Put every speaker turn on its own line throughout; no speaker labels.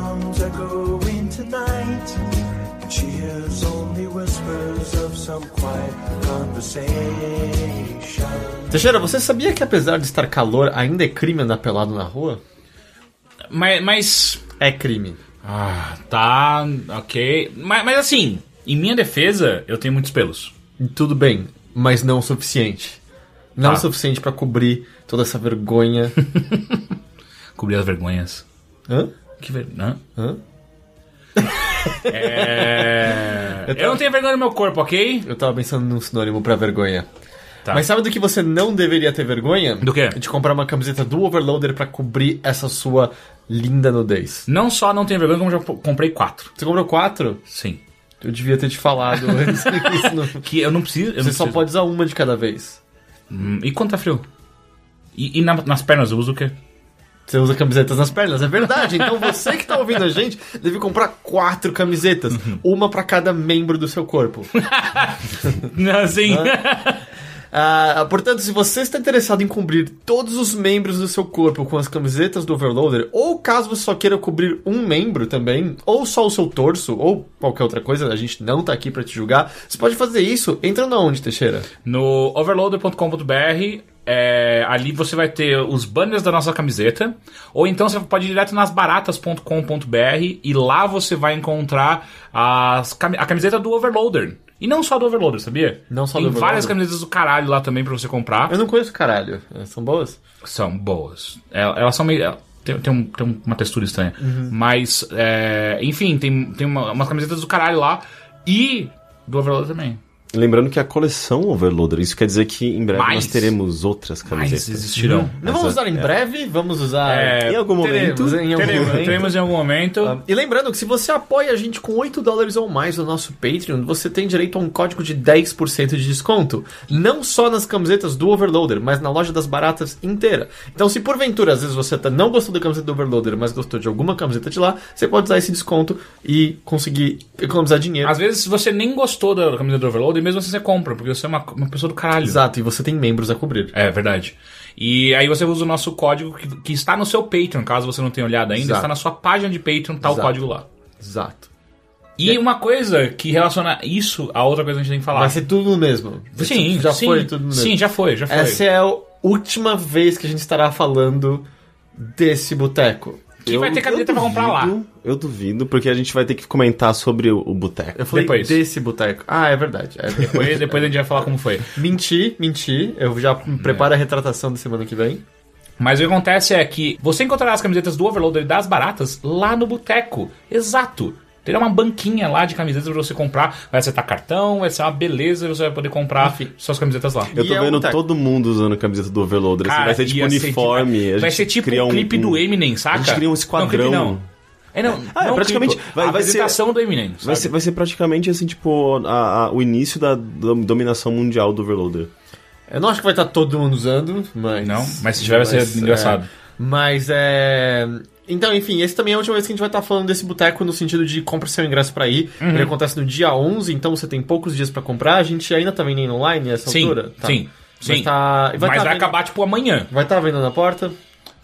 drums echoing tonight. She hears only whispers of some quiet conversation.
Teixeira, você sabia que apesar de estar calor, ainda é crime andar pelado na rua?
Mas. mas
É crime.
ah, tá. Ok. Mas, mas assim, em minha defesa, eu tenho muitos pelos.
Tudo bem, mas não o suficiente. Não
Tá.
o suficiente pra cobrir toda essa vergonha.
Cobrir as vergonhas.
Hã?
Que vergonha.
Hã?
É. Eu não tenho vergonha no meu corpo, ok?
Eu tava pensando num sinônimo pra vergonha.
Tá.
Mas sabe do que você não deveria ter vergonha?
Do quê?
De comprar uma camiseta do Overloader pra cobrir essa sua linda nudez.
Não só não tenho vergonha, como já comprei quatro.
Você comprou quatro?
Sim.
Eu devia ter te falado antes. Não-
Que eu não preciso. Eu
Você
não
só
preciso.
pode usar uma de cada vez.
Hum, E quando tá frio? E, e na- nas pernas eu uso o quê?
Você usa camisetas nas pernas, é verdade. Então você que tá ouvindo a gente deve comprar quatro camisetas,
Uhum.
uma pra cada membro do seu corpo.
Assim.
Ah, portanto, se você está interessado em cobrir todos os membros do seu corpo com as camisetas do Overloader, ou caso você só queira cobrir um membro também, ou só o seu torso, ou qualquer outra coisa, a gente não tá aqui pra te julgar, você pode fazer isso entrando aonde, Teixeira?
No overloader.com.br, é, ali você vai ter os banners da nossa camiseta. Ou então você pode ir direto nas baratas.com.br e lá você vai encontrar as, a camiseta do Overloader. E não só do Overloader, sabia?
Não só
Tem
do Overloader.
várias camisetas do caralho lá também pra você comprar.
Eu não conheço caralho. São boas?
São boas. É, Elas são meio. Tem, tem, um- tem uma textura estranha.
Uhum.
Mas, é, enfim, tem, tem uma, umas camisetas do caralho lá. E do Overloader também.
Lembrando que a coleção Overloader, isso quer dizer que em breve
Mais.
nós teremos outras camisetas.
existirão.
Não vamos usar em breve, vamos usar
É,
Em algum
teremos,
momento.
em algum
Teremos,
momento.
teremos em algum momento.
E lembrando que se você apoia a gente com 8 dólares ou mais no nosso Patreon, você tem direito a um código de 10% de desconto. Não só nas camisetas do Overloader, mas na loja das baratas inteira. Então, se porventura, às vezes você tá- não gostou da camiseta do Overloader, mas gostou de alguma camiseta de lá, você pode usar esse desconto e conseguir economizar dinheiro.
Às vezes você nem gostou da camisa do Overload e mesmo assim você compra, porque você é uma, uma pessoa do caralho.
Exato, e você tem membros a cobrir.
É verdade. E aí você usa o nosso código que, que está no seu Patreon, caso você não tenha olhado ainda,
Exato.
está na sua página de Patreon, tá o
Exato.
código lá.
Exato.
E uma coisa que relaciona isso a outra coisa que a gente tem que falar.
Vai ser tudo no mesmo.
Sim,
já
sim,
foi tudo no mesmo.
Sim, já foi, já foi.
Essa é a última vez que a gente estará falando desse boteco.
Que vai ter camiseta pra comprar lá.
Eu duvido, porque a gente vai ter que comentar sobre o, o boteco.
Eu falei
Depois.
desse boteco. Ah, é verdade. É.
Depois, depois a gente vai falar como foi.
menti, menti. Eu já preparo a retratação da semana que vem.
Mas o que acontece é que você encontrará as camisetas do Overloader e das baratas lá no boteco. Exato. Terá uma banquinha lá de camisetas pra você comprar. Vai acertar cartão, vai ser uma beleza e você vai poder comprar
Enfim.
suas camisetas lá.
Eu tô
E é
vendo
boteco.
todo mundo usando a camiseta do Overloader. assim,
Cara,
vai ser tipo
ser
uniforme. a
vai ser tipo
um
clipe do Eminem, saca?
A gente cria um
Não,
esquadrão.
clipe não. É, não,
Ah, é
não
praticamente-
clipe,
vai-
a
vai ser-
apresentação do Eminem.
Vai ser, vai ser praticamente assim, tipo, a- a- o início da dom- dominação mundial do Overloader.
Eu não acho que vai estar todo mundo usando, mas.
Não, mas se tiver vai ser engraçado.
é, mas é. Então, enfim, esse também é a última vez que a gente vai estar falando desse boteco no sentido de compra seu ingresso pra ir.
Uhum.
Ele acontece no dia 11, então você tem poucos dias pra comprar. A gente ainda tá vendendo online nessa
Sim,
altura? Tá.
sim,
Mas
sim.
tá-
Mas
vai
vai,
tá vendo-
acabar, tipo, amanhã.
Vai estar vendo na porta?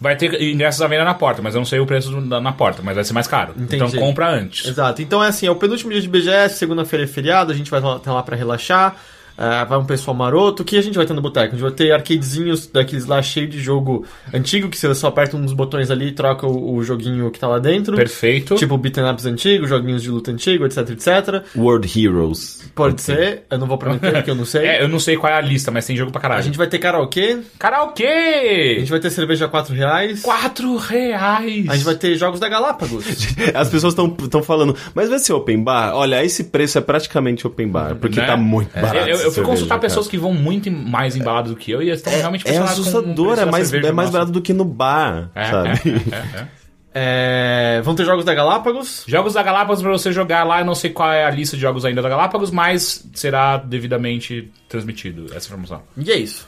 Vai ter ingressos à venda na porta, mas eu não sei o preço na porta, mas vai ser mais caro.
Entendi.
Então compra antes.
Exato. Então é assim, é o penúltimo dia de BGS, segunda-feira é feriado, a gente vai estar lá pra relaxar. Ah, vai um pessoal maroto. O que a gente vai ter no boteco? A gente vai ter arcadezinhos daqueles lá cheio de jogo antigo, que você só aperta uns botões ali e troca o, o joguinho que tá lá dentro.
Perfeito.
Tipo beat'em ups antigos, joguinhos de luta antigo, etc, etc.
World Heroes.
Pode ser, eu não vou prometer porque eu não sei.
É, eu não sei qual é a lista, mas tem jogo pra caralho.
A gente vai ter karaokê, a
Karaokê!
gente vai ter cerveja a 4 reais.
Quatro reais!
A gente vai ter jogos da Galápagos.
As pessoas estão falando, mas vai ser open bar? Olha, esse preço é praticamente open bar, porque
Né?
tá muito barato.
Eu, eu, eu fui consultar
cara.
pessoas que vão muito mais embaladas do que eu e eles estão realmente
É
impressionados com o
assustador, é mais, é mais barato do que no bar,
É,
sabe?
é, é, é.
É, vão ter jogos da Galápagos.
Jogos da Galápagos pra você jogar lá, eu não sei qual é a lista de jogos ainda da Galápagos, mas será devidamente transmitido essa informação.
E é isso.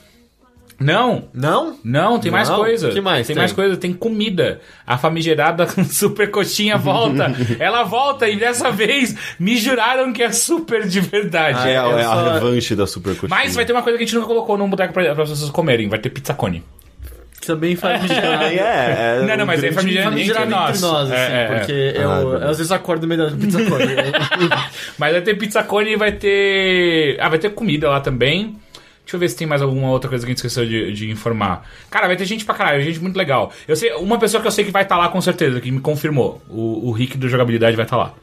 Não,
Não?
não, tem mais
Não?
coisa.
Que mais
Tem,
tem?
mais coisa, tem comida. A famigerada super coxinha volta. Ela volta e dessa vez me juraram que é super de verdade.
É, a-
eu
é a
só-
revanche da Super Coxinha.
Mas vai ter uma coisa que a gente nunca colocou num boteco pra, pra vocês comerem, vai ter pizza cone.
também famigerado.
Também é, é
Não, não, mas é famigerado entre nós.
entre nós, assim,
É, é, é.
porque eu,
Ah,
eu às vezes acordo meio da pizza cone.
Mas vai ter pizza cone e vai ter. Ah, vai ter comida lá também. Deixa eu ver se tem mais alguma outra coisa que a gente esqueceu de, de informar. Cara, vai ter gente pra caralho, gente muito legal. Eu sei, uma pessoa que eu sei que vai estar lá com certeza, que me confirmou. O, o Rick do Jogabilidade vai estar lá.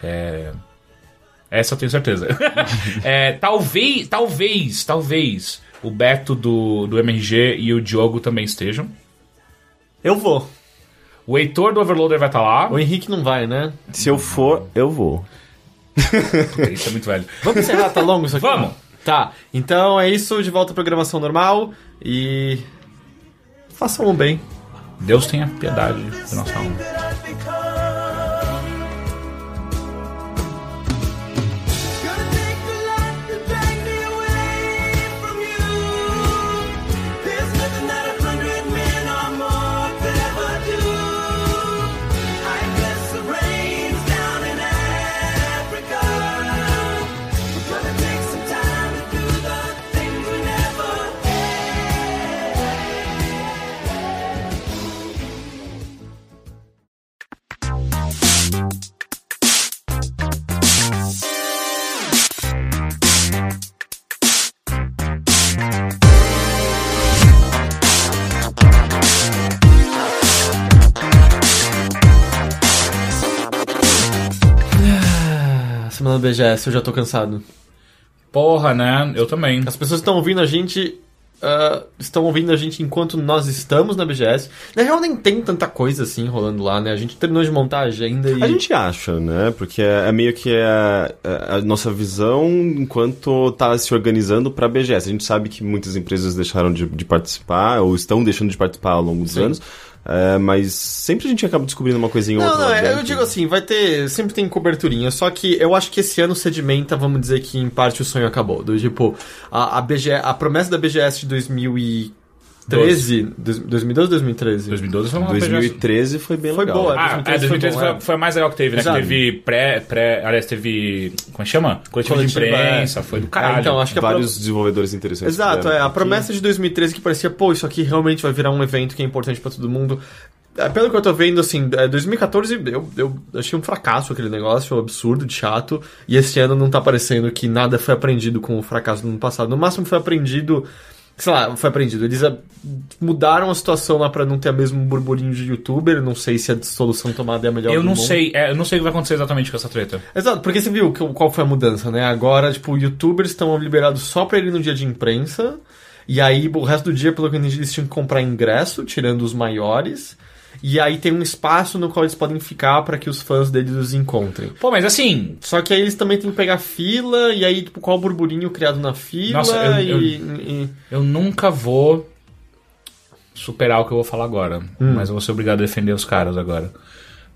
É. Essa eu tenho certeza. É, talvez, talvez, talvez o Beto do, do MRG e o Diogo também estejam.
eu vou.
O Heitor do Overloader vai estar lá.
O Henrique não vai, né?
Se eu for, eu vou.
Isso é muito velho.
Vamos encerrar, tá longo isso aqui?
Vamos.
Tá, então é isso, de volta à programação normal e. Façam um bem.
Deus tenha piedade da nossa alma.
Semana do BGS, eu já tô cansado.
Porra, né? Eu também.
As pessoas estão ouvindo a gente. ah, estão ouvindo a gente enquanto nós estamos na BGS. Na real, nem tem tanta coisa assim rolando lá, né? A gente terminou de montar a agenda e.
A gente acha, né? Porque é, é meio que a, a nossa visão enquanto tá se organizando pra BGS. A gente sabe que muitas empresas deixaram de, de participar, ou estão deixando de participar ao longo dos
Sim.
anos. É, mas sempre a gente acaba descobrindo uma coisinha ou outra.
Não, não, eu digo assim, vai ter. Sempre tem coberturinha. Só que eu acho que esse ano sedimenta, vamos dizer que em parte o sonho acabou. Do tipo, a, a, BG, a promessa da BGS de 2015 13, 2012 2013?
2012 foi uma
2013 assim. foi bem
foi. Boa,
ah,
2013
é, 2013
foi, bom, foi,
foi, a mais legal que teve, né? Que teve pré, pré. Aliás, teve. Como é que chama? Coletiva, de
imprensa, é.
foi do é. Ah, caralho.
É, então, acho que
Vários pro... desenvolvedores interessantes.
Exato, é. A promessa de 2013 que parecia, pô, isso aqui realmente vai virar um evento que é importante para todo mundo. É, pelo que eu tô vendo, assim, é, 2014 eu, eu achei um fracasso aquele negócio, um absurdo, de chato. E esse ano não tá parecendo que nada foi aprendido com o fracasso do ano passado. No máximo foi aprendido Sei lá, foi aprendido. Eles ah, mudaram a situação lá pra não ter o mesmo burburinho de youtuber. Não sei se a solução tomada é a melhor
Eu não
mundo.
sei, é, eu não sei o que vai acontecer exatamente com essa treta.
Exato, porque você viu qual foi a mudança, né? Agora, tipo, youtubers estão liberados só pra ir no dia de imprensa. E aí, o resto do dia, pelo que eu entendi, eles tinham que comprar ingresso, tirando os maiores. E aí tem um espaço no qual eles podem ficar pra que os fãs deles os encontrem.
Pô, mas assim,
Só que aí eles também têm que pegar fila, e aí, tipo, qual o burburinho criado na fila,
Nossa, eu-
e,
eu-
e-
eu nunca vou superar o que eu vou falar agora.
Hum.
Mas eu vou ser obrigado a defender os caras agora.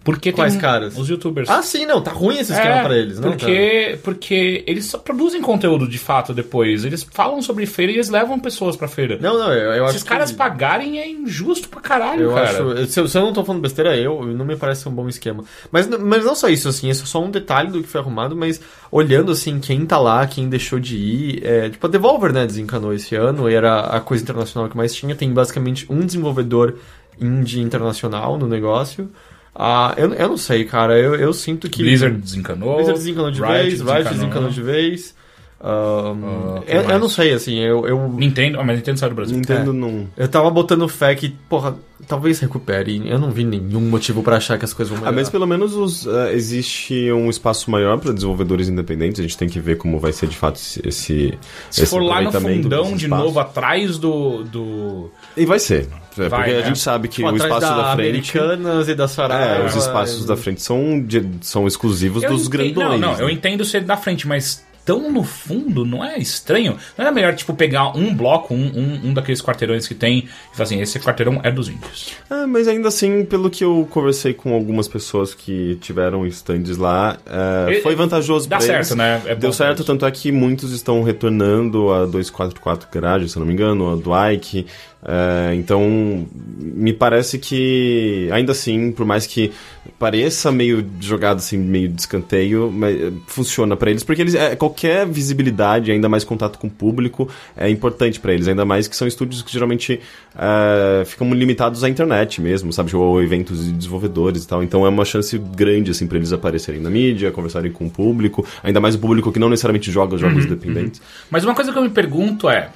Porque
Quais
tem
caras?
Os youtubers.
Ah, sim, não, tá ruim esse esquema
É,
pra eles, não?
porque, porque eles só produzem conteúdo de fato depois. Eles falam sobre feira e eles levam pessoas pra feira.
Não, não, eu, eu acho
Se os caras
que...
pagarem é injusto pra caralho,
Eu
cara.
acho. Se eu, se eu não tô falando besteira, eu, não me parece um bom esquema. Mas, mas não só isso, assim, isso é só um detalhe do que foi arrumado, mas olhando assim, quem tá lá, quem deixou de ir. É, tipo, a Devolver, né, desencanou esse ano, e era a coisa internacional que mais tinha. Tem basicamente um desenvolvedor indie internacional no negócio. Ah, eu, eu não sei, cara. Eu, eu sinto que.
Blizzard desencanou.
Blizzard desencanou de
Riot
vez, Riot desencanou de vez. Ahn,
Ah, quem
eu, eu não sei, assim, eu, eu,
Nintendo, ah, mas Nintendo saiu do Brasil.
Nintendo
É.
não.
eu tava botando fé que, porra, talvez recupere. Eu não vi nenhum motivo pra achar que as coisas vão
Ah,
melhorar.
mas pelo menos os, ah, existe um espaço maior para desenvolvedores independentes. A gente tem que ver como vai ser de fato esse. esse
Se
esse
for lá no fundão de novo, atrás do. do...
E vai ser. É,
Vai,
porque
né?
a gente sabe que
Tipo,
o espaço da, frente.
Americanas e da Saraiva.
É, os espaços
e-
da frente são, de- são exclusivos
Eu
dos
ente-
grandões.
Não, não, eu
né?
entendo ser da frente, mas tão no fundo, não é estranho? Não era melhor, tipo, pegar um bloco, um, um, um daqueles quarteirões que tem e falar assim, esse quarteirão é dos índios.
Ah, mas ainda assim, pelo que eu conversei com algumas pessoas que tiveram stands lá, é, foi vantajoso
Dá certo,
eles.
né? É
Deu certo, tanto é que muitos estão retornando a 244 Garage, se eu não me engano, a do Ike. É, então, me parece que, ainda assim, por mais que pareça meio jogado assim, meio de escanteio, mas, é, funciona pra eles, porque eles, é, qual- qualquer visibilidade, ainda mais contato com o público, é importante pra eles. Ainda mais que são estúdios que geralmente é, ficam limitados à internet mesmo, sabe? Ou eventos de desenvolvedores e tal. Então é uma chance grande, assim, pra eles aparecerem na mídia, conversarem com o público. Ainda mais o público que não necessariamente joga jogos independentes.
Mas uma coisa que eu me pergunto é.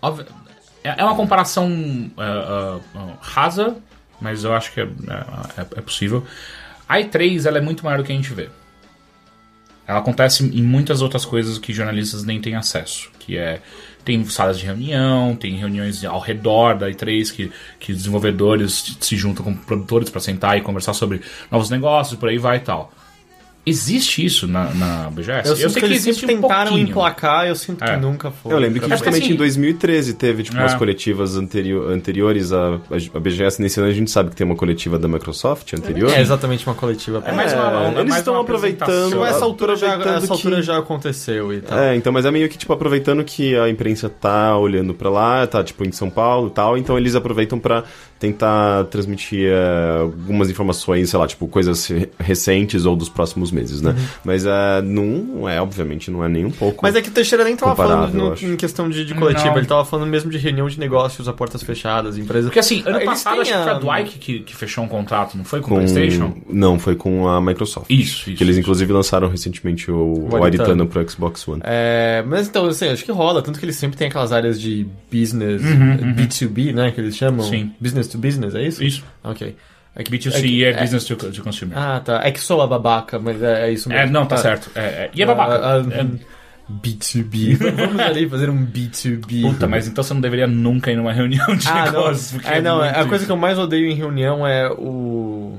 óbvio, É é uma comparação é, é, rasa, mas eu acho que é, é- é possível. A E3 ela é muito maior do que a gente vê. Ela acontece em muitas outras coisas que jornalistas nem têm acesso. Que é. Tem salas de reunião, tem reuniões ao redor da E3 que, que desenvolvedores se juntam com produtores para sentar e conversar sobre novos negócios, por aí vai e tal. Existe isso na, na BGS?
Eu, sinto que eles sempre
um
tentaram
pouquinho.
emplacar, eu sinto
É.
que nunca foi.
Eu lembro que justamente
assim-
em 2013 teve tipo, umas
É.
coletivas anterio- anteriores à, à BGS. Nesse ano a gente sabe que tem uma coletiva da Microsoft anterior.
É exatamente uma coletiva.
É mais uma-
É,
uma-
eles estão aproveitando.
Essa altura, já,
aproveitando
essa altura
que-
já aconteceu e tal.
É, então, mas é meio que, tipo, aproveitando que a imprensa tá olhando pra lá, tá, tipo, em São Paulo e tal, então eles aproveitam pra tentar transmitir é, algumas informações, sei lá, tipo, coisas re- recentes ou dos próximos meses, né? Mas é, não é, obviamente, não é nem um pouco.
Mas é que o Teixeira nem tava falando no- em questão de, de coletiva,
Não.
ele tava falando mesmo de reunião de negócios a portas fechadas, empresas.
Porque assim, ano
Eles
passado acho que foi a
a-
Dwight que, que fechou um contrato, não foi com,
com...
o PlayStation?
Não, foi com a Microsoft.
Isso, isso.
Que eles,
isso.
inclusive, lançaram recentemente o, o
Aritano.
Pro Xbox One.
É, mas então, assim, acho que rola, tanto que eles sempre têm aquelas áreas de business, B2B, né, que eles chamam.
Uhum, Sim.
Business to business, é isso?
Isso.
Ok. É que,
B2C
é
é,
que-
business to, to consumer.
Ah, tá. É que sou a babaca, mas é, é isso mesmo.
é, não, tá
Ah,
certo. É, é. E é babaca.
ah, ah,
É-
B2B. Vamos ali fazer um B2B.
Puta, mas então você não deveria nunca ir numa reunião de
Ah, não.
negócios. porque
É, não,
muito
a coisa que eu mais odeio em reunião é o.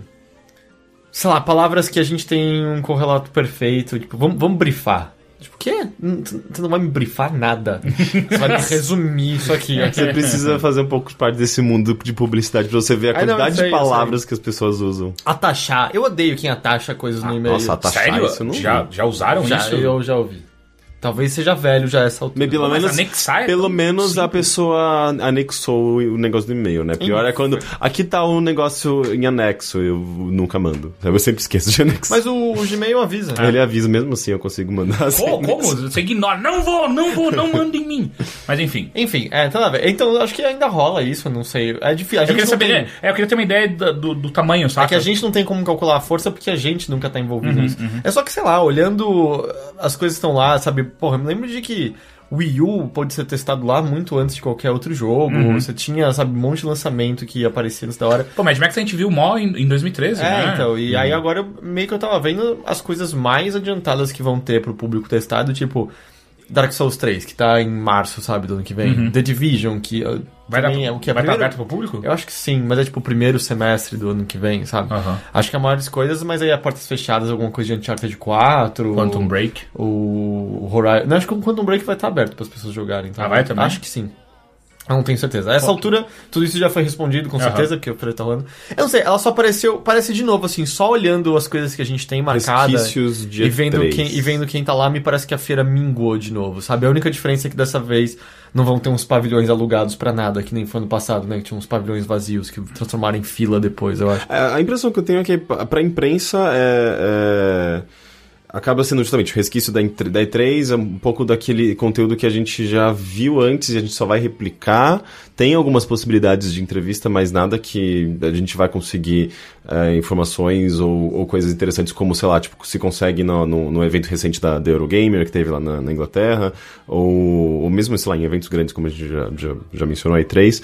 Sei lá, palavras que a gente tem um correlato perfeito. Tipo, vamos, vamos brifar. Tipo, o quê? Hum, Você não vai me brifar nada. Você vai me resumir isso aqui.
Você precisa fazer um pouco parte desse mundo de publicidade pra você ver a
Ah,
quantidade de palavras que as pessoas usam.
Atachar. Eu odeio quem atacha coisas no e-mail.
Nossa, atachar
Sério?
isso não
já, já usaram
já,
isso?
Eu já ouvi. Talvez seja velho já essa altura.
Mas pelo
Mas
menos,
anexar é
pelo menos a
simples.
pessoa anexou o negócio do e-mail, né? Pior é quando. Aqui tá um negócio em anexo, eu nunca mando. Eu sempre esqueço de anexar.
Mas o, o Gmail avisa.
Ele avisa mesmo assim, eu consigo mandar assim.
Pô, como? Você ignora. Não vou, não vou, não manda em mim. Mas enfim.
Enfim, é, então, então eu acho que ainda rola isso, eu não sei. É difícil. A
Eu
gente
queria,
não
saber,
tem...
é, eu queria ter uma ideia do, do tamanho, sabe?
É que a gente não tem como calcular a força porque a gente nunca tá envolvido
Uhum,
nisso. É só que, sei lá, olhando as coisas que estão lá, sabe? Porra, eu me lembro de que Wii U pode ser testado lá muito antes de qualquer outro jogo.
Uhum.
Você tinha, sabe, um monte de lançamento que aparecia antes da hora.
Pô, Mad Max a gente viu mó em, em 2013,
É,
né?
então, e aí agora meio que eu tava vendo as coisas mais adiantadas que vão ter pro público testado, tipo Dark Souls 3, que tá em março, sabe, do ano que vem. The Division, que uh,
Uhum. Vai, dar,
é o que é
vai
primeiro-
aberto pro público?
Eu acho que sim, mas é tipo o primeiro semestre do ano que vem, sabe?
Aham.
Acho que é maiores coisas, mas aí a portas fechadas, alguma coisa de Uncharted 4.
Quantum Break.
O Horizon. Não, acho que o Quantum Break vai estar aberto para as pessoas jogarem. Tá?
Ah, vai também?
Acho que sim. Não tenho certeza. A essa altura, tudo isso já foi respondido, com certeza, porque o Freire tá rolando. Eu não sei, ela só apareceu, parece de novo, assim, só olhando as coisas que a gente tem marcada.
Resquícios de
E vendo,
E3.
quem, e vendo quem tá lá, me parece que a feira minguou de novo, sabe? A única diferença é que dessa vez não vão ter uns pavilhões alugados pra nada, que nem foi ano passado, né? Que tinha uns pavilhões vazios que transformaram em fila depois, eu acho.
É, A impressão que eu tenho é que pra imprensa é, é, acaba sendo justamente o resquício da, entre- da E3, é um pouco daquele conteúdo que a gente já viu antes e a gente só vai replicar. Tem algumas possibilidades de entrevista, mas nada que a gente vai conseguir é, informações ou, ou coisas interessantes, como, sei lá, tipo, se consegue no, no, no evento recente da, da Eurogamer, que teve lá na, na Inglaterra, ou, ou mesmo, sei lá, em eventos grandes, como a gente já, já, já mencionou, a E3.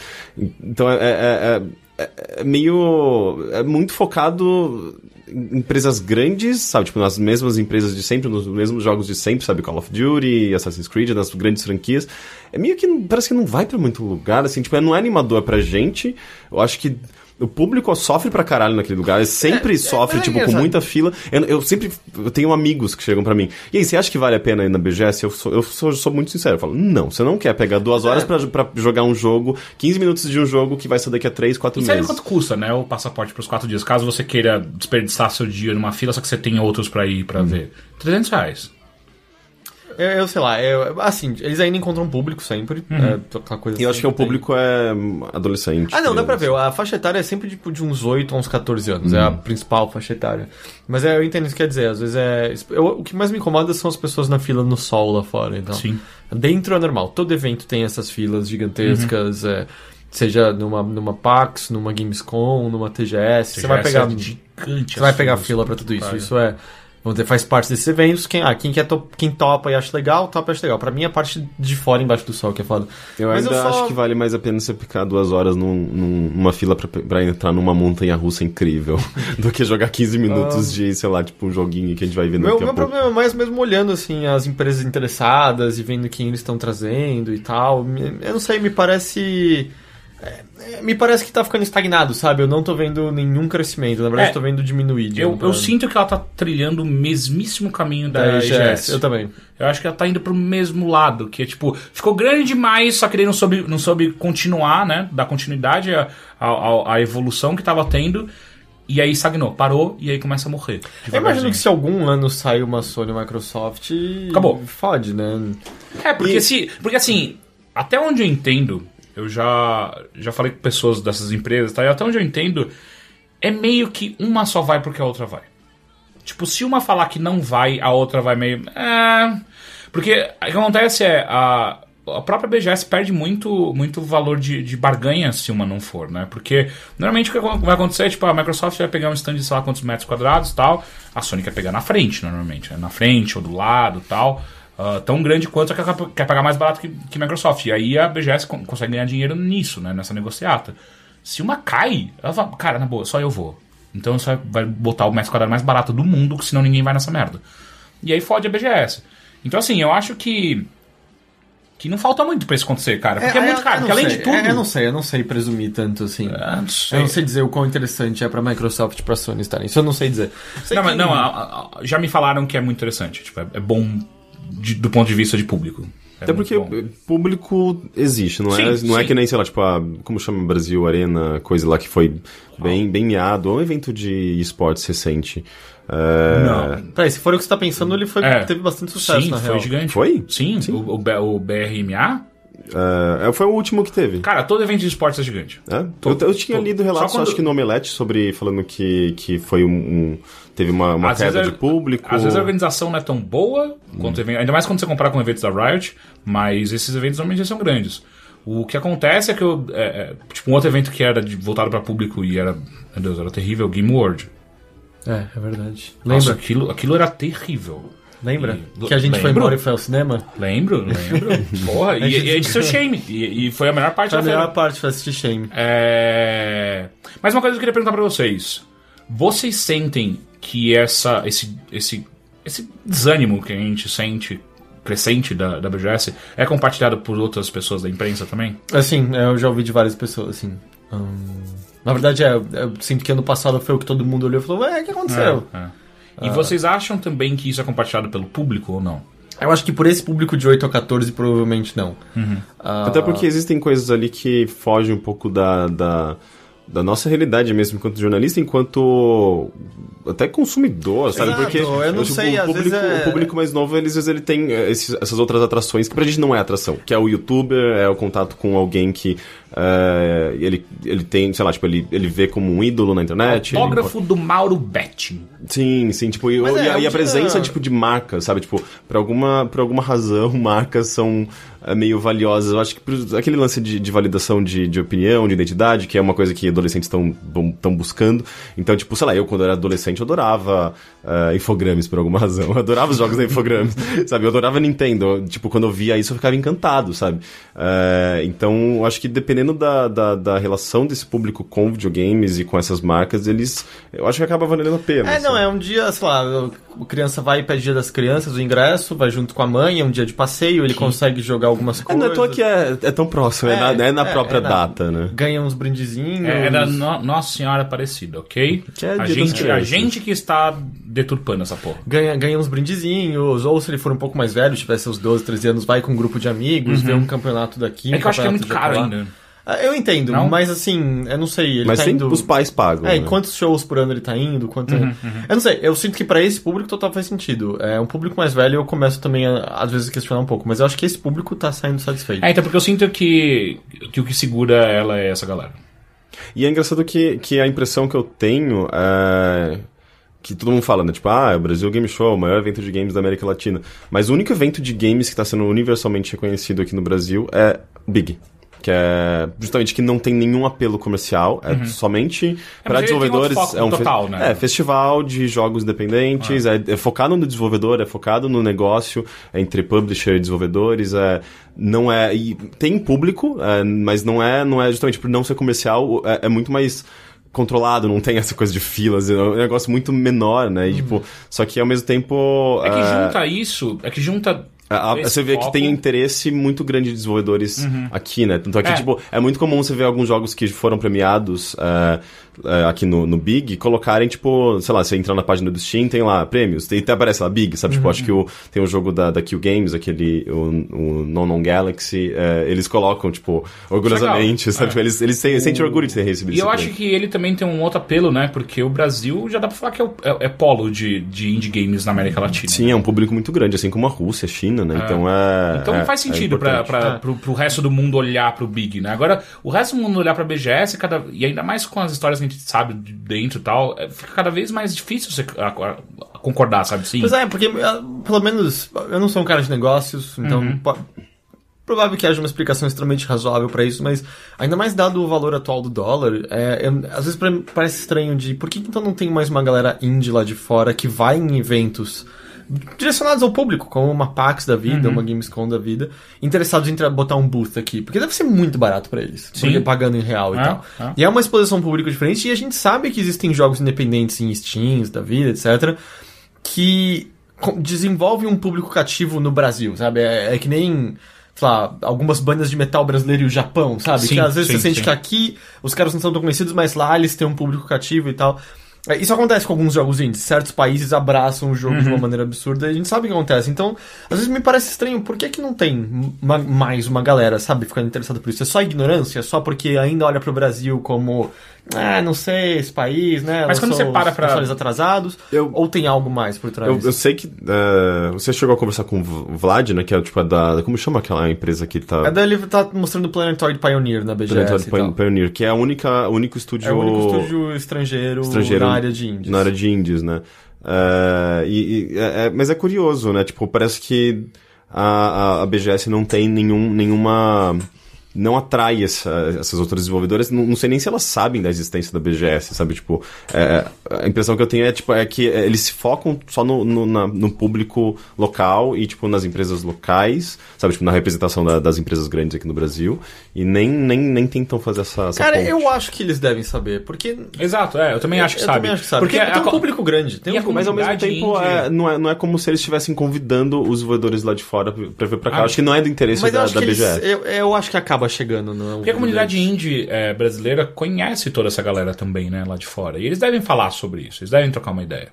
Então, é- é- é, é meio. É muito focado empresas grandes, sabe? Tipo, nas mesmas empresas de sempre, nos mesmos jogos de sempre, sabe? Call of Duty, Assassin's Creed, nas grandes franquias. É meio que. Parece que não vai pra muito lugar, assim. Tipo, não é animador pra gente. Eu acho que. O público sofre pra caralho naquele lugar, ele sempre sofre,
é
tipo, com muita fila. Eu, eu sempre eu tenho amigos que chegam pra mim. E aí, você acha que vale a pena ir na BGS? Eu sou, eu sou, sou muito sincero. Eu falo, não, você não quer pegar duas horas pra, pra jogar um jogo, 15 minutos de um jogo que vai ser daqui a 3, 4
E sabe
meses.
quanto custa, né, o passaporte pros quatro dias? Caso você queira desperdiçar seu dia numa fila, só que você tem outros pra ir
Hum.
pra ver. 300 reais.
Eu, eu sei lá, eu- assim, eles ainda encontram público sempre. É, aquela coisa
E eu acho que é o
tem.
público é adolescente.
Ah, não, dá pra
criança.
ver. A faixa etária é sempre tipo, de uns 8 a uns 14 anos. É a
Uhum.
principal faixa etária. Mas é, eu entendo o que quer dizer. Às vezes é. eu- o que mais me incomoda são as pessoas na fila no sol lá fora. Então.
Sim.
Dentro é normal. Todo evento tem essas filas gigantescas.
Uhum.
é, seja numa, numa PAX, numa Gamescom, numa TGS. Você vai
TGS
pegar.
é gigante,
Você vai pegar
filas,
fila pra
puta
tudo
que
isso. Isso é. Vamos dizer, faz parte desses eventos. Quem, ah, quem, quer to- quem topa e acha legal, topa e acha legal. Pra mim, é a parte de fora, embaixo do sol, que é foda.
Eu
Mas
ainda
eu só-
acho que vale mais a pena você ficar duas horas num- num- numa fila pra, pra entrar numa montanha russa incrível do que jogar 15 minutos de, sei lá, tipo um joguinho que a gente vai ver
Meu,
daqui a
meu
pouco.
problema é mais mesmo olhando assim as empresas interessadas e vendo quem eles estão trazendo e tal. Eu não sei, me parece. É, me parece que tá ficando estagnado, sabe? Eu não tô vendo nenhum crescimento. Na verdade,
É,
tô vendo diminuir. de
Eu, eu sinto que ela tá trilhando o mesmíssimo caminho da,
Da
IGS.
Eu também.
Eu acho que ela tá indo pro mesmo lado, que é tipo, ficou grande demais, só que ele não soube, não soube continuar, né? Dar continuidade à, à, à evolução que tava tendo. E aí estagnou, parou e aí começa a morrer.
Eu imagino que se algum ano sair uma Sony e Microsoft.
Acabou.
Fode, né?
É, porque se. Porque assim, até onde eu entendo, eu já, já falei com pessoas dessas empresas, tá? E até onde eu entendo, é meio que uma só vai porque a outra vai. Tipo, se uma falar que não vai, a outra vai meio. É. Porque o que acontece é. A, a própria BGS perde muito, muito valor de, de barganha se uma não for, né? Porque normalmente o que vai acontecer é, tipo, a Microsoft vai pegar um stand de sei lá quantos metros quadrados tal. A Sony quer pegar na frente, normalmente, né? Na frente ou do lado tal. Ah, tão grande quanto a que quer- quer pagar mais barato que, que Microsoft. E aí a BGS con- consegue ganhar dinheiro nisso, né? Nessa negociata. Se uma cai, ela fala, cara, na boa, só eu vou. Então você vai botar o metro quadrado mais barato do mundo, senão ninguém vai nessa merda. E aí fode a BGS. Então, assim, eu acho que. Que não falta muito pra isso acontecer, cara. Porque é, muito caro. Porque
não
além
sei,
de tudo.
é, eu não sei, eu não sei presumir tanto assim.
Ah, não sei.
Eu não sei dizer o quão interessante é pra Microsoft e pra Sony estarem. Isso eu não sei dizer. Sei
Não, mas
que-
não, a- a- já me falaram que é muito interessante. Tipo, é, é bom de- do ponto de vista de público. É
Até porque
bom.
público existe, não é,
Sim,
não é
sim.
que nem, sei lá, tipo, a, como chama Brasil Arena, coisa lá que foi bem, bem miado, ou um evento de esportes recente. É,
Não.
Peraí, se for o que você tá pensando, ele foi,
É.
teve bastante sucesso,
Sim,
na
foi
real.
gigante.
Foi?
Sim, O, o, B- o BRMA.
É, foi o último que teve.
Cara, todo evento de esportes é gigante.
É? Eu,
Todo,
eu tinha
todo.
lido relatos,
quando-
acho que no Omelete, sobre falando que, que foi um, um- teve uma, uma
Às vezes
queda
é-
de público.
Às vezes a organização não é tão boa,
Hum.
quanto evento, ainda mais quando você comparar com eventos da Riot, mas esses eventos normalmente já são grandes. O que acontece é que eu. é, é, tipo, um outro evento que era de- voltado para público e era. Meu Deus, era terrível, Game World.
É, é verdade.
Nossa,
Lembra?
aquilo, aquilo era terrível.
Lembra?
E-
Que a gente foi
lembro.
embora e foi ao cinema?
Lembro, lembro. Porra, e, e é de seu shame. E, e foi a melhor parte
Foi a
da feira.
melhor parte, foi assistir Shame.
É... Mas uma coisa que eu queria perguntar pra vocês. Vocês sentem que essa, esse, esse, esse desânimo que a gente sente crescente da, da BGS é compartilhado por outras pessoas da imprensa também?
Assim, eu já ouvi de várias pessoas, assim. Hum, na verdade, é, eu sinto que ano passado foi o que todo mundo olhou e falou, ué, o que aconteceu?
É, é. E vocês acham também que isso é compartilhado pelo público ou não?
Eu acho que por esse público de 8 a 14, provavelmente não. Ah,
Até porque existem coisas ali que fogem um pouco da, da, da nossa realidade mesmo, enquanto jornalista, enquanto até consumidor, sabe?
Exato,
Porque
eu não
tipo,
sei,
o, público,
é-
o público mais novo, eles, às vezes, ele tem eh, esses- essas outras atrações que pra gente não é atração, que é o youtuber, é o contato com alguém que eh, ele, ele tem, sei lá, tipo, ele, ele vê como um ídolo na internet. ele-
Autógrafo do Mauro Betti.
Sim, sim, tipo, e, e
é,
a,
um
e a presença, tipo, de marcas, sabe? Tipo, por alguma, por alguma razão, marcas são é, meio valiosas. Eu acho que por- aquele lance de, de validação de, de opinião, de identidade, que é uma coisa que adolescentes estão estão buscando. Então, tipo, sei lá, eu quando era adolescente, eu adorava eh, Infogrames por alguma razão. Eu adorava os jogos da Infogrames, sabe? Eu adorava Nintendo. Tipo, quando eu via isso, eu ficava encantado, sabe? Eh, então, eu acho que dependendo da, da, da relação desse público com videogames e com essas marcas, eles... Eu acho que acaba valendo a pena.
É, não,
assim.
é um dia, sei lá, a criança vai e pede dia das crianças, o ingresso, vai junto com a mãe, é um dia de passeio, ele consegue jogar algumas
É,
coisas.
não é à toa que é, é tão próximo, é,
É,
na, é na
é,
própria
é na-
data, né?
Ganha uns brindezinhos.
É, é da No- Nossa Senhora Aparecida, ok?
Que é
a, gente, a gente que está deturpando essa porra.
Ganha, ganha uns brindezinhos, ou se ele for um pouco mais velho, tiver seus 12, 13 anos, vai com um grupo de amigos, vê um campeonato daqui,
É
um
que eu acho que é muito caro ainda.
Ah, Eu entendo,
Não?
mas assim, eu não sei, ele
Mas
tá indo...
os pais pagam.
É,
né?
quantos shows por ano ele tá indo, quanto...
Uhum,
Eu não sei, eu sinto que pra esse público total faz sentido. É um público mais velho, eu começo também, a, às vezes, a questionar um pouco, mas eu acho que esse público tá saindo satisfeito.
É, então, porque eu sinto que, que o que segura ela é essa galera.
E é engraçado que, que a impressão que eu tenho é. Que todo mundo fala, né? Tipo, ah, é o Brasil Game Show, o maior evento de games da América Latina. Mas o único evento de games que está sendo universalmente reconhecido aqui no Brasil é o Big. Que é justamente que não tem nenhum apelo comercial, é somente
Uhum. É,
para desenvolvedores. é um fe-
total, né?
É, festival de jogos independentes, é, é focado no desenvolvedor, é focado no negócio é entre publisher e desenvolvedores, é, não é. E tem público, é, mas não é, não é justamente por não ser comercial, é, é muito mais controlado, não tem essa coisa de filas, é um negócio muito menor, né? E, tipo, só que ao mesmo tempo.
É que junta isso, é que junta.
A- você vê que
foco-
tem um interesse muito grande de desenvolvedores aqui, né? Tanto é que,
É.
tipo, é muito comum você ver alguns jogos que foram premiados é, é, aqui no, no Big colocarem, tipo, sei lá, você entra na página do Steam, tem lá prêmios, tem, até aparece lá Big, sabe? Tipo, acho que o, tem um jogo da, da Q Games, aquele, o, o Non Non Galaxy, é, eles colocam, tipo, orgulhosamente,
Legal.
sabe? Tipo, eles, eles têm- sentem orgulho de ter recebido
E eu acho
prêmio.
que ele também tem um outro apelo, né? Porque o Brasil já dá pra falar que é, o- é- é polo de, de indie games na América Latina.
Sim, é um público muito grande, assim como a Rússia, a China, né? Então é.
Então
é-
faz
é
sentido pra, pro, pro resto do mundo olhar pro Big, né? Agora, o resto do mundo olhar pra BGS, cada, e ainda mais com as histórias que a gente sabe de dentro e tal, é, fica cada vez mais difícil você a- a- a concordar, sabe? Sim.
Pois é, porque pelo menos eu não sou um cara de negócios, então
Uhum.
provável que haja uma explicação extremamente razoável pra isso, mas ainda mais dado o valor atual do dólar, é, eu- às vezes parece estranho de por que então não tem mais uma galera indie lá de fora que vai em eventos direcionados ao público, como uma PAX da
Uhum.
vida, uma Gamescom da vida, interessados em botar um booth aqui, porque deve ser muito barato pra eles,
Sim.
pagando em real e
É,
tal.
é.
E é uma exposição pública diferente e a gente sabe que existem jogos independentes em Steams da vida, etc que co- desenvolve um público cativo no Brasil, sabe? É, é que nem, sei lá, algumas bandas de metal brasileiro e o Japão, sabe?
Sim,
que às vezes
sim,
você sente
sim.
que aqui os caras não são tão conhecidos, mas lá eles têm um público cativo e tal. É, Isso acontece com alguns jogos indies. Certos países abraçam o jogo de
Uhum.
uma maneira absurda e a gente sabe o que acontece. Então, às vezes me parece estranho. Por que, que não tem uma- mais uma galera, sabe, ficando interessada por isso? É só ignorância? É só porque ainda olha pro Brasil como... Ah, não sei, esse país, né?
Mas quando você para
os
pra-
consoles atrasados.
Eu-
Ou tem algo mais por trás?
Eu, eu sei que é, você chegou a conversar com o Vlad, né? Que é tipo a da. Como chama aquela empresa que tá.
A dele tá mostrando o Planetoid Pioneer na BGS
Planetoid
e tal.
Pioneer, que é a única, o único estúdio,
É o único estúdio estrangeiro,
estrangeiro
na área de indies.
Na área de indies, né? É, e, e- é- é- mas é curioso, né? Tipo, parece que a, a, a BGS não tem nenhum, nenhuma. Não atrai essa- essas outras desenvolvedoras. Não, não sei nem se elas sabem da existência da BGS, sabe? Tipo, é, a impressão que eu tenho é, tipo, é que eles se focam só no, no, na- no público local e, tipo, nas empresas locais, sabe? Tipo, na representação da- das empresas grandes aqui no Brasil. E nem, nem, nem tentam fazer essa, essa
Cara,
ponte.
eu acho que eles devem saber, porque...
Exato, é, eu também acho que
eu
sabe.
também acho que sabe.
Porque
Porque tem
a
um
co-
público grande. Tem um
a
público...
Mas ao mesmo tempo, é, não, é, não é como se eles estivessem convidando os desenvolvedores lá de fora pra pra vir pra cá.
Ah,
acho que não é do interesse
Mas eu
da,
acho
da
que eles,
BGS.
eu, eu acho que acaba chegando no...
Porque a comunidade indie é, brasileira conhece toda essa galera também, né, lá de fora. E eles devem falar sobre isso, eles devem trocar uma ideia.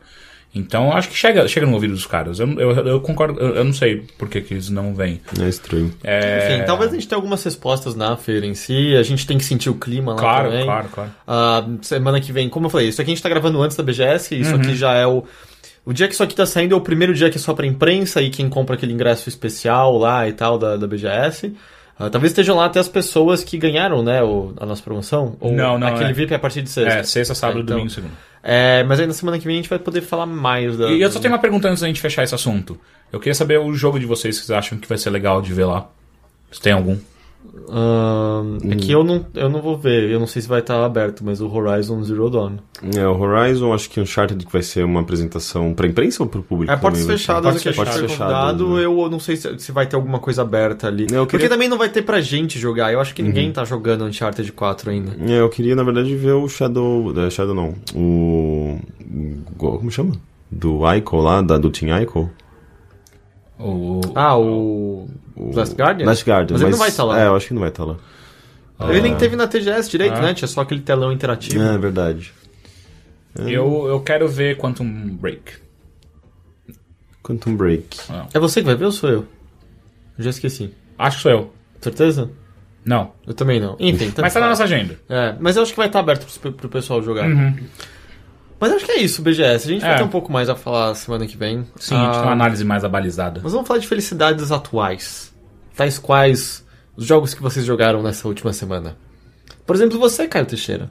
Então, acho que chega, chega no ouvido dos caras. Eu, eu, eu concordo, eu, eu não sei por que, que eles não vêm.
É estranho.
É,
Enfim, talvez a gente tenha algumas respostas na feira em si, a gente tem que sentir o clima lá
Claro,
também.
claro, claro.
Ah, semana que vem, como eu falei, isso aqui a gente tá gravando antes da BGS, isso
Uhum.
aqui já é o. O dia que isso aqui tá saindo é o primeiro dia que é só pra imprensa e quem compra aquele ingresso especial lá e tal da, da BGS. Ah, talvez estejam lá até as pessoas que ganharam, né, o- a nossa promoção. Ou
Não, não,
Aquele
é.
VIP é a partir de sexta.
É, sexta, sábado,
É, então,
domingo, segunda.
É, mas aí na semana que vem a gente vai poder falar mais da.
E eu só tenho uma pergunta antes da gente fechar esse assunto. Eu queria saber o jogo de vocês que vocês acham que vai ser legal de ver lá. Se tem algum.
É que eu não, eu não vou ver, eu não sei se vai estar aberto, mas o Horizon Zero Dawn.
É, o Horizon, acho que Uncharted que vai ser uma apresentação pra imprensa ou pro público?
É portas fechadas
Portas
aqui, gente
fechadas, né?
eu não sei se, se vai ter alguma coisa aberta ali.
Eu queria-
Porque também não vai ter pra gente jogar, eu acho que ninguém tá jogando Uncharted 4 ainda.
É, eu queria, na verdade, ver o Shadow... é, Shadow não. O... o- Como chama? Do Ico lá, da, do Team Ico?
O...
Ah, o... Last Guardian?
Last Guardian.
Mas ele não vai estar lá.
É, eu acho que não vai estar lá.
Ele nem teve na TGS direito,
Ah.
né? Tinha só aquele telão interativo.
É, verdade.
Eu, eu quero ver Quantum Break.
Quantum Break.
É você que vai ver ou sou eu? Eu já esqueci.
Acho que sou eu.
Certeza?
Não.
Eu também não. Enfim,
Mas tá na nossa agenda.
É, mas eu acho que vai estar aberto pro, pro pessoal jogar. Mas acho que é isso, BGS. A gente vai
Uhum. É.
ter um pouco mais a falar semana que vem.
Sim, a gente
Ah,
tem uma análise mais abalizada.
Mas vamos falar de felicidades atuais. Tais quais os jogos que vocês jogaram nessa última semana. Por exemplo, você, Caio Teixeira.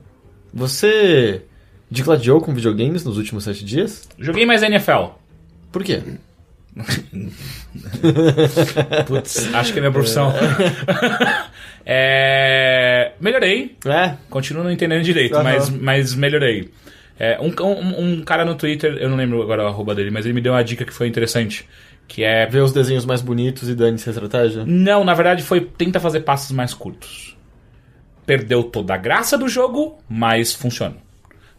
Você digladiou com videogames nos últimos sete dias?
Joguei mais NFL.
Por quê?
Putz, acho que é minha profissão. É, Melhorei.
É,
Continuo não entendendo direito,
Aham.
mas, mas melhorei. É, um, um, um cara no Twitter, eu não lembro agora a arroba dele, mas ele me deu uma dica que foi interessante. Que é.
ver os desenhos mais bonitos e dane-se a estratégia?
Não, na verdade foi tenta fazer passos mais curtos. Perdeu toda a graça do jogo, mas funciona.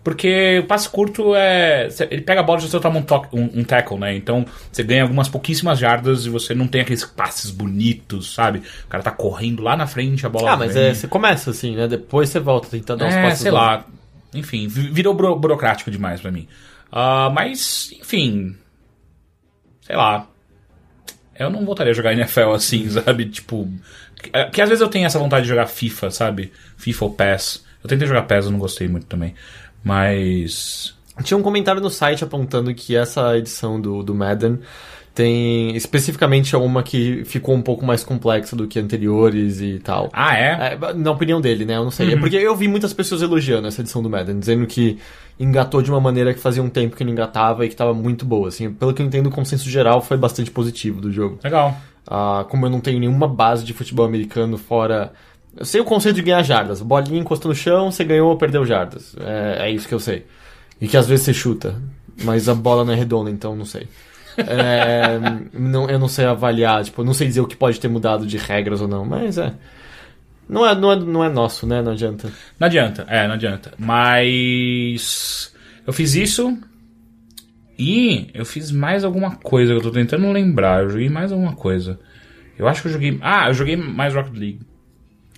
Porque o passe curto é. Ele pega a bola e você toma um, toque- um, um tackle, né? Então você ganha algumas pouquíssimas jardas e você não tem aqueles passes bonitos, sabe? O cara tá correndo lá na frente, a bola.
Ah, mas
vem.
é, você começa assim, né? Depois você volta tentando dar uns
É,
passos.
sei
bons.
lá. Enfim, vi- virou buro- burocrático demais pra mim. Ah, mas, enfim. Sei lá. Eu não voltaria a jogar NFL assim, sabe? Tipo. Que, que às vezes eu tenho essa vontade de jogar FIFA, sabe? FIFA ou PES. Eu tentei jogar PES, eu não gostei muito também. Mas.
Tinha um comentário no site apontando que essa edição do, do Madden tem especificamente uma que ficou um pouco mais complexa do que anteriores e tal.
Ah, é?
É, na opinião dele, né? Eu não sei. É porque eu vi muitas pessoas elogiando essa edição do Madden, dizendo que engatou de uma maneira que fazia um tempo que não engatava e que tava muito boa. Assim, pelo que eu entendo, o consenso geral foi bastante positivo do jogo.
Legal.
Ah, como eu não tenho nenhuma base de futebol americano fora. Eu sei o conceito de ganhar jardas. Bolinha encostou no chão, você ganhou ou perdeu jardas. É, é isso que eu sei. E que às vezes você chuta. Mas a bola não é redonda, então não sei. É, não, eu não sei avaliar, tipo, não sei dizer o que pode ter mudado de regras ou não, mas é. Não é, não é, não é nosso, né? Não adianta.
Não adianta, é, não adianta. Mas. Eu fiz isso. E eu fiz mais alguma coisa eu tô tentando lembrar. Eu joguei mais alguma coisa. Eu acho que eu joguei. Ah, eu joguei mais Rocket League.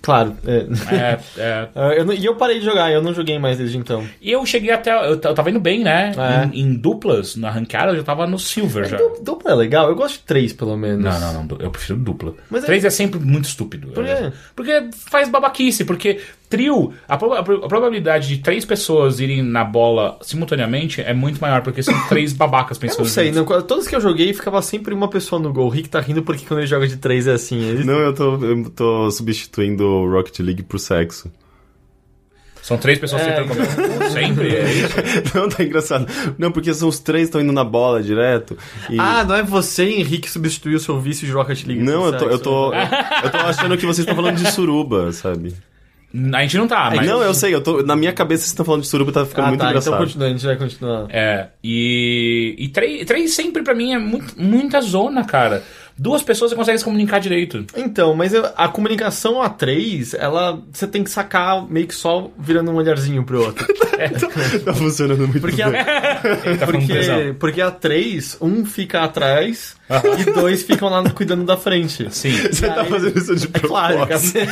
Claro. é.
É, é.
Ah, eu e eu parei de jogar, eu não joguei mais desde então.
E eu cheguei até. Eu, eu tava indo bem, né?
É.
Em, em duplas, na ranqueada, eu já tava no Silver já.
Du- Dupla é legal, eu gosto de três, pelo menos.
Não, não, não. Eu prefiro dupla.
Mas é-
Três é... sempre muito estúpido.
Por quê?
É. Porque faz babaquice. Porque trio, a, proba- a pro- a probabilidade de três pessoas irem na bola simultaneamente é muito maior. Porque são três babacas
Eu
pensando
não sei, não, todas que eu joguei ficava sempre uma pessoa no gol. O Rick tá rindo porque quando ele joga de três é assim. Ele...
Não, eu tô, eu tô substituindo o Rocket League por sexo.
São três pessoas
É.
tentando comer. Sempre é isso.
Não, tá engraçado. Não, porque são os três que estão indo na bola direto. e-
Ah, não é você, Henrique, substituir o seu vício de Rocket League.
Não, eu tô, eu tô, eu tô achando que vocês estão falando de suruba, sabe?
A gente não tá, mas.
Não, eu sei, eu tô, na minha cabeça vocês estão falando de suruba, tá ficando
Ah,
muito
tá,
engraçado.
então continua, a gente vai continuar.
É, e, e três, três sempre pra mim é muito, muita zona, cara. Duas pessoas você consegue se comunicar direito.
Então, mas a comunicação a três, ela. Você tem que sacar meio que só virando um olharzinho pro outro.
tá funcionando muito
Porque
bem.
a,
tá
porque, porque a três, um fica atrás e dois ficam lá cuidando da frente.
Sim.
Você tá
aí-
fazendo isso de
É claro,
propósito.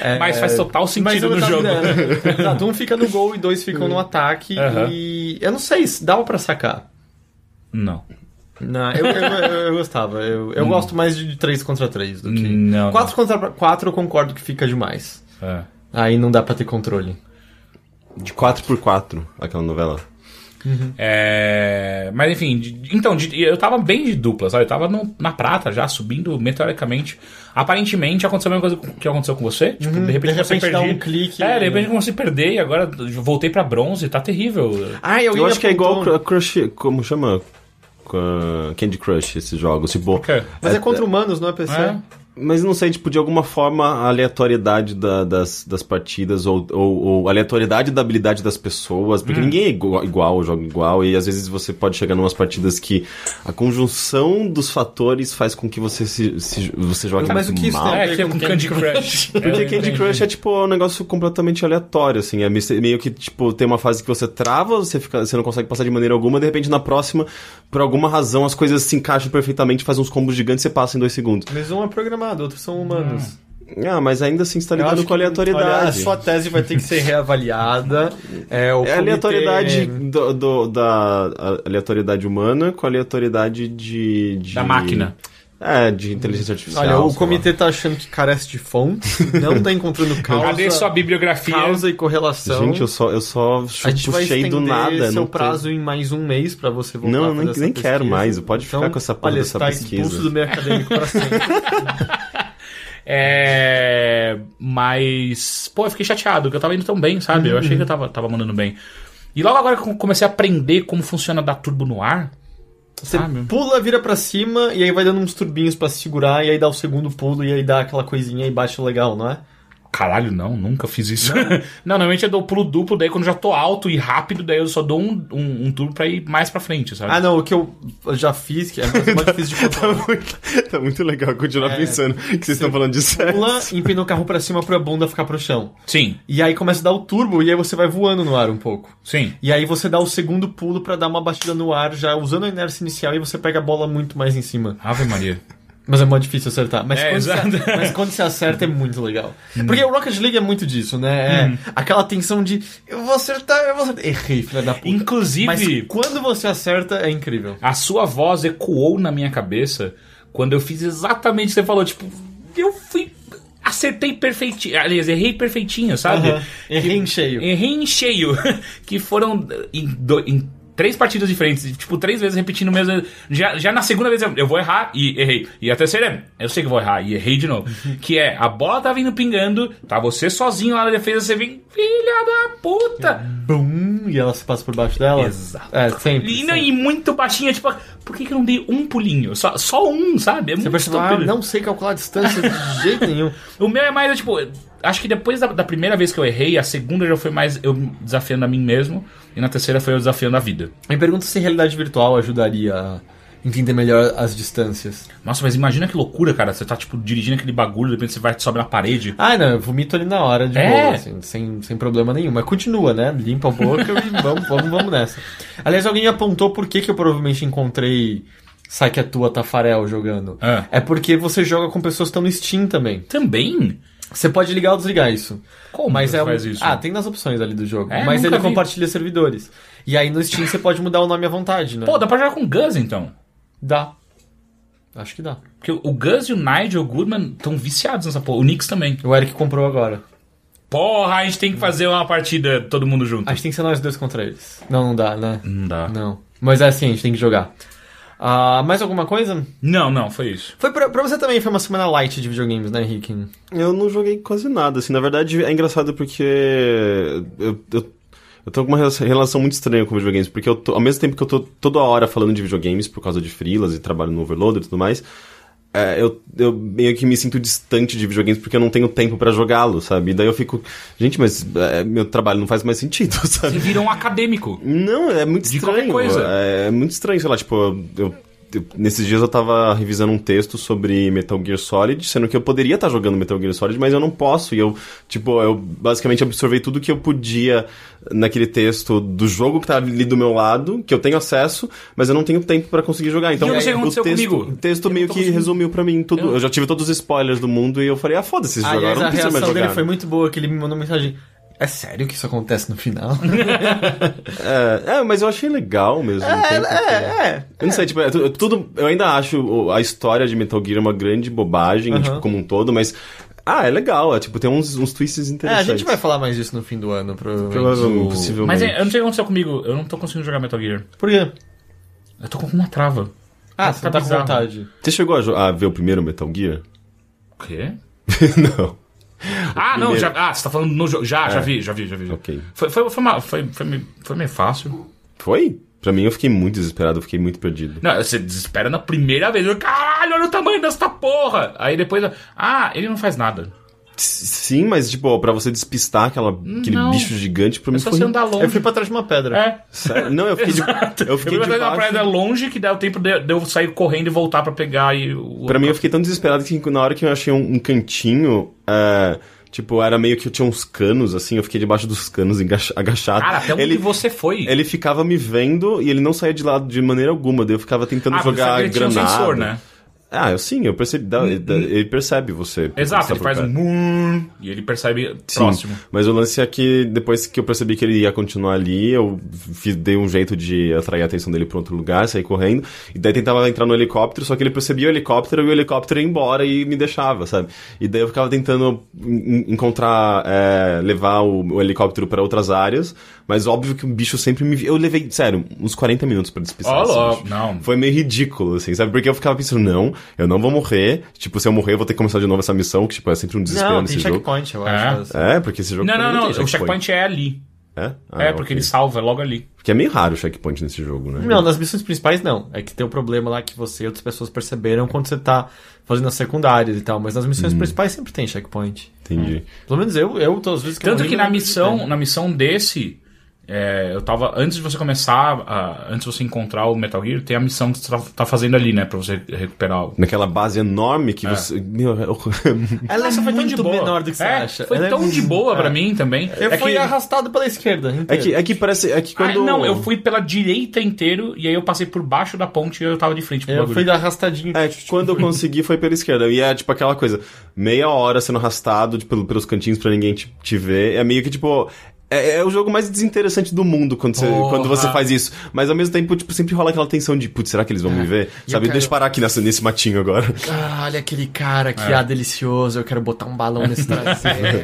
É,
Mas faz total sentido no jogo.
Exato, um fica no gol e dois ficam no ataque.
Aham.
E eu não sei se dava pra sacar.
Não.
Não, eu, eu, eu- eu gostava. Eu, eu gosto mais de 3 contra 3 do que.
Hum. Não,
4 contra 4 eu concordo que fica demais.
É.
Aí não dá pra ter controle.
De 4x4, aquela novela.
É, Mas enfim, de- então, de- eu tava bem de dupla, sabe? Eu tava no- na prata já, subindo meteoricamente. Aparentemente aconteceu a mesma coisa que aconteceu com você. Tipo, de repente,
de
você
repente dá
perdi.
um clique
É,
e-
de repente eu comecei a perder e agora eu voltei pra bronze, tá terrível.
Ah,
Eu acho que é igual a Crush, como chama? Com Candy Crush, esses jogos. Tipo?
Mas é contra humanos, não é PC?
É.
Mas não sei, tipo, de alguma forma a aleatoriedade da- das, das partidas ou, ou, ou aleatoriedade da habilidade das pessoas, porque ninguém é igual, igual, joga igual, e às vezes você pode chegar em umas partidas que a conjunção dos fatores faz com que você se, se- você jogue
Mas
muito
o que isso
mal.
tem a
É,
ver
que é
com Candy
Crush.
Porque
Eu
Candy. Crush é tipo um negócio completamente aleatório, assim. É meio que, tipo, tem uma fase que você trava, você, fica, você não consegue passar de maneira alguma, de repente na próxima, por alguma razão, as coisas se encaixam perfeitamente, faz uns combos gigantes e você passa em dois segundos.
Mas um é programado, outros são humanos.
Ah, mas ainda assim você tá
Eu
lidando com
que, olha, a
aleatoriedade.
sua tese vai ter que ser reavaliada. É, o
É a
comitê-
aleatoriedade do, do- da a aleatoriedade humana com a aleatoriedade de, de-
Da máquina.
É, de inteligência artificial.
Olha, o comitê tá achando que carece de fontes, não tá encontrando causa,
Cadê sua bibliografia?
causa e
lá.
correlação.
Gente, eu só, eu só
a gente vai
puxei do nada.
seu
não
prazo em mais um mês pra você voltar
Não, nem- nem quero mais, pode ficar
Então,
com essa porra
olha,
dessa
tá
pesquisa.
expulso do meio acadêmico pra sempre.
É. Mas. Pô, eu fiquei chateado, porque eu tava indo tão bem, sabe? Eu achei que eu tava, tava mandando bem. E logo agora que eu comecei a aprender como funciona dar turbo no ar.
Você
Sabe?
pula, vira pra cima e aí vai dando uns turbinhos pra segurar e aí dá o segundo pulo e aí dá aquela coisinha e baixa legal, não é?
Caralho, não, nunca fiz isso. Não, normalmente eu dou pulo duplo, daí quando já tô alto e rápido, daí eu só dou um, um, um turbo pra ir mais pra frente, sabe?
Ah, não, o que eu já fiz, que é mais difícil de
Tá muito, tá muito legal continuar pensando que vocês estão falando de sexo.
Pula, empina o carro pra cima pra bunda ficar pro chão.
Sim,
E aí começa a dar o turbo e aí você vai voando no ar um pouco.
sim.
E aí você dá o segundo pulo pra dar uma batida no ar, já usando a inércia inicial e você pega a bola muito mais em cima.
Ave Maria.
Mas é muito difícil acertar. Mas,
É,
quando, você, mas quando você acerta é muito legal. Porque o Rocket League é muito disso, né? É aquela tensão de eu vou acertar, eu vou acertar. Errei, filha da puta.
Inclusive,
Mas quando você acerta é incrível.
a sua voz ecoou na minha cabeça quando eu fiz exatamente o que você falou. Tipo, eu fui. Acertei perfeitinho. Aliás, errei perfeitinho, sabe?
Aham. Errei em cheio.
Errei em cheio. que foram em, do- em três partidas diferentes. Tipo, três vezes repetindo o mesmo. Já, já na segunda vez eu, eu vou errar e errei. E a terceira, eu sei que vou errar e errei de novo. que é, a bola tá vindo pingando, tá você sozinho lá na defesa, você vem, filha da puta!
Bum, e ela se passa por baixo dela.
Exato.
É, sempre.
E,
sempre.
e muito baixinha, tipo, por que, que eu não dei um pulinho? Só, só um, sabe? É
Você
muito
percebe, ah, não sei calcular a distância de jeito nenhum.
O meu é mais, tipo, acho que depois da, da primeira vez que eu errei, a segunda já foi mais eu desafiando a mim mesmo, e na terceira foi eu desafiando a vida.
Me pergunto se realidade virtual ajudaria a entender melhor as distâncias.
Nossa, mas imagina que loucura, cara. Você tá, tipo, dirigindo aquele bagulho, de repente você vai sobe na parede.
Ah, não, eu vomito ali na hora, de
É?
boa, assim, sem, sem problema nenhum. Mas continua, né? Limpa a boca e vamos, vamos, vamos nessa. Aliás, alguém apontou por que, que eu provavelmente encontrei Saiketua Tafarel jogando.
Ah.
É porque você joga com pessoas que estão no Steam também.
Também?
Você pode ligar ou desligar isso.
Como
Mas é um-
faz isso?
Ah, tem nas opções ali do jogo.
É?
mas ele
vi.
compartilha servidores. E aí no Steam você pode mudar o nome à vontade, né?
Pô, dá pra jogar com o Gus, então.
Dá. Acho que dá.
Porque o Gus e o Nigel Goodman estão viciados nessa porra. O Nix também.
O Eric comprou agora.
Porra, a gente tem que fazer uma partida todo mundo junto.
Acho que tem que ser nós dois contra eles. Não, não dá, né?
Não dá.
Não. Mas é assim, a gente tem que jogar. Ah, mais alguma coisa?
Não, não, foi isso.
Foi pra, pra você também, foi uma semana light de videogames, né, Henrique?
Eu não joguei quase nada, assim. Na verdade, é engraçado porque eu, eu, eu tô com uma relação- relação muito estranha com videogames, porque eu tô, ao mesmo tempo que eu tô toda hora falando de videogames por causa de freelas e trabalho no Overloader e tudo mais, é, eu, eu meio que me sinto distante de videogames porque eu não tenho tempo pra jogá-lo, sabe? E daí eu fico, gente, mas é, meu trabalho não faz mais sentido, sabe?
Você vira um acadêmico.
Não, é muito
De
estranho.
qualquer coisa.
É, muito estranho, sei lá, tipo, eu, eu- nesses dias eu tava revisando um texto sobre Metal Gear Solid, sendo que eu poderia estar jogando Metal Gear Solid, mas eu não posso. E eu, tipo, eu basicamente absorvei tudo que eu podia naquele texto do jogo que tá ali do meu lado, que eu tenho acesso, mas eu não tenho tempo pra conseguir jogar. Então,
E sei o
texto,
comigo.
texto
Eu
meio que
conseguindo.
resumiu pra mim tudo.
Eu-
Eu... já tive todos os spoilers do mundo e eu falei, ah, foda-se esse jogo, agora
Aliás,
eu não
a
preciso mais
reação
jogar.
dele foi muito boa, que ele me mandou mensagem. É sério que isso acontece no final?
É, é, mas eu achei legal mesmo. tempo,
é.
Eu não sei, tipo, é tu- tudo. Eu ainda acho a história de Metal Gear uma grande bobagem, tipo, como um todo, mas. Ah, é legal, é, tipo, tem uns, uns twists
É, a
interessantes.
gente vai falar mais disso no fim do ano, provavelmente.
Provavelmente, possivelmente.
Mas é, eu não sei o que aconteceu comigo. Eu não tô conseguindo jogar Metal Gear.
Por quê?
Eu tô com uma trava.
Ah,
Tá-
você
tá
tá com vontade.
Você chegou a, a ver o primeiro Metal Gear?
O quê?
não.
Ah, não,
primeiro.
já, ah, você tá falando no jogo. Já, já
É.
vi, já vi, já vi.
Ok.
Foi, foi, foi, uma- foi, foi, meio- foi meio fácil.
Foi? Pra mim eu fiquei muito desesperado, eu fiquei muito perdido.
Não, você desespera na primeira vez. Eu, Caralho, olha o tamanho dessa porra! Aí depois, ah, ele não faz nada.
Sim, mas, tipo, pra você despistar aquela, aquele
Não.
bicho gigante, pra
É
mim foi.
longe.
Eu fui pra trás de uma pedra.
É.
Sério? Não, eu fiquei de. Eu fiquei
fui
de
pra praia
baixo.
longe que dá o tempo de, de eu sair correndo e voltar pra pegar e o.
Pra mim, eu fiquei tão desesperado que na hora que eu achei um, um cantinho, é, tipo, era meio que eu tinha uns canos, assim, eu fiquei debaixo dos canos agachado.
Cara, até onde
ele,
você foi?
ele ficava me vendo e ele não saía de lado de maneira alguma, daí eu ficava tentando
ah,
jogar
ele tinha um
granada.
sensor, né?
Ah, eu sim, eu percebi. dá- Ele percebe você.
Exato,
você
ele
tá
faz um moon e ele percebe
Sim,
próximo.
Mas o lance é que depois que eu percebi que ele ia continuar ali, eu fiz, dei um jeito de atrair a atenção dele pra outro lugar, sair correndo. E daí tentava entrar no helicóptero, só que ele percebia o helicóptero e o helicóptero ia embora e me deixava, sabe? E daí eu ficava tentando en- encontrar, é, levar o, o helicóptero pra outras áreas, mas óbvio que o bicho sempre me. Eu levei, sério, uns 40 minutos pra esse
ó,
bicho.
não.
Foi meio ridículo, assim, sabe? Porque eu ficava pensando, não, eu não vou morrer. Tipo, se eu morrer, eu vou ter que começar de novo essa missão, que tipo, é sempre um desespero
Não,
nesse
tem
jogo.
checkpoint, eu
É.
acho.
É, porque esse jogo
Não, não, não.
tem
O checkpoint é ali.
É? Ah,
é, porque
ok.
ele salva logo ali.
Porque é meio raro o checkpoint nesse jogo, né?
Não, nas missões principais não. É que tem o problema lá que você e outras pessoas perceberam quando você tá fazendo as secundárias e tal. Mas nas missões
Uhum.
principais sempre tem checkpoint.
Entendi.
Pelo menos eu, eu todas as vezes que eu
Tanto
morri,
que
não
na missão, na missão desse, é, eu tava. Antes de você começar, a- antes de você encontrar o Metal Gear, tem a missão que você tá, tá fazendo ali, né? Pra você recuperar o.
Naquela base enorme que você. Meu, é
Ela
Nossa,
é
foi tão
muito
de boa.
menor do que você
É,
acha.
Foi
Ela é
tão de boa pra
é.
mim também.
Eu
é
fui
que,
arrastado pela esquerda.
É que, é que parece. É que
Ah,
quando.
não, eu fui pela direita inteiro e aí eu passei por baixo da ponte e eu tava de frente
Eu
bagulho.
fui arrastadinho.
É, quando eu consegui foi pela esquerda. E é tipo aquela coisa, meia hora sendo arrastado tipo, pelos cantinhos pra ninguém te, te ver. É meio que tipo. É, é o jogo mais desinteressante do mundo quando você,
Porra.
quando você faz isso. Mas ao mesmo tempo, tipo, sempre rola aquela tensão de, putz, será que eles vão me ver?
E
Sabe?
eu
Deixa eu
quero-
parar aqui nessa, nesse matinho agora.
Ah, olha aquele cara que
É.
ah, delicioso. Eu quero botar um balão nesse traseiro.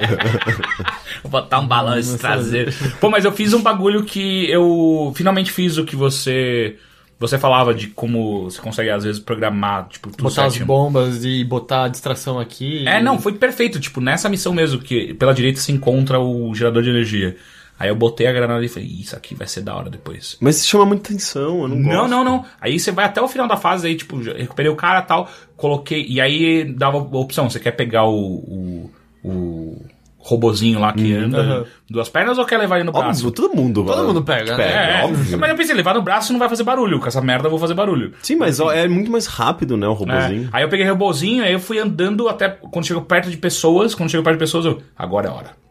Vou botar um balão nesse traseiro. Pô, mas eu fiz um bagulho que eu finalmente fiz o que você. Você falava de como você consegue, às vezes, programar, tipo, tudo
botar as
certinho.
bombas e botar a distração aqui.
É, não, foi perfeito. Tipo, nessa missão mesmo, que pela direita se encontra o gerador de energia. Aí eu botei a granada e falei, isso aqui vai ser da hora depois.
Mas chama muita atenção, eu não gosto.
Não, não, não. Aí você vai até o final da fase, aí, tipo, recuperei o cara e tal, coloquei. E aí dava a opção: você quer pegar o. o, o robozinho lá que anda
aham.
duas pernas ou quer levar ele no braço?
Óbvio, todo mundo.
Todo mundo pega, né?
É,
É, óbvio.
Mas eu pensei, levar no braço não vai fazer barulho. Com essa merda eu vou fazer barulho.
Sim, mas ó, é muito mais rápido, né, o
É.
robozinho.
Aí eu peguei o robozinho, aí eu fui andando até quando chegou perto de pessoas. Quando chegou perto de pessoas, eu. Agora é a hora.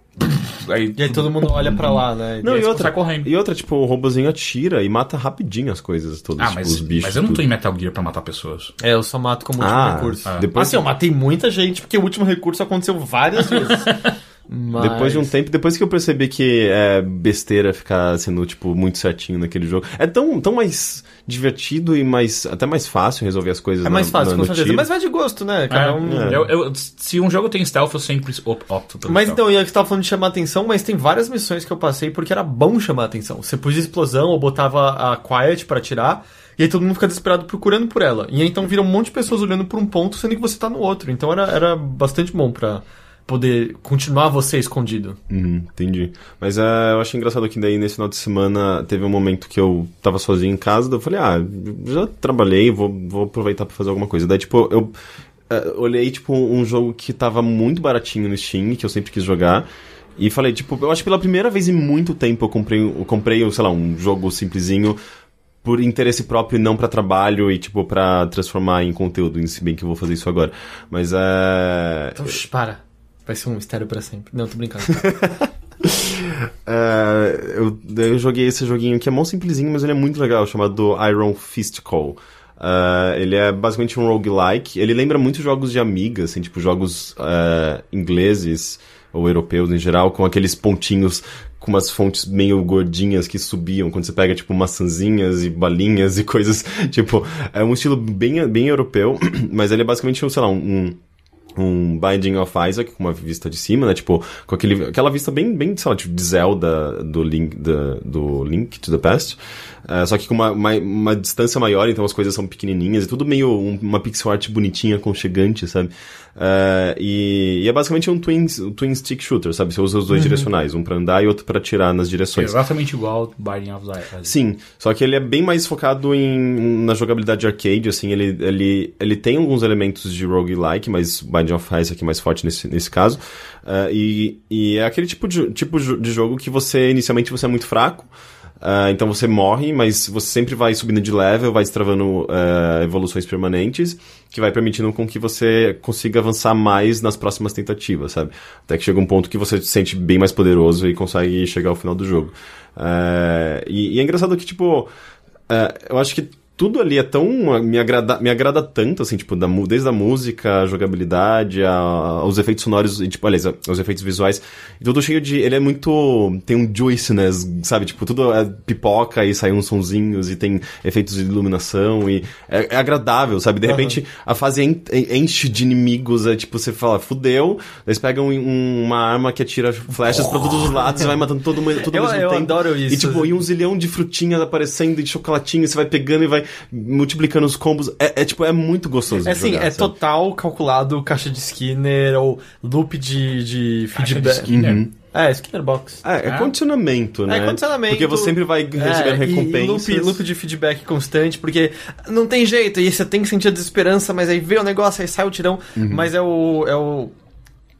Aí,
E aí todo mundo olha pra lá, né?
Não, e outra,
correndo.
e outra, tipo, o robozinho atira e mata rapidinho as coisas todas,
Ah,
tipo,
mas,
os bichos.
mas eu não tô
tudo.
em Metal Gear pra matar pessoas.
É, eu só mato como último
Ah,
recurso.
ah. depois-
Assim, eu matei muita gente, porque o último recurso aconteceu várias vezes. Mas...
Depois de um tempo, depois que eu percebi que é besteira ficar sendo, tipo, muito certinho naquele jogo. É tão, tão mais divertido e mais até mais fácil resolver as coisas
É mais
na-
fácil,
na-
com certeza.
tiro.
Mas vai de gosto, né? Cada
É,
um...
É.
eu- eu- se um jogo tem stealth, eu sempre op- opto pelo
Mas
stealth.
então, e aí que você tava falando de chamar atenção, mas tem várias missões que eu passei porque era bom chamar atenção. Você pôs explosão ou botava a Quiet pra atirar, e aí todo mundo fica desesperado procurando por ela. E aí então vira um monte de pessoas olhando por um ponto, sendo que você tá no outro. Então era, era bastante bom pra poder continuar você escondido.
Uhum, entendi. Mas é, eu achei engraçado que daí nesse final de semana teve um momento que eu tava sozinho em casa, daí eu falei, ah, já trabalhei, vou, vou aproveitar pra fazer alguma coisa. Daí, tipo, eu é, olhei, tipo, um jogo que tava muito baratinho no Steam, que eu sempre quis jogar. E falei, tipo, eu acho que pela primeira vez em muito tempo eu comprei, eu comprei sei lá, um jogo simplesinho por interesse próprio e não pra trabalho e, tipo, pra transformar em conteúdo, se bem que eu vou fazer isso agora. Mas é.
Então, para. Vai ser um mistério pra sempre. Não, tô brincando.
É, eu, eu joguei esse joguinho que é mó simplesinho, mas ele é muito legal, chamado Iron Fist Call. É, ele é basicamente um roguelike. Ele lembra muito jogos de Amiga, assim, tipo jogos é, ingleses ou europeus em geral, com aqueles pontinhos com umas fontes meio gordinhas que subiam quando você pega, tipo, maçãzinhas e balinhas e coisas. Tipo, é um estilo bem, bem europeu, mas ele é basicamente, sei lá, um- um um Binding of Isaac com uma vista de cima, né? Tipo, com aquele, aquela vista bem, bem, sei lá, tipo, de Zelda do Link, da- do Link to the Past. É, só que com uma, uma, uma distância maior, então as coisas são pequenininhas e tudo meio um- uma pixel art bonitinha, aconchegante, sabe? É, e, e é basicamente um twin, um twin stick shooter, sabe? Você usa os dois direcionais, um pra andar e outro pra atirar nas
É
direções.
exatamente igual ao Binding of Isaac.
Sim, só que ele é bem mais focado em, na jogabilidade arcade, assim, ele, ele, ele tem alguns elementos de roguelike, mas Binding of Isaac é mais forte nesse, nesse caso. Ah, e, e é aquele tipo de, tipo de jogo que você, inicialmente, você é muito fraco, ah, então você morre, mas você sempre vai subindo de level, vai destravando ah, evoluções permanentes, que vai permitindo com que você consiga avançar mais nas próximas tentativas, sabe? Até que chega um ponto que você se sente bem mais poderoso e consegue chegar ao final do jogo. Ah, e, e é engraçado que, tipo, ah, eu acho que tudo ali é tão. me agrada, me agrada tanto, assim, tipo, da, desde a música, a jogabilidade, a, aos efeitos sonoros, e, tipo, aliás, os efeitos visuais. E tudo cheio de. Ele é muito. tem um juiciness, sabe? Tipo, tudo é pipoca e sai uns sonzinhos e tem efeitos de iluminação e é, é agradável, sabe? De repente a fase en- en- enche de inimigos, é tipo, você fala, fudeu, eles pegam um- uma arma que atira flechas pra todos os lados e vai matando todo mundo todo
Eu- eu
tempo.
adoro isso.
E tipo, e um zilhão de frutinhas aparecendo e de chocolatinho, você vai pegando e vai multiplicando os combos. É, é, tipo, é muito gostoso
É assim,
jogar,
é
sabe?
total calculado caixa de Skinner ou loop de, de
Caixa de
feedback.
Skinner.
É, Skinner Box.
É, é condicionamento, né?
É condicionamento.
Porque você sempre vai recebendo
É, e
recompensas.
loop, loop de feedback constante, porque não tem jeito, e você tem que sentir a desesperança, mas aí vê o negócio, aí sai o tirão.
Uhum.
Mas é o. É o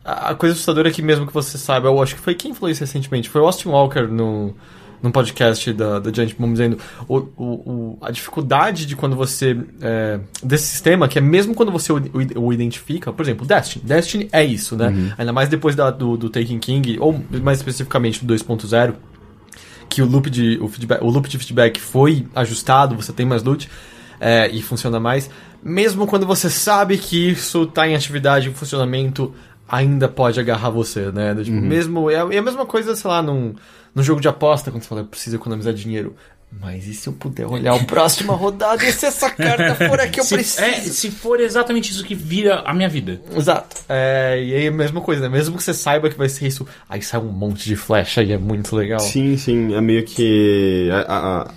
a coisa assustadora é que mesmo que você saiba, eu acho que foi quem falou isso recentemente, foi o Austin Walker no, num podcast da, da Giant Bomb dizendo o, o, o- a dificuldade de quando você. é, desse sistema, que é mesmo quando você o, o- identifica, por exemplo, Destiny. Destiny é isso, né?
Uhum.
Ainda mais depois da, do, do Taken King, ou mais especificamente do 2.0 que o loop de, o feedback, o loop de feedback foi ajustado, você tem mais loot é, e funciona mais. Mesmo quando você sabe que isso está em atividade, em funcionamento, ainda pode agarrar você, né? Tipo, mesmo, é, é a mesma coisa, sei lá, num, num jogo de aposta, quando você fala, eu preciso economizar dinheiro. Mas e se eu puder olhar a próxima rodada e se essa carta for a que eu
Se,
preciso?
é, se for exatamente isso que vira a minha vida.
Exato. É, e aí é a mesma coisa, né? Mesmo que você saiba que vai ser isso, aí sai um monte de flecha e é muito legal.
Sim, sim, é meio que. a- a- a-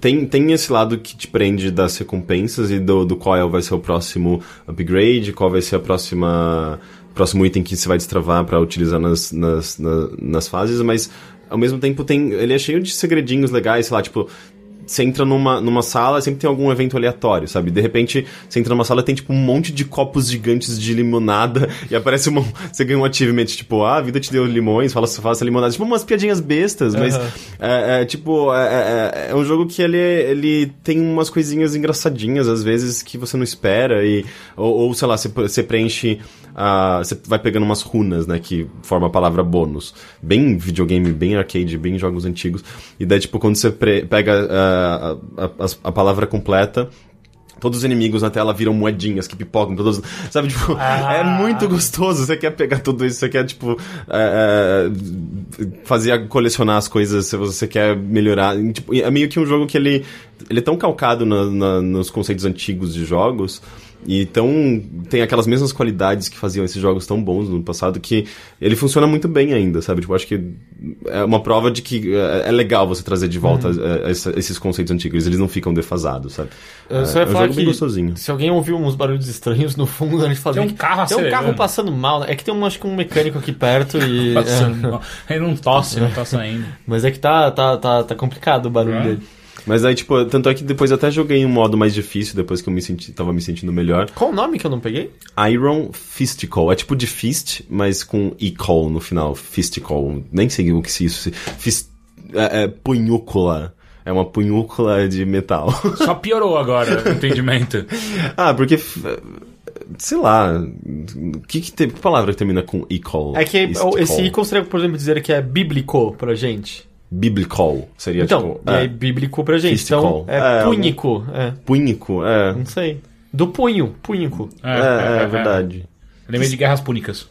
tem, tem esse lado que te prende das recompensas e do, do qual vai ser o próximo upgrade, qual vai ser a próxima próximo item que você vai destravar pra utilizar nas, nas, na- nas fases, mas ao mesmo tempo tem ele é cheio de segredinhos legais, sei lá, tipo você entra numa, numa sala, sempre tem algum evento aleatório, sabe? De repente, você entra numa sala e tem, tipo, um monte de copos gigantes de limonada e aparece uma... Você ganha um achievement, tipo, ah, a vida te deu limões, fala, faça limonada. Tipo, umas piadinhas bestas, mas...
Aham.
É, é, tipo, é, é- é um jogo que ele, ele tem umas coisinhas engraçadinhas, às vezes, que você não espera e... Ou, ou, sei lá, você, você preenche... ah, você vai pegando umas runas, né, que forma a palavra bônus. Bem videogame, bem arcade, bem jogos antigos. E daí, tipo, quando você pega ah, a, a, a palavra completa, todos os inimigos na tela viram moedinhas que pipocam, todos, sabe, tipo, é muito gostoso, você quer pegar tudo isso, você quer, tipo, é, é, fazer, colecionar as coisas, se você quer melhorar, tipo, é meio que um jogo que ele, ele é tão calcado na- na- nos conceitos antigos de jogos, e tão, tem aquelas mesmas qualidades que faziam esses jogos tão bons no passado que ele funciona muito bem ainda, sabe? Tipo, acho que é uma prova de que é, é legal você trazer de volta é, essa- esses conceitos antigos, eles não ficam defasados, sabe?
Eu só
é,
ia
é um
falar
jogo bem
que
gostosinho.
se alguém ouviu uns barulhos estranhos no fundo, a gente fala
Tem um carro
Tem um carro passando mal? É que tem um, acho que um mecânico aqui perto e.
Passando.
é,
Ele não tosse, não tá saindo.
mas é que tá, tá, tá, tá complicado o barulho
É.
dele.
Mas aí, tipo, tanto é que depois eu até joguei um modo mais difícil, depois que eu me senti, tava me sentindo melhor.
Qual o nome que eu não peguei?
Iron Fisticle. É tipo de fist, mas com icol no final. Fisticle. Nem sei o que se isso... se- Fist, é, é punhúcula. É uma punhúcula de metal.
Só piorou agora o entendimento.
ah, porque... Sei lá... Que, que, tem, que palavra que termina com icol?
É que esse ícone seria, por exemplo, dizer que é bíblico pra gente.
Biblical. Seria
Então,
tipo...
e
é,
aí bíblico pra gente. Então,
Fistical.
é,
É,
punhico. É,
punhico. É,
não sei. Do punho, punhico.
é, é, verdade.
Lembrei de Guerras Púnicas.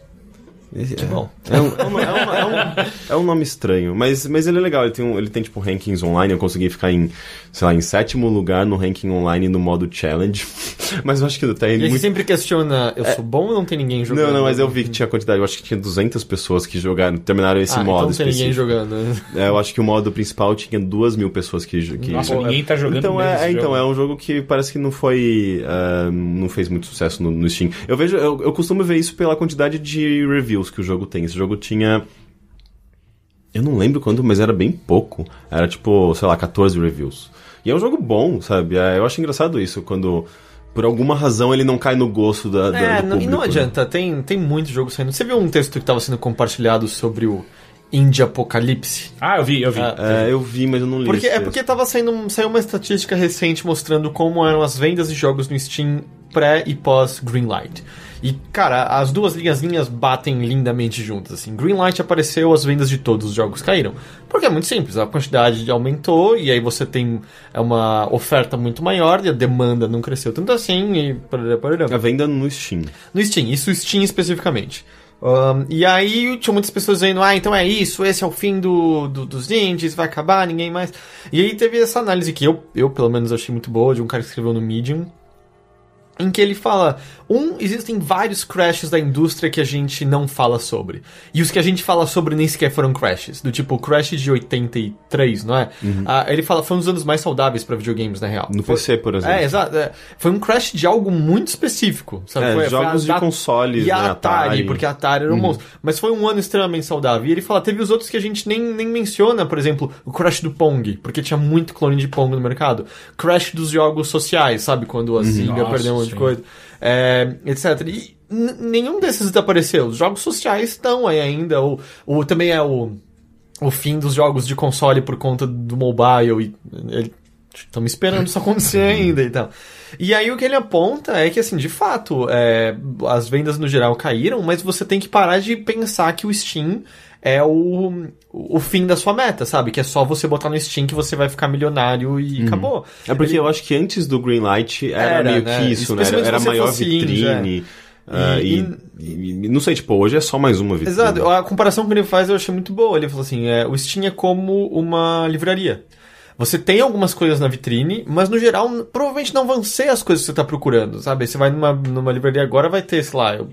Que
bom.
É um, é, uma- é uma- é um- é um nome estranho, mas, mas ele é legal. Ele tem, um- ele tem, tipo, rankings online. Eu consegui ficar em, sei lá, em sétimo lugar no ranking online no modo challenge. mas eu acho que até
E aí
muito...
sempre questiona, eu sou bom ou não tem ninguém jogando?
Não, não, mas eu vi que tinha quantidade. Eu acho que tinha 200 pessoas que jogaram, terminaram esse
ah,
modo
então não tem ninguém
específico.
jogando.
É, eu acho que o modo principal tinha duas mil pessoas que... que
Nossa, ninguém tá jogando
então
mesmo
é,
esse
é, então
jogo.
é um jogo que parece que não foi ah, não fez muito sucesso no, no Steam. Eu vejo eu, eu costumo ver isso pela quantidade de reviews que o jogo tem. Esse jogo tinha eu não lembro quanto, mas era bem pouco. Era tipo, sei lá, 14 reviews. E é um jogo bom, sabe? É, eu acho engraçado isso quando por alguma razão ele não cai no gosto da, da-
É,
do
não, e
público.
não
né?
adianta, tem, tem muito jogo saindo. Você viu um texto que estava sendo compartilhado sobre o Indie Apocalipse?
Ah, eu vi, eu vi.
É, eu vi, mas eu não li.
Porque, é porque tava saindo, saiu uma estatística recente mostrando como eram as vendas de jogos no Steam pré e pós Greenlight. E, cara, as duas linhazinhas batem lindamente juntas, assim. Greenlight apareceu, as vendas de todos os jogos caíram. Porque é muito simples, a quantidade aumentou e aí você tem é uma oferta muito maior e a demanda não cresceu tanto assim e...
A venda no Steam.
No Steam, isso Steam especificamente. Ahn, e aí tinha muitas pessoas dizendo, ah, então é isso, esse é o fim do, do- dos indies, vai acabar, ninguém mais. E aí teve essa análise que eu, eu pelo menos achei muito boa, de um cara que escreveu no Medium, em que ele fala, um, existem vários crashes da indústria que a gente não fala sobre. E os que a gente fala sobre nem sequer foram crashes. Do tipo, o crash de 83, não é? Ah, ele fala, foi um dos anos mais saudáveis pra videogames, na real.
No
Foi-
PC, por exemplo.
É, exato. é. Foi um crash de algo muito específico. Sabe?
É,
Foi- foi
jogos
a
de
da-
consoles,
E a
né,
Atari,
Atari.
porque a Atari era um monstro. Mas foi um ano extremamente saudável. E ele fala, teve os outros que a gente nem, nem menciona, por exemplo, o crash do Pong, porque tinha muito clone de Pong no mercado. Crash dos jogos sociais, sabe? Quando a Zynga
Nossa,
perdeu um monte de coisa. É, etc. E nenhum desses desapareceu. Os jogos sociais estão aí ainda. O, o, também é o, o fim dos jogos de console por conta do mobile. E estamos esperando isso acontecer ainda e tal. E aí o que ele aponta é que, assim, de fato, é, as vendas no geral caíram, mas você tem que parar de pensar que o Steam é o, o fim da sua meta, sabe? Que é só você botar no Steam que você vai ficar milionário e acabou.
É porque eu acho que antes do Greenlight era,
Era,
meio
né?
que isso, né? Era, era maior
indie,
vitrine. ah,
E-
e, e- e não sei, tipo, hoje é só mais uma vitrine.
Exato, a comparação que ele faz eu achei muito boa. Ele falou assim: é, o Steam é como uma livraria. Você tem algumas coisas na vitrine, mas no geral provavelmente não vão ser as coisas que você está procurando, sabe? Você vai numa, numa livraria agora, vai ter, sei lá, o,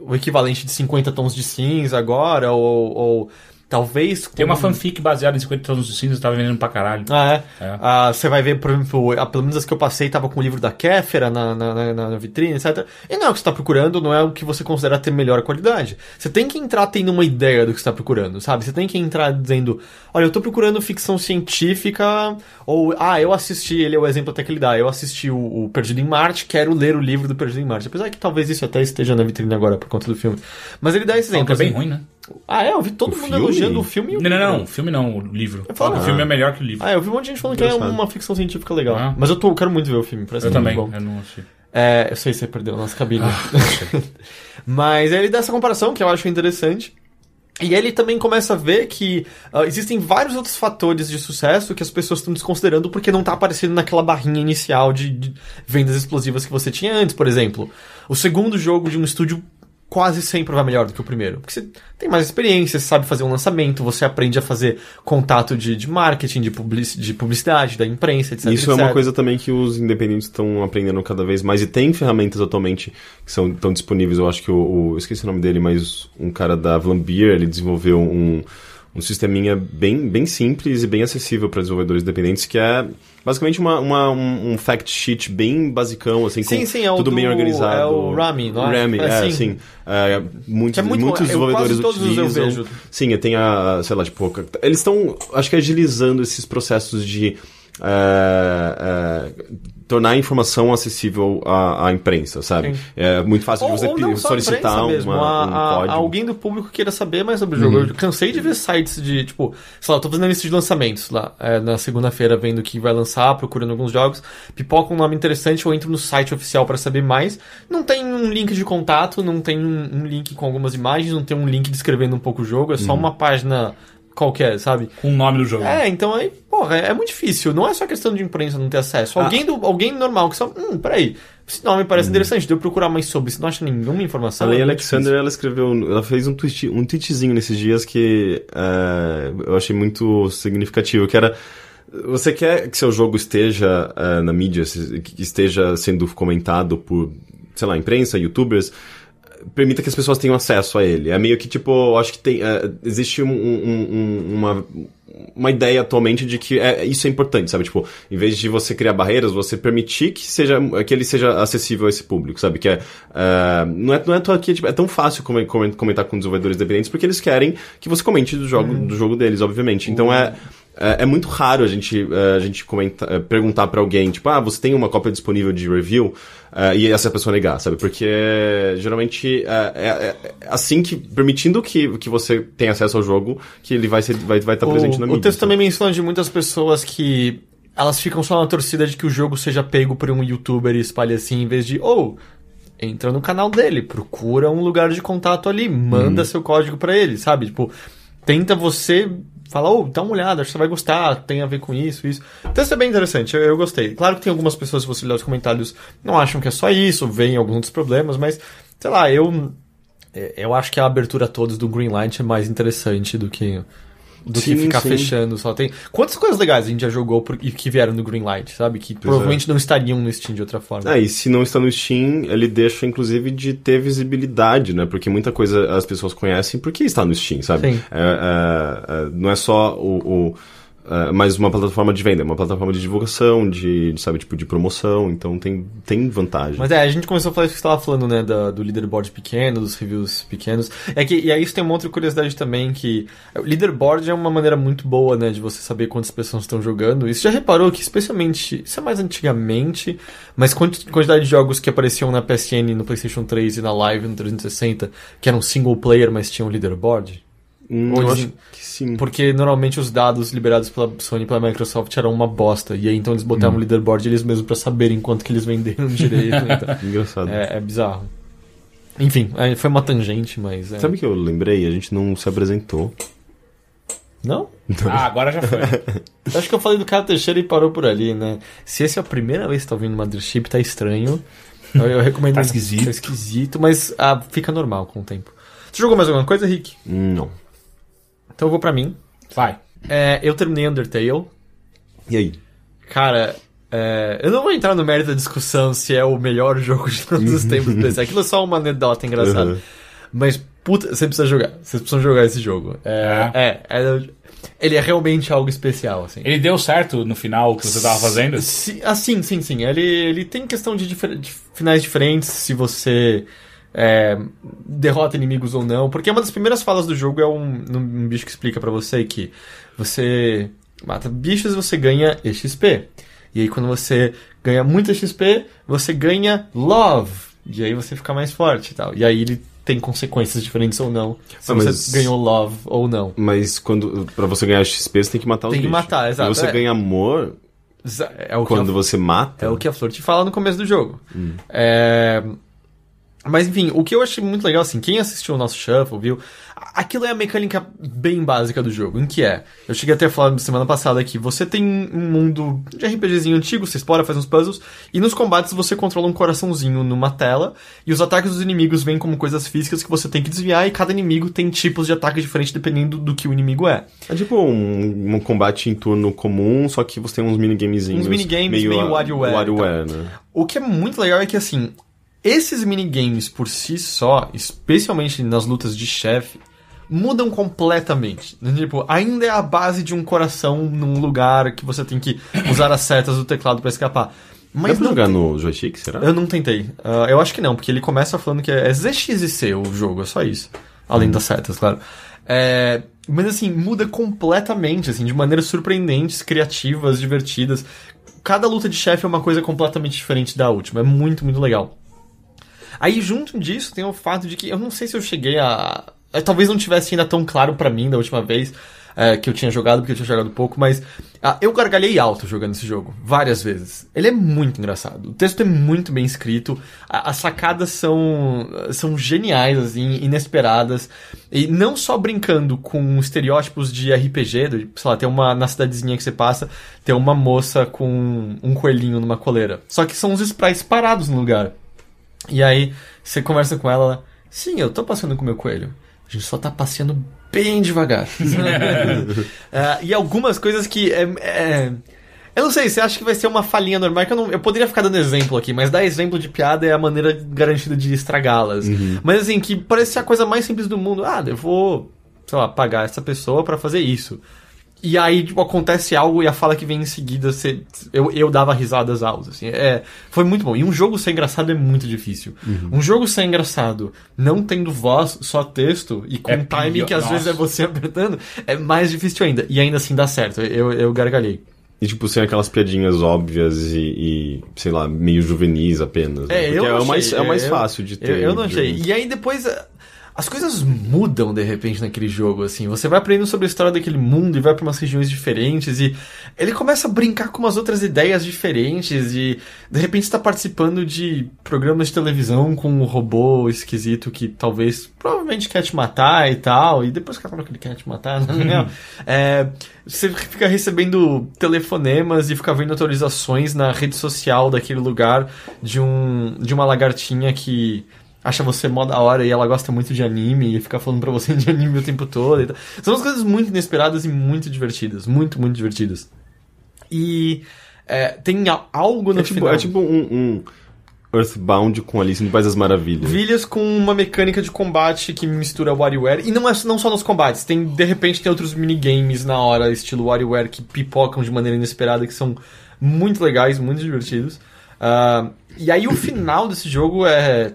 o equivalente de 50 tons de cinza agora, ou, ou talvez.
Tem uma fanfic baseada em 50 tons de cinza que tava vendendo pra caralho.
Ah, é?
É.
Ah, você vai ver, por exemplo, ah, pelo menos as que eu passei tava com o livro da Kéfera na, na, na- vitrine, etc. E não é o que você tá procurando, não é o que você considera ter melhor qualidade. Você tem que entrar tendo uma ideia do que você tá procurando, sabe? Você tem que entrar dizendo, olha, eu tô procurando ficção científica, ou, ah, eu assisti, ele é o exemplo até que ele dá, eu assisti o, o Perdido em Marte, quero ler o livro do Perdido em Marte. Apesar que talvez isso até esteja na vitrine agora por conta do filme. Mas ele dá esse
Falam
exemplo.
é bem
assim.
ruim, né?
Ah, é, eu vi todo
O
mundo
filme?
elogiando o filme e o
Não, não, não. O filme não, o livro.
Eu
que
falo,
o filme
ah.
é melhor que o livro.
Ah, eu vi um monte de gente falando que é uma ficção científica legal.
Ah.
Mas eu tô, eu quero muito ver o filme, parece
Eu
muito
também.
bom.
Eu não assisti.
É, eu sei se você perdeu a nossa cabine.
Ah,
Mas ele dá essa comparação que eu acho interessante. E ele também começa a ver que ah, existem vários outros fatores de sucesso que as pessoas estão desconsiderando porque não tá aparecendo naquela barrinha inicial de, de vendas explosivas que você tinha antes, por exemplo. O segundo jogo de um estúdio quase sempre vai melhor do que o primeiro. Porque você tem mais experiência, você sabe fazer um lançamento, você aprende a fazer contato de, de marketing, de, publici de publicidade, da imprensa, etc.
Isso é
etc.
uma coisa também que os independentes estão aprendendo cada vez mais. E tem ferramentas atualmente que são tão disponíveis. Eu acho que o, o- Eu esqueci o nome dele, mas um cara da Vlambeer, ele desenvolveu um, um sisteminha bem, bem simples e bem acessível para desenvolvedores independentes, que é basicamente uma, uma- um, um fact sheet bem basicão, assim,
Sim,
com
sim, é
tudo bem
do-
organizado.
é o Rami, não é?
Rami,
É,
é,
sim.
É, muitos,
é muito
muitos
bom. Eu
desenvolvedores
quase todos eu
utilizam.
vejo.
Sim, tem a, sei lá, tipo, eles estão, acho que agilizando esses processos de é, é, tornar a informação acessível à, à imprensa, sabe?
Sim.
É muito fácil de
Ou,
você
ou a
solicitar
imprensa
uma,
mesmo, a-
um
a-
código.
alguém do público queira saber mais sobre o jogo.
Uhum.
Eu cansei de ver sites de, tipo, sei lá, eu tô fazendo lista de lançamentos lá, é, na segunda-feira, vendo o que vai lançar, procurando alguns jogos, pipoca um nome interessante, eu entro no site oficial para saber mais. Não tem um link de contato, não tem um, um link com algumas imagens, não tem um link descrevendo um pouco o jogo, é
Uhum.
só uma página qualquer, sabe?
Com o nome do jogo.
É, então aí, porra, é, é muito difícil. Não é só questão de imprensa não ter acesso. Alguém, do, alguém normal que só. Hum, peraí. Esse nome parece interessante, deu procurar mais sobre. Se não acha nenhuma informação.
A Lei
é
Alexander, ela escreveu, ela fez um, tweet, um tweetzinho nesses dias que é, eu achei muito significativo, que era você quer que seu jogo esteja é, na mídia, que esteja sendo comentado por, sei lá, imprensa, youtubers, permita que as pessoas tenham acesso a ele. É meio que, tipo, acho que tem, é, existe um- um- um- uma, uma ideia atualmente de que é, isso é importante, sabe? Tipo, em vez de você criar barreiras, você permitir que, seja, que ele seja acessível a esse público, sabe? Que é, é, não é, não é, tão aqui, tipo, é tão fácil come- come- comentar com desenvolvedores independentes porque eles querem que você comente do jogo, do jogo deles, obviamente. Então é, é, é muito raro a gente, é, a gente comenta, é, perguntar pra alguém, tipo, ah, você tem uma cópia disponível de review? E essa pessoa negar, sabe? Porque geralmente é, é- é assim que. permitindo que, que você tenha acesso ao jogo, que ele vai estar vai, vai estar presente na mídia.
o texto
sabe?
também menciona de muitas pessoas que elas ficam só na torcida de que o jogo seja pego por um youtuber e espalhe assim, em vez de, ou, entra no canal dele, procura um lugar de contato ali, manda seu código pra ele, sabe? Tipo, tenta você falar, ô, dá uma olhada, acho que você vai gostar, tem a ver com isso, isso. Então isso é bem interessante, eu, eu gostei. Claro que tem algumas pessoas, se você ler os comentários, não acham que é só isso, veem alguns outros problemas, mas, sei lá, eu. é, Eu acho que a abertura a todos do Greenlight é mais interessante do que do que
Sim,
ficar
sim.
fechando só tem quantas coisas legais a gente já jogou por- e que vieram do Greenlight sabe que provavelmente não estariam no Steam de outra forma
Ah, e se não está no Steam, ele deixa, inclusive, de ter visibilidade, né? Porque muita coisa as pessoas conhecem porque está no Steam, sabe?
Sim.
É, é, é, não é só o... o é, mais uma plataforma de venda, uma plataforma de divulgação, de, de, sabe, tipo, de promoção, então tem, tem vantagem.
Mas é, a gente começou a falar isso que você estava falando, né, da- do leaderboard pequeno, dos reviews pequenos. É que, e aí isso tem uma outra curiosidade também, que o leaderboard é uma maneira muito boa, né, de você saber quantas pessoas estão jogando. Você já reparou que, especialmente, isso é mais antigamente, mas quanti- quantidade de jogos que apareciam na PSN, no PlayStation 3 e na Live no 360, que eram single player, mas tinham leaderboard?
Hum,
Ou
eu
eles-
acho que sim.
Porque normalmente os dados liberados pela Sony e pela Microsoft eram uma bosta. E aí então eles botavam o leaderboard eles mesmos pra saberem quanto que eles venderam direito. Então,
Engraçado.
é, é bizarro. Enfim, é, foi uma tangente, mas. É...
Sabe o que eu lembrei? A gente não se apresentou.
Não?
Ah, agora já foi.
Acho que eu falei do cara Teixeira e parou por ali, né? Se essa é a primeira vez que tá ouvindo Mothership, tá estranho. Eu, eu recomendo.
Tá esquisito.
Tá esquisito, mas ah, fica normal com o tempo. Você jogou mais alguma coisa, Rick?
Não.
Então eu vou pra mim.
Vai.
É, eu terminei Undertale.
E aí?
Cara, é, eu não vou entrar no mérito da discussão se é o melhor jogo de todos os tempos do PC. Aquilo é só uma anedota engraçada.
Uhum.
Mas, puta, você precisa jogar. Vocês precisam jogar esse jogo. É, é, é- ele é realmente algo especial, assim.
Ele deu certo no final o que você tava fazendo?
Sim, ah, sim, sim, sim. Ele, ele tem questão de, difer- de finais diferentes, se você é, derrota inimigos ou não. Porque uma das primeiras falas do jogo é um, um bicho que explica pra você que você mata bichos e você ganha XP. E aí quando você ganha muito XP, você ganha Love. E aí você fica mais forte e tal. E aí ele tem consequências diferentes ou não. Se
Ah,
você ganhou Love ou não.
Mas quando pra você ganhar XP, você tem que matar os
Tem que
bichos.
matar, exato,
E você
é.
ganha amor
É o que
quando você mata.
É o que a Flor te fala no começo do jogo. É, Mas enfim, o que eu achei muito legal, assim, quem assistiu o nosso Shuffle, viu? Aquilo é a mecânica bem básica do jogo, em que é. Eu cheguei até a falar semana passada que você tem um mundo de RPGzinho antigo, você explora, faz uns puzzles, e nos combates você controla um coraçãozinho numa tela, e os ataques dos inimigos vêm como coisas físicas que você tem que desviar, e cada inimigo tem tipos de ataque diferentes dependendo do que o inimigo é.
É tipo um, um combate em turno comum, só que você tem uns minigamezinhos.
Uns minigames meio
a-
WarioWare,
WarioWare, né?
O que é muito legal é que, assim, esses minigames por si só, especialmente nas lutas de chefe, mudam completamente. Tipo, ainda é a base de um coração num lugar que você tem que usar as setas do teclado pra escapar. Mas
Dá pra jogar
tem-
no joystick, será?
Eu não tentei. Ah, eu acho que não, porque ele começa falando que é ZX e C o jogo, é só isso. Além das setas, claro. É, mas assim, muda completamente, assim, de maneiras surpreendentes, criativas, divertidas. Cada luta de chefe é uma coisa completamente diferente da última. É muito, muito legal. Aí, junto disso, tem o fato de que eu não sei se eu cheguei a. eh, Talvez não tivesse ainda tão claro pra mim da última vez eh, que eu tinha jogado, porque eu tinha jogado pouco, mas ah, eu gargalhei alto jogando esse jogo, várias vezes. Ele é muito engraçado. O texto é muito bem escrito, a- as sacadas são, são geniais, assim, inesperadas. E não só brincando com estereótipos de RPG, do, sei lá, tem uma na cidadezinha que você passa, tem uma moça com um coelhinho numa coleira. Só que são os sprites parados no lugar. E aí, você conversa com ela, ela, sim, eu tô passeando com o meu coelho. A gente só tá passeando bem devagar. Ah, e algumas coisas que é, é- Eu não sei, você acha que vai ser uma falinha normal? Que eu, não, eu poderia ficar dando exemplo aqui, mas dar exemplo de piada é a maneira garantida de estragá-las. Mas assim, que parece ser a coisa mais simples do mundo. Ah, eu vou, sei lá, pagar essa pessoa pra fazer isso. E aí, tipo, acontece algo e a fala que vem em seguida, você, eu, eu dava risadas altas, assim. É, foi muito bom. E um jogo ser engraçado é muito difícil. Um jogo ser engraçado, não tendo voz, só texto, e com
É
timing
pior.
que às
Nossa.
vezes é você apertando, é mais difícil ainda. E ainda assim dá certo. Eu, eu gargalhei.
E, tipo, sem aquelas piadinhas óbvias e, e, sei lá, meio juvenis apenas. né?
É,
Porque
eu
é,
não
o mais,
achei.
é o mais
Eu-
fácil de ter.
Eu, eu não
de-
achei. E aí depois as coisas mudam de repente naquele jogo, assim. Você vai aprendendo sobre a história daquele mundo e vai pra umas regiões diferentes e ele começa a brincar com umas outras ideias diferentes e de repente está participando de programas de televisão com um robô esquisito que talvez provavelmente quer te matar e tal. E depois que fala que ele quer te matar, né? É, você fica recebendo telefonemas e fica vendo atualizações na rede social daquele lugar de um de uma lagartinha que acha você mó da hora e ela gosta muito de anime e fica falando pra você de anime o tempo todo. e tal. São umas coisas muito inesperadas e muito divertidas. Muito, muito divertidas. E é, tem algo no
É tipo,
final.
é tipo um, um Earthbound com Alice no País das Maravilhas.
Vilhas com uma mecânica de combate que mistura WarioWare. E não é não só nos combates, tem de repente tem outros minigames na hora, estilo WarioWare, que pipocam de maneira inesperada, que são muito legais, muito divertidos. Ah, e aí o final desse jogo é.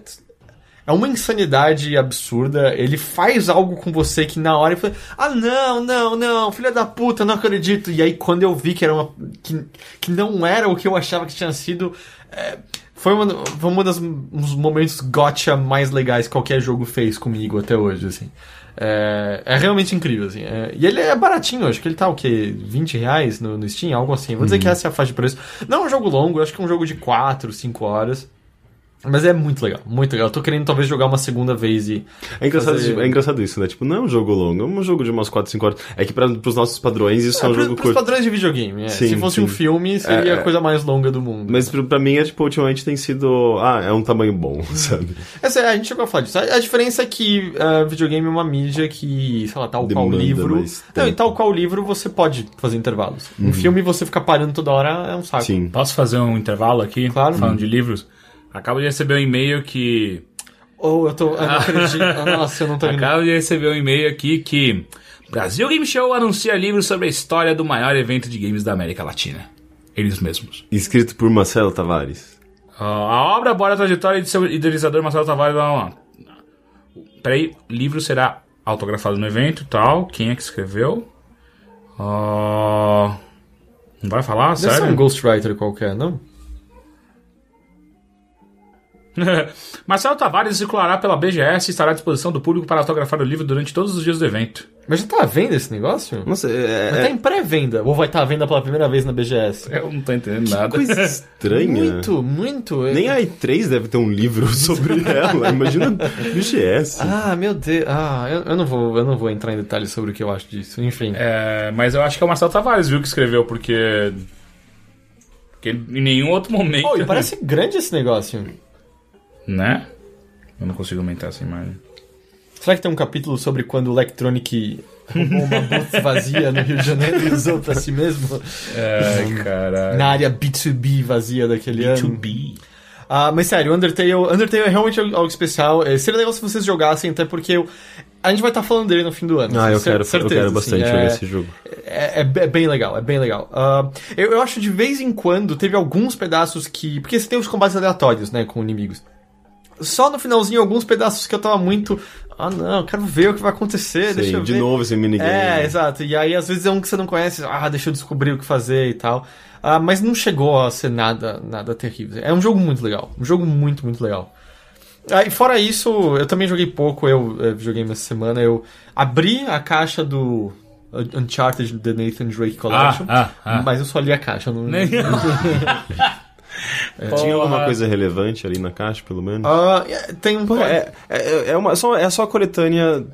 É uma insanidade absurda. Ele faz algo com você que na hora ele fala: Ah, não, não, não, filha da puta, não acredito. E aí quando eu vi que era uma. que, que não era o que eu achava que tinha sido. é, foi uma, foi uma das um dos momentos gotcha mais legais que qualquer jogo fez comigo até hoje, assim. É, é realmente incrível, assim. É, e ele é baratinho, acho que ele tá o quê? 20 reais no, no Steam, algo assim. Vou dizer que essa é a faixa de preço. Não é um jogo longo, acho que é um jogo de 4, 5 horas. Mas é muito legal, muito legal. Eu tô querendo talvez jogar uma segunda vez e.
É engraçado,
fazer-
é engraçado isso, né? Tipo, não é um jogo longo, é um jogo de umas 4, 5 horas. É que pra, pros nossos padrões isso é,
É,
um
pro-
jogo
pros
curto.
padrões de videogame, é.
Sim,
Se fosse
sim.
um filme, seria
É,
a coisa mais longa do mundo.
Mas pra, pra mim é tipo, ultimamente tem sido. Ah, é um tamanho bom, sabe?
Essa, é, a gente chegou a falar disso. A, a diferença é que ah, videogame é uma mídia que, sei lá, tal qual
Demanda
livro.
mais
Não, e tal qual livro você pode fazer intervalos. Um filme você ficar parando toda hora é um saco.
Sim.
Posso fazer um intervalo aqui?
Claro.
Falando de livros? Acabo de receber um e-mail que.
Ou eu tô. Eu não acredito. Nossa, eu não tô vendo.
Acabo de receber um e-mail aqui que. Brasil Game Show anuncia livro sobre a história do maior evento de games da América Latina. Eles mesmos.
Escrito por Marcelo Tavares.
Ah, a obra aborda a trajetória de seu idealizador Marcelo Tavares. Blá, blá. Peraí, livro será autografado no evento e tal. Quem é que escreveu? Ah, não vai falar?
Deve ser
Sério?
um Ghostwriter qualquer, não?
Marcelo Tavares circulará pela BGS e estará à disposição do público para autografar o livro durante todos os dias do evento.
Mas já tá à venda esse negócio?
É,
Mas
é
tá em pré-venda. Ou vai estar à venda pela primeira vez na BGS?
Eu não tô entendendo nada.
coisa estranha.
Muito, muito.
Nem a E3 deve ter um livro sobre ela. Imagina BGS.
Ah, meu Deus. Ah, eu, eu não vou, eu não vou entrar em detalhes sobre o que eu acho disso. Enfim.
É, mas eu acho que é o Marcelo Tavares, viu, que escreveu, porque. Porque em nenhum outro momento.
Pô, e parece grande esse negócio.
Né? Eu não consigo aumentar essa imagem.
Será que tem um capítulo sobre quando o Electronic roubou uma booth vazia no Rio de Janeiro e usou pra si mesmo?
Ai, caralho.
Na área B2B vazia daquele ano.
B2B.
Ah, mas sério, Undertale, Undertale é realmente algo especial. É, seria legal se vocês jogassem, até porque eu- a gente vai estar falando dele no fim do ano.
Ah, eu quero, eu
certeza,
quero
assim,
bastante
é-
jogar esse jogo.
É, é be- é bem legal, é bem legal. Ah, eu, eu acho de vez em quando teve alguns pedaços que. Porque você tem os combates aleatórios, né, com inimigos. Só no finalzinho, alguns pedaços que eu tava muito. Ah, não, eu quero ver o que vai acontecer. deixa
Sim,
eu
de
ver.
novo esse minigame.
É, exato. E aí, às vezes, é um que você não conhece. Ah, deixa eu descobrir o que fazer e tal. Ah, mas não chegou a ser nada, nada terrível. É um jogo muito legal. Um jogo muito, muito legal. Ah, e fora isso, eu também joguei pouco. Eu eh, joguei essa semana. Eu abri a caixa do Uncharted The Nathan Drake Collection.
Ah, ah, ah.
Mas eu só li a caixa. eu Não...
Tinha alguma coisa relevante ali na caixa, pelo menos?
Ah, é, tem um.
Pô, é, é, é, uma, só, é só a coletânea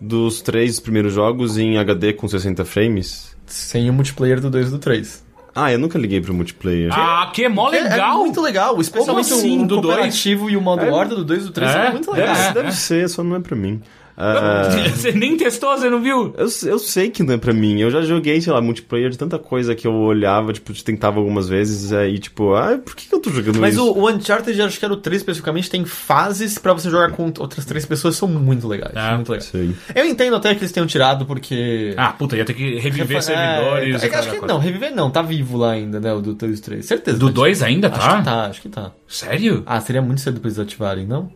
dos três primeiros jogos em HD com 60 frames?
Sem o multiplayer do 2 e do 3.
Ah, eu nunca liguei pro multiplayer.
Ah, que mó
É-
legal!
É muito legal, especialmente
assim,
o,
do
cooperativo e o modo
É.
horda do 2 e do 3
É?
são muito legais.
Deve, deve ser, só não é pra mim. Ah,
Você nem testou, você não viu?
eu, eu sei que não é pra mim. Eu já joguei, sei lá, multiplayer de tanta coisa que eu olhava, tipo, tentava algumas vezes, aí, tipo, ah, por que que eu tô jogando
Mas
isso?
o, o Uncharted, acho que era o 3 especificamente, tem fases pra você jogar com outras três pessoas, são muito legais.
Ah,
muito legais.
Sei.
Eu entendo até que eles tenham tirado, porque...
Ah, puta, ia ter que reviver
É,
servidores.
É, que acho que não, reviver não, tá vivo lá ainda, né? O do 2 e 3. Certeza.
Do
tá
2 ainda,
Acho
tá?
que tá, acho que tá.
Sério?
Ah, seria muito cedo pra eles ativarem, não?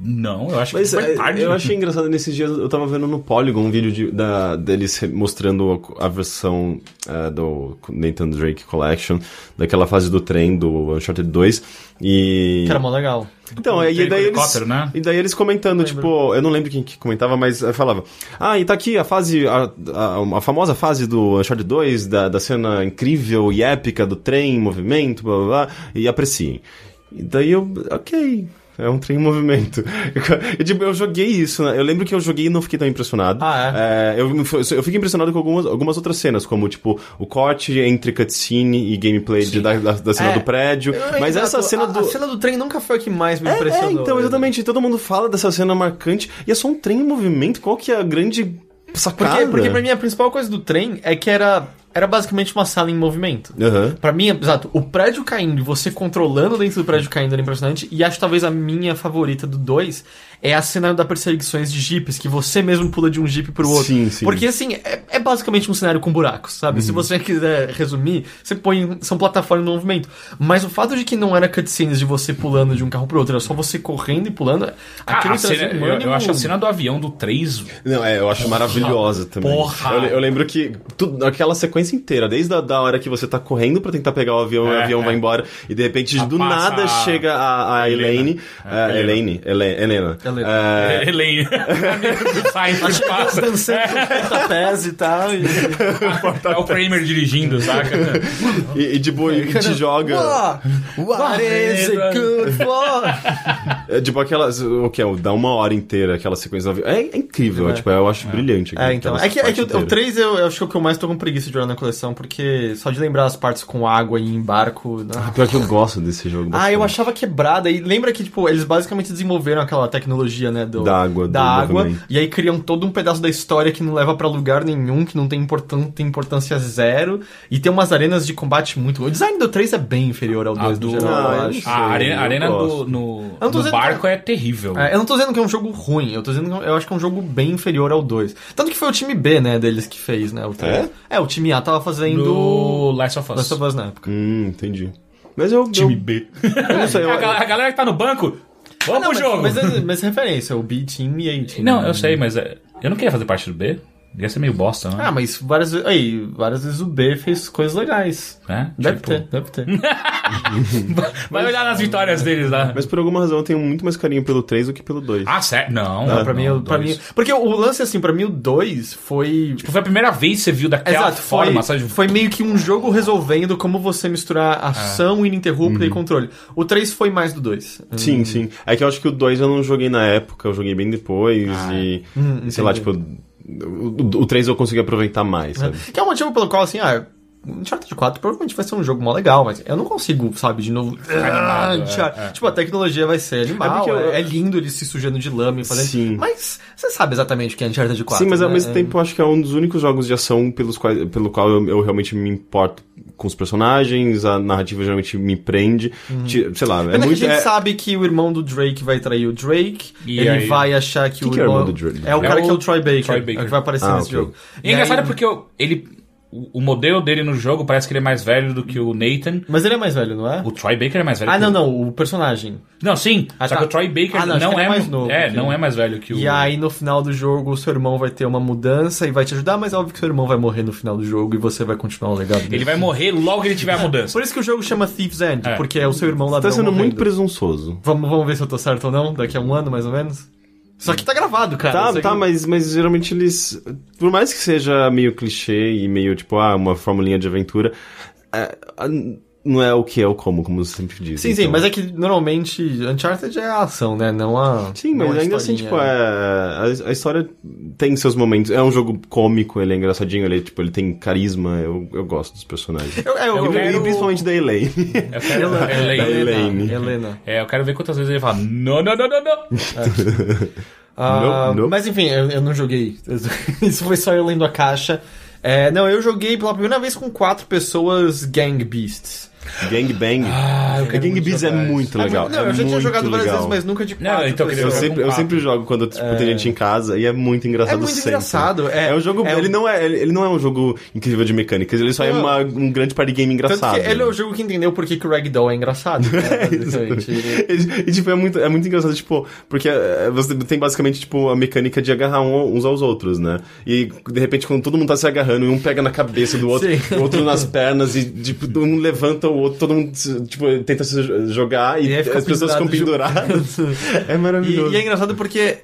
Não, eu acho
Mas
que foi
é,
tarde.
eu achei engraçado nesses dias, eu tava vendo no Polygon um vídeo de- da, deles mostrando a, a versão eh, do Nathan Drake Collection, daquela fase do trem do Uncharted 2. E.
Que era mó legal.
Então,
Tem
e daí, eles,
né?
e daí eles comentando, tipo, eu não lembro quem que comentava, mas falava, ah, e tá aqui a fase, a, a, a famosa fase do Uncharted 2, da, da cena incrível e épica do trem em movimento, blá blá blá, e apreciem. E daí eu, ok, é um trem em movimento. Eu, tipo, eu joguei isso, né? Eu lembro que eu joguei e não fiquei tão impressionado.
Ah,
é? eu, eu fiquei impressionado com algumas, algumas outras cenas, como, tipo, o corte entre cutscene e gameplay de- da, da, da cena
É.
do prédio.
Eu-
Mas
exato,
essa cena
a,
do...
A cena do trem nunca foi a que mais me
É,
impressionou.
é, então,
né?
exatamente. Todo mundo fala dessa cena marcante e é só um trem em movimento. Qual que é a grande sacada?
Porque, porque pra mim a principal coisa do trem é que era, era basicamente uma sala em movimento.
Aham.
Pra mim, exato, o prédio caindo e você controlando dentro do prédio caindo era impressionante. E acho talvez a minha favorita do 2 é a cena da perseguições de jipes, que você mesmo pula de um jipe pro outro.
Sim, sim.
Porque assim, é, é basicamente um cenário com buracos, sabe? Se você quiser resumir, você põe. São plataformas em movimento. Mas o fato de que não era cutscenes de você pulando de um carro pro outro, era só você correndo e pulando.
Ah,
aquilo
cena-
um
eu, eu acho a cena do avião do 3
Não, é, eu acho maravilhosa também.
Porra!
Eu, eu lembro que tudo, aquela sequência inteira, desde a da hora que você tá correndo pra tentar pegar o avião,
É,
o avião
é.
vai embora, e de repente
Ah,
do nada
a-
chega a, a
Helena.
Elaine.
É,
a
Helena.
Elaine. Ele- Helena.
Helena.
É,
Elaine. Seinfeld passa.
dançando com pontapés e tal. E...
É o Kramer dirigindo, saca?
e, e de boa, e te joga.
What, what is it good for?
É, tipo aquelas. O que é? Dá uma hora inteira aquela sequência do avião. É, é incrível, tipo, eu acho brilhante.
É, então. É que, é que o, o
inteira.
3 eu, eu acho que é o que eu mais tô com preguiça de olhar na coleção, porque só de lembrar as partes com água e em barco. ah.
Pior que eu gosto desse jogo.
Ah, eu
bastante.
achava quebrada. E lembra que, tipo, eles basicamente desenvolveram aquela tecnologia, né? Do,
Da água,
Da
do
água.
movimento.
E aí criam todo um pedaço da história que não leva pra lugar nenhum, que não tem, importân tem importância zero. E tem umas arenas de combate muito. O design do 3 é bem inferior ao 2
Ah,
no
do-
geral,
Ah,
eu acho.
A arena, arena do, no, barco é terrível.
É, eu não tô dizendo que é um jogo ruim, eu tô dizendo que eu acho que é um jogo bem inferior ao 2. Tanto que foi o time B, né, deles que fez, né? O 3. É? o time A tava fazendo.
Do Last of Us.
Last of Us na época.
Hum, entendi. Mas eu.
Time
eu,
B.
eu não sei. Eu,
a, gal- a galera que tá no banco, vamos
Não,
pro
mas,
jogo.
Mas, é- mas é referência, o B Team e A Team.
Não, eu sei, mas é, eu não queria fazer parte do B. Ia ser meio bosta, né?
Ah, mas várias vezes. Aí, várias vezes o B fez coisas legais.
É?
Deve
Tipo,
ter, deve ter.
Vai olhar nas vitórias deles lá.
mas por alguma razão eu tenho muito mais carinho pelo 3 do que pelo 2.
Ah, sério? Não.
Não, pra mim,
não,
pra mim. Porque o lance, assim, pra mim o 2 foi.
Tipo, foi a primeira vez que você viu daquela
Exato,
forma,
foi,
sabe?
foi meio que um jogo resolvendo como você misturar ação ininterrupta e controle. O 3 foi mais do 2.
Sim, sim. É que eu acho que o 2 eu não joguei na época, eu joguei bem depois e.
Hum,
e sei lá,
entendi.
tipo. O, o 3 eu consegui aproveitar mais, sabe?
Que é um motivo pelo qual, assim, ah, Uncharted 4 provavelmente vai ser um jogo mó legal, mas eu não consigo, sabe, de novo. Ah,
Animado, é, é.
Tipo, a tecnologia vai ser animal,
É porque eu-
é, é lindo ele se sujando de lama e fazendo.
Sim.
Mas você sabe exatamente o que é Uncharted 4.
Sim, mas ao
né?
mesmo tempo eu acho que é um dos únicos jogos de ação pelos quais, pelo qual eu, eu realmente me importo com os personagens, a narrativa geralmente me prende. Ti- Sei lá, é
Pena
muito.
que a gente
é-
sabe que o irmão do Drake vai trair o Drake.
E
ele
aí-
vai achar que,
Quem
o
que é o
irmão.
irmão do Drake?
É o
É
cara
o
que é o Troy Baker.
Troy
É
Baker.
o que vai aparecer
Ah,
nesse
ok.
jogo.
E é engraçado
aí-
porque eu- ele. O o modelo dele no jogo parece que ele é mais velho do que o Nathan.
Mas ele é mais velho, não é?
O Troy Baker é mais velho
Ah,
que
não,
o...
não, o personagem.
Não, sim.
Ah,
só
tá.
que o Troy Baker
Ah, não,
não, é,
é mais novo
É,
que
não é mais velho que o.
E aí, no final do jogo, o seu irmão vai ter uma mudança e vai te ajudar, mas é óbvio que seu irmão vai morrer no final do jogo e você vai continuar o legado dele.
Ele vai morrer logo que ele tiver a mudança.
Por isso que o jogo chama Thief's End,
É.
porque é o seu irmão ladrão
Tá sendo muito
morrendo.
presunçoso.
Vamos, vamos ver se eu tô certo ou não, daqui a um ano, mais ou menos. Só que tá gravado, cara.
Tá, tá, mas, mas geralmente eles. Por mais que seja meio clichê e meio tipo, ah, uma formulinha de aventura, é, não é o que é o como, como você sempre diz.
Sim, sim,
então-
mas é que normalmente Uncharted é a ação, né? Não a.
Sim,
não
mas ainda assim,
historinha.
tipo, é, a, a história tem seus momentos. É um jogo cômico, ele é engraçadinho, ele, tipo, ele tem carisma, eu, eu gosto dos personagens.
Eu, eu, eu,
Eu
E
quero-
principalmente da Elaine.
Eu quero... Elaine.
Elaine.
Helena.
É, eu quero ver quantas vezes ele fala: Não, não, não, não, não.
Ah,
Nope, nope.
Mas enfim, eu, eu não joguei. Isso foi só eu lendo a caixa. É, não, eu joguei pela primeira vez com quatro pessoas Gang Beasts.
Gangbang.
Ah, eu
a
quero
Gang
muito
Beasts é
jogar.
muito
É
legal.
não,
é
eu já tinha
muito
jogado várias
legal.
vezes, mas nunca de
Não,
quatro
então eu
sempre, eu sempre jogo quando tipo, tem gente em casa e é muito engraçado
É muito
sempre.
engraçado, é.
um jogo.
É
ele,
um-
não é, ele, ele não é um jogo incrível de mecânicas, ele só é
Não.
uma- um grande party game engraçado.
que ele é o jogo que entendeu por que, que o Ragdoll é engraçado. né.
E, e, tipo, é muito, é muito engraçado, tipo, porque é, você tem basicamente, tipo, a mecânica de agarrar um- uns aos outros, né? E, de repente, quando todo mundo tá se agarrando, e um pega na cabeça do outro,
Sim.
o outro nas pernas, e, tipo, um levanta o todo mundo, tipo, tenta se jogar, e,
E
as pessoas ficam penduradas. é
E,
maravilhoso.
e é engraçado porque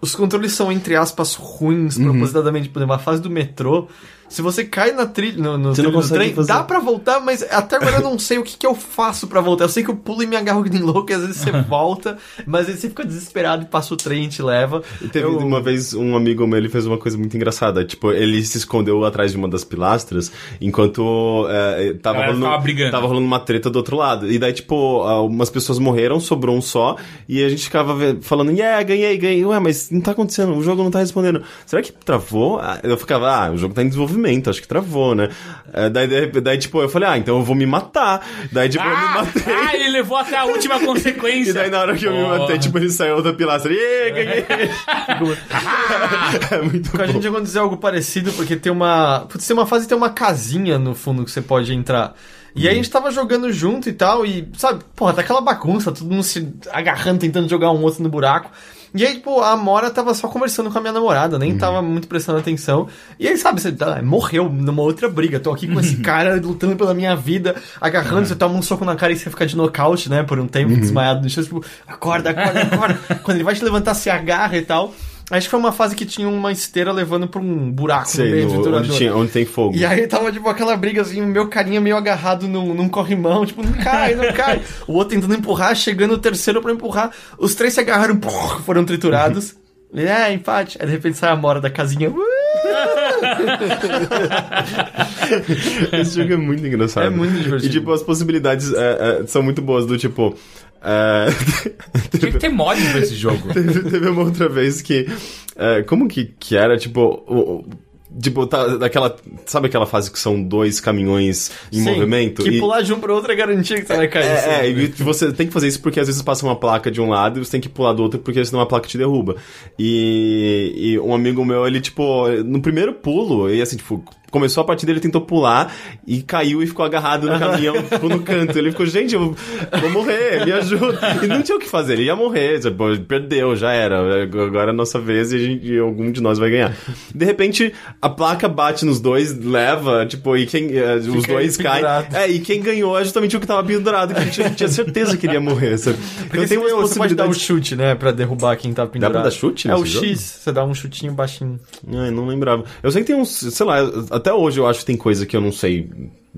os controles são, entre aspas, ruins
Uhum.
propositadamente. Por exemplo, a fase do metrô, se você cai na trilha, no, no
Você não
trilho do trem,
fazer.
dá pra voltar, mas até agora eu não sei o que, que eu faço pra voltar. Eu sei que eu pulo e me agarro que nem louco, e às vezes você volta, mas aí você fica desesperado e passa o trem e te leva.
E Teve
Eu-
uma vez um amigo meu, ele fez uma coisa muito engraçada. Tipo, ele se escondeu atrás de uma das pilastras enquanto é, tava,
galera
rolando,
brigando.
tava rolando uma treta do outro lado. E daí, tipo, algumas pessoas morreram, sobrou um só, e a gente ficava falando, yeah, ganhei, ganhei. Ué, mas não tá acontecendo, o jogo não tá respondendo. Será que travou? Ah, Eu ficava, ah, o jogo tá em desenvolvimento, acho que travou, né? É, daí, daí, daí, tipo, eu falei, ah, então eu vou me matar. Daí, tipo, eu me
Ah,
matei.
ah, ele levou até a última consequência.
E daí na hora que eu me
Porra.
matei, tipo, ele saiu da pilastra. Yeah, ganhei! é muito
Com a
bom.
gente aconteceu algo parecido, porque tem uma. Putz, tem uma fase que tem uma casinha no fundo que você pode entrar. E aí a gente tava jogando junto e tal, e, sabe, porra, tá aquela bagunça, todo mundo se agarrando, tentando jogar um outro no buraco. E aí, tipo, a Mora tava só conversando com a minha namorada, nem tava muito prestando atenção. E aí, sabe, você tá, morreu numa outra briga. Tô aqui com esse cara lutando pela minha vida, agarrando, você toma um soco na cara e você fica de nocaute, né, por um tempo, desmaiado no chão, tipo, acorda, acorda, acorda. Quando ele vai te levantar, se agarra e tal. Acho que foi uma fase que tinha uma esteira levando pra um buraco no
Sei,
meio do
no,
triturador.
onde, tinha, onde tem fogo.
E aí tava, tipo, aquela briga assim, o meu carinha meio agarrado num, num corrimão, tipo, não cai, não cai. O outro tentando empurrar, chegando o terceiro pra empurrar. Os três se agarraram, foram triturados. E, é, empate. Aí de repente sai a mora da casinha. Uh!
Esse jogo é muito engraçado.
É muito divertido.
E, tipo, as possibilidades é, é, são muito boas, do tipo... é,
Tinha que ter mods pra esse jogo.
teve, teve uma outra vez que... é, como que, que era, tipo... o- Tipo, tá, daquela. Sabe aquela fase que são dois caminhões em
Sim,
movimento?
Que
E-
pular de um pro outro é garantia que você vai cair. assim.
É, é, e você tem que fazer isso porque às vezes passa uma placa de um lado e você tem que pular do outro porque senão a placa te derruba. E, e um amigo meu, ele, tipo, no primeiro pulo, e assim, tipo, começou a partida, ele tentou pular e caiu e ficou agarrado no caminhão, tipo, no canto. Ele ficou, gente, eu vou morrer, me ajuda. E não tinha o que fazer, ele ia morrer, tipo, perdeu, já era. Agora é a nossa vez e, a gente, algum de nós vai ganhar. De repente, a placa bate nos dois, leva, tipo, e quem, eh, os
Fica
dois caem. É, e quem ganhou é justamente o que tava pendurado, que a gente tinha certeza que iria morrer, sabe?
Porque
Então tem umas
você pode dar um chute, né? Pra derrubar quem tá pendurado.
pra dar chute
É o
jogo?
X, você dá um chutinho baixinho.
Ai, não lembrava. Eu sei que tem uns, sei lá, até hoje eu acho que tem coisa que eu não sei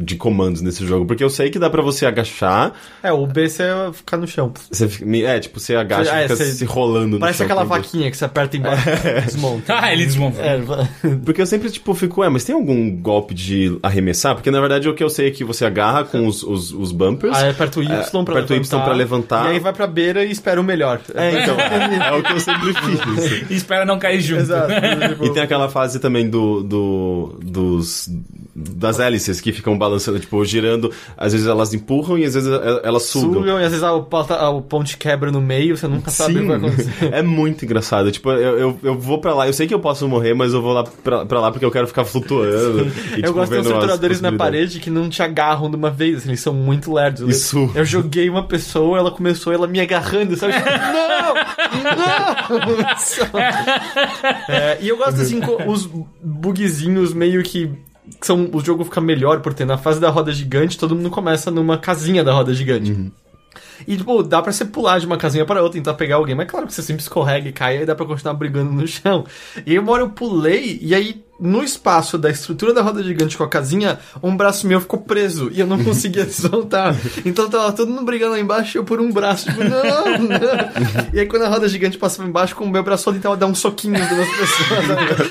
de comandos nesse jogo, porque eu sei que dá pra você agachar,
É, o B você ficar no chão.
você fica, é, tipo, você agacha
É,
e fica
você-
se rolando no
Parece
chão
aquela
com os-
vaquinha que você aperta embaixo e desmonta.
Ah, ele desmontou.
É,
Porque eu sempre, tipo, fico, ué, mas tem algum golpe de arremessar? Porque na verdade o que eu sei é que você agarra com os, os, os bumpers.
Aí aperta o Y
É,
pra
aperta o
levantar.
Y pra levantar.
E aí vai pra beira e espera o melhor.
É, então, é, é o que eu sempre fiz.
E espera não cair junto.
Exato.
E tem aquela fase também do, do dos das hélices que ficam balançando, tipo, girando. Às vezes elas empurram e às vezes e- elas sugam.
sugam e às vezes a, pauta- o ponte quebra no meio, você nunca sabe o que vai acontecer.
é muito engraçado. Tipo, eu, eu, eu vou pra lá, eu sei que eu posso morrer, mas eu vou lá pra, pra lá porque eu quero ficar flutuando. E, tipo,
eu gosto de uns
vendo as
trituradores na parede que não te agarram de uma vez, assim, eles são muito lerdos.
Isso.
Eu joguei uma pessoa, ela começou ela me agarrando, sabe? não! Não! É, e eu gosto assim, com os bugzinhos meio que. Que São, o jogo fica melhor por ter na fase da roda gigante, todo mundo começa numa casinha da roda gigante. E, tipo, dá pra você pular de uma casinha para outra, tentar pegar alguém, mas claro que você sempre escorrega e cai, aí dá pra continuar brigando no chão. E aí uma hora eu pulei, e aí no espaço da estrutura da roda gigante com a casinha, um braço meu ficou preso e eu não conseguia soltar. Então tava todo mundo brigando lá embaixo e eu por um braço, tipo, não, não. E aí quando a roda gigante passava embaixo, com o meu braço ali tava dando uns soquinhos nas pessoas.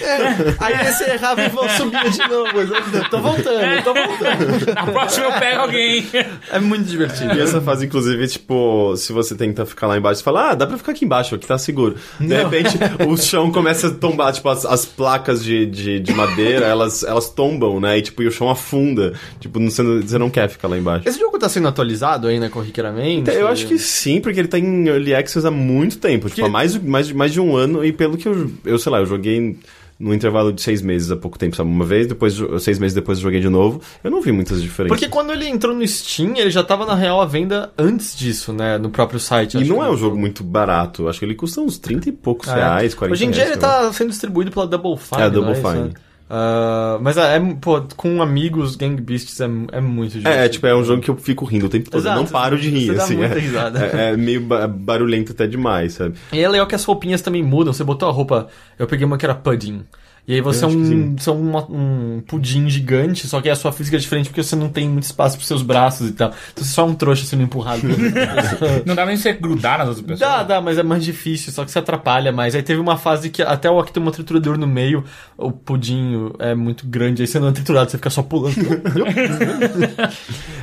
É. Aí esse errava e vou subir de novo. Eu tô voltando, tô voltando.
A próxima eu pego alguém.
É muito divertido.
E essa fase, inclusive, tipo, se você tenta ficar lá embaixo, você fala, ah, dá pra ficar aqui embaixo, aqui tá seguro. De repente, o chão começa a tombar, tipo, as, as placas de, de, de madeira, elas, elas tombam, né? E, tipo, e o chão afunda. Tipo, você não, você não quer ficar lá embaixo.
Esse jogo tá sendo atualizado ainda corriqueiramente?
Eu acho que sim, porque ele tá em Early Access há muito tempo. Tipo, há mais, mais, mais de um ano. E pelo que eu, eu sei lá, eu joguei no intervalo de seis meses há pouco tempo, sabe? Uma vez, depois seis meses depois eu joguei de novo. Eu não vi muitas diferenças.
Porque quando ele entrou no Steam, ele já tava na real à venda antes disso, né? No próprio site.
E não é um jogo muito barato. Acho que ele custa uns 30 e poucos
É.
reais, 40
Hoje em dia
reais,
ele
sei lá.
tá sendo distribuído pela Double Fine.
É, Double
isso,
Fine.
né? Ah, mas é, é, pô, com amigos, Gang Beasts é, é muito divertido.
É, é, tipo, é um jogo que eu fico rindo o tempo todo.
Exato,
eu não paro de rir, assim.
muita
é,
risada.
é- é meio ba- barulhento até demais, sabe?
E é legal que as roupinhas também mudam. Você botou a roupa. Eu peguei uma que era pudding. E aí você é
Eu que
um, você é uma- um pudim gigante, só que a sua física é diferente porque você não tem muito espaço pros seus braços e tal. Então você é só um trouxa sendo empurrado.
Não dá nem você grudar nas outras pessoas.
Dá, dá, mas é mais difícil, só que você atrapalha mais. Aí teve uma fase que até o aqui tem uma triturador no meio, o pudim é muito grande, aí você não é triturado, você fica só pulando.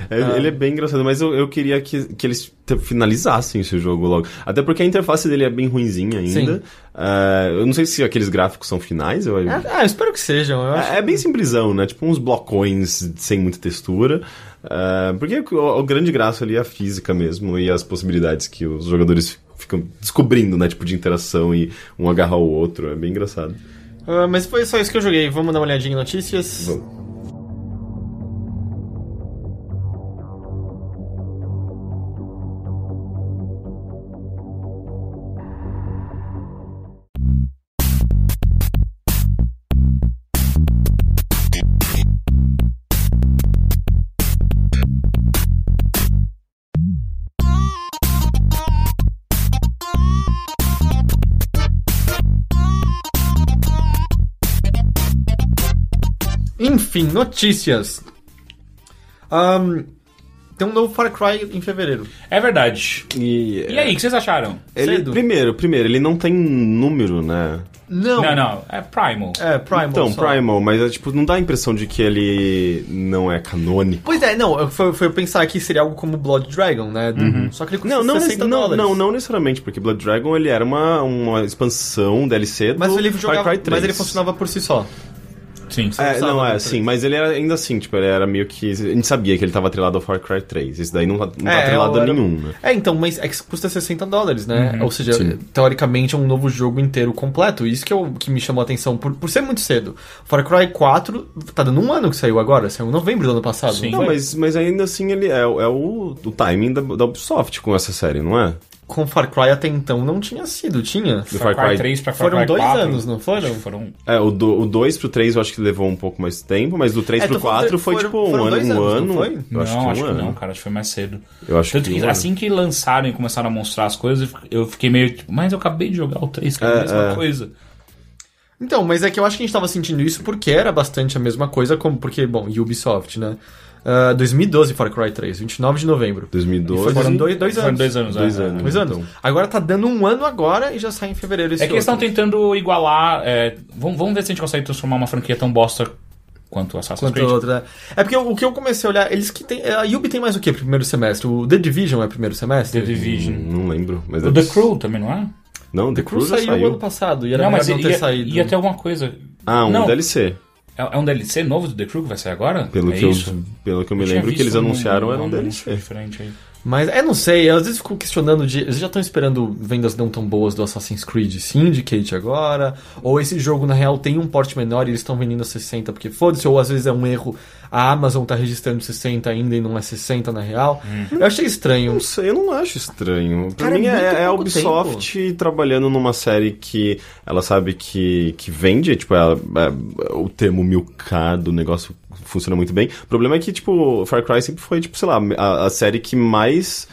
É, Ele é bem engraçado, mas eu, eu queria que, que eles finalizassem esse jogo logo. Até porque a interface dele é bem ruinzinha ainda.
Sim.
É, eu não sei se aqueles gráficos são finais. Eu,
ah, eu espero que sejam. Acho
É, é bem simplesão, né? Tipo uns blocões sem muita textura. É, porque o, o grande graça ali é a física mesmo e as possibilidades que os jogadores ficam descobrindo, né? Tipo de interação e um agarrar o outro. É bem engraçado.
Ah, mas foi só isso que eu joguei. Vamos dar uma olhadinha em notícias.
Vamos.
Enfim, notícias. Ahn, tem um novo Far Cry em fevereiro.
É verdade.
E,
E aí, o que vocês acharam?
Ele,
cedo?
primeiro, primeiro, ele não tem número, né?
Não.
Não, não. É Primal.
É, Primal.
então,
só.
Primal, mas é, tipo, não dá a impressão de que ele não é canônico.
Pois é, não, foi, foi eu pensar que seria algo como Blood Dragon, né? Só que ele custa
Não, não,
60
não,
dólares.
não, não necessariamente, porque Blood Dragon ele era uma, uma expansão, um DLC do
Mas ele,
Far
jogava,
Cry 3.
mas ele funcionava por si só.
Sim.
É,
precisava
não, é, sim,
3.
mas ele era ainda assim, tipo, ele era meio que. A gente sabia que ele tava atrelado ao Far Cry 3. Esse daí não tá, não tá
É,
atrelado a
era-
nenhum, né?
É, então, mas é que custa 60 dólares, né? Ou seja,
Sim.
teoricamente é um novo jogo inteiro completo. Isso que, eu, que me chamou a atenção, por, por ser muito cedo. Far Cry 4 tá dando um ano que saiu agora, saiu em novembro do ano passado.
Sim.
não
mas, mas ainda assim ele é, é o, o timing da, da Ubisoft com essa série, não é?
Com Far Cry até então não tinha sido, tinha?
Do
Far
Far
Cry
Cry
3 pra Far
Foram
Cry
dois
4.
anos, não foram?
Foram.
É, o, do, o 2 pro 3 eu acho que levou um pouco mais de tempo, mas do 3
É,
pro
tô falando
4
de-
foi
foram-
tipo um
foram
ano.
dois
Um
anos, não
ano.
foi?
Eu
não,
acho que, um
acho que
ano.
não, cara. Acho que foi mais cedo.
Eu acho
Tanto
que,
que
um
assim que lançaram e começaram a mostrar as coisas, eu fiquei meio tipo, mas eu acabei de jogar o 3, que é a
É,
mesma
é.
coisa.
Então, mas é que eu acho que a gente tava sentindo isso porque era bastante a mesma coisa, como porque, bom, Ubisoft, né? Ah, 2012 Far Cry 3, 29 de novembro.
2012.
Foram dois, dois
Foram
anos.
dois anos,
Dois
é.
anos.
Dois anos.
Então.
Agora tá dando um ano agora e já sai em fevereiro esse
É que eles estão tentando igualar. é, vamos, vamos ver se a gente consegue transformar uma franquia tão bosta quanto Assassin's
Quanto
Creed.
outra. né? É porque o, que eu comecei a olhar, eles que tem. A Ubi tem mais o que primeiro semestre? O The Division é primeiro semestre?
The Division.
Hum, Não lembro. Mas
O
deve-
The Crew também, não é?
Não, The,
The Crew
Crew já
saiu,
saiu.
ano passado e era
não, mas
não ter
ia,
saído.
ia ter alguma coisa.
Ah, um
não,
DLC.
É, é um DLC novo do The Crew que vai sair agora?
Pelo,
é
que, eu, pelo que eu me
Eu
lembro que eles
visto um-
anunciaram era um
anúncio
DLC.
diferente aí.
Mas, é, não sei, eu às vezes fico questionando de. Eles já estão esperando vendas não tão boas do Assassin's Creed Syndicate agora? Ou esse jogo, na real, tem um porte menor e eles estão vendendo a 60 porque foda-se? Ou às vezes é um erro, a Amazon tá registrando 60 ainda e não é 60 na real? Eu achei estranho.
Não sei, eu não acho estranho. Pra
Cara,
mim
é muito
é, é a Ubisoft trabalhando numa série que ela sabe que, que vende, tipo, ela- é- o termo milcar do negócio funciona muito bem. O problema é que, tipo, Far Cry sempre foi, tipo, sei lá, a, a série que mais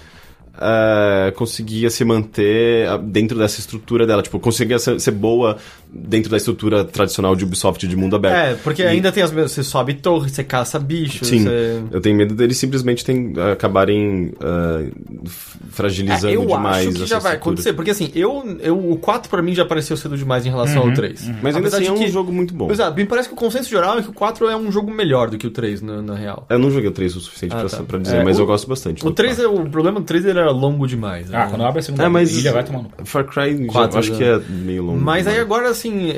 é, conseguia se manter ah, dentro dessa estrutura dela. Tipo, conseguia ser, ser boa dentro da estrutura tradicional de Ubisoft de mundo aberto.
É, porque ainda tem as mesmas. Você sobe torre, você caça bicho,
Sim,
você.
eu tenho medo deles simplesmente tem, acabarem ah, f- fragilizando
É, eu
demais
acho que
essa
já vai
estrutura.
acontecer, porque assim, eu, eu, o 4 pra mim já pareceu cedo demais em relação ao 3.
Mas ainda
Apesar
assim é um
que-
jogo muito bom.
Exato, me parece que o consenso geral é que o 4 é um jogo melhor do que o 3, na, na real.
Eu não joguei o 3 o suficiente
Ah,
pra,
tá.
pra dizer,
É,
mas
o-
eu gosto bastante.
O
do
3 é, o problema do 3 ele era longo demais.
Ah,
né?
quando abre a segunda
É, mas
ilha, vai tomar no cu.
Far Cry, já-
Quatro,
acho
já.
que é meio longo.
Mas aí
demais.
agora, assim,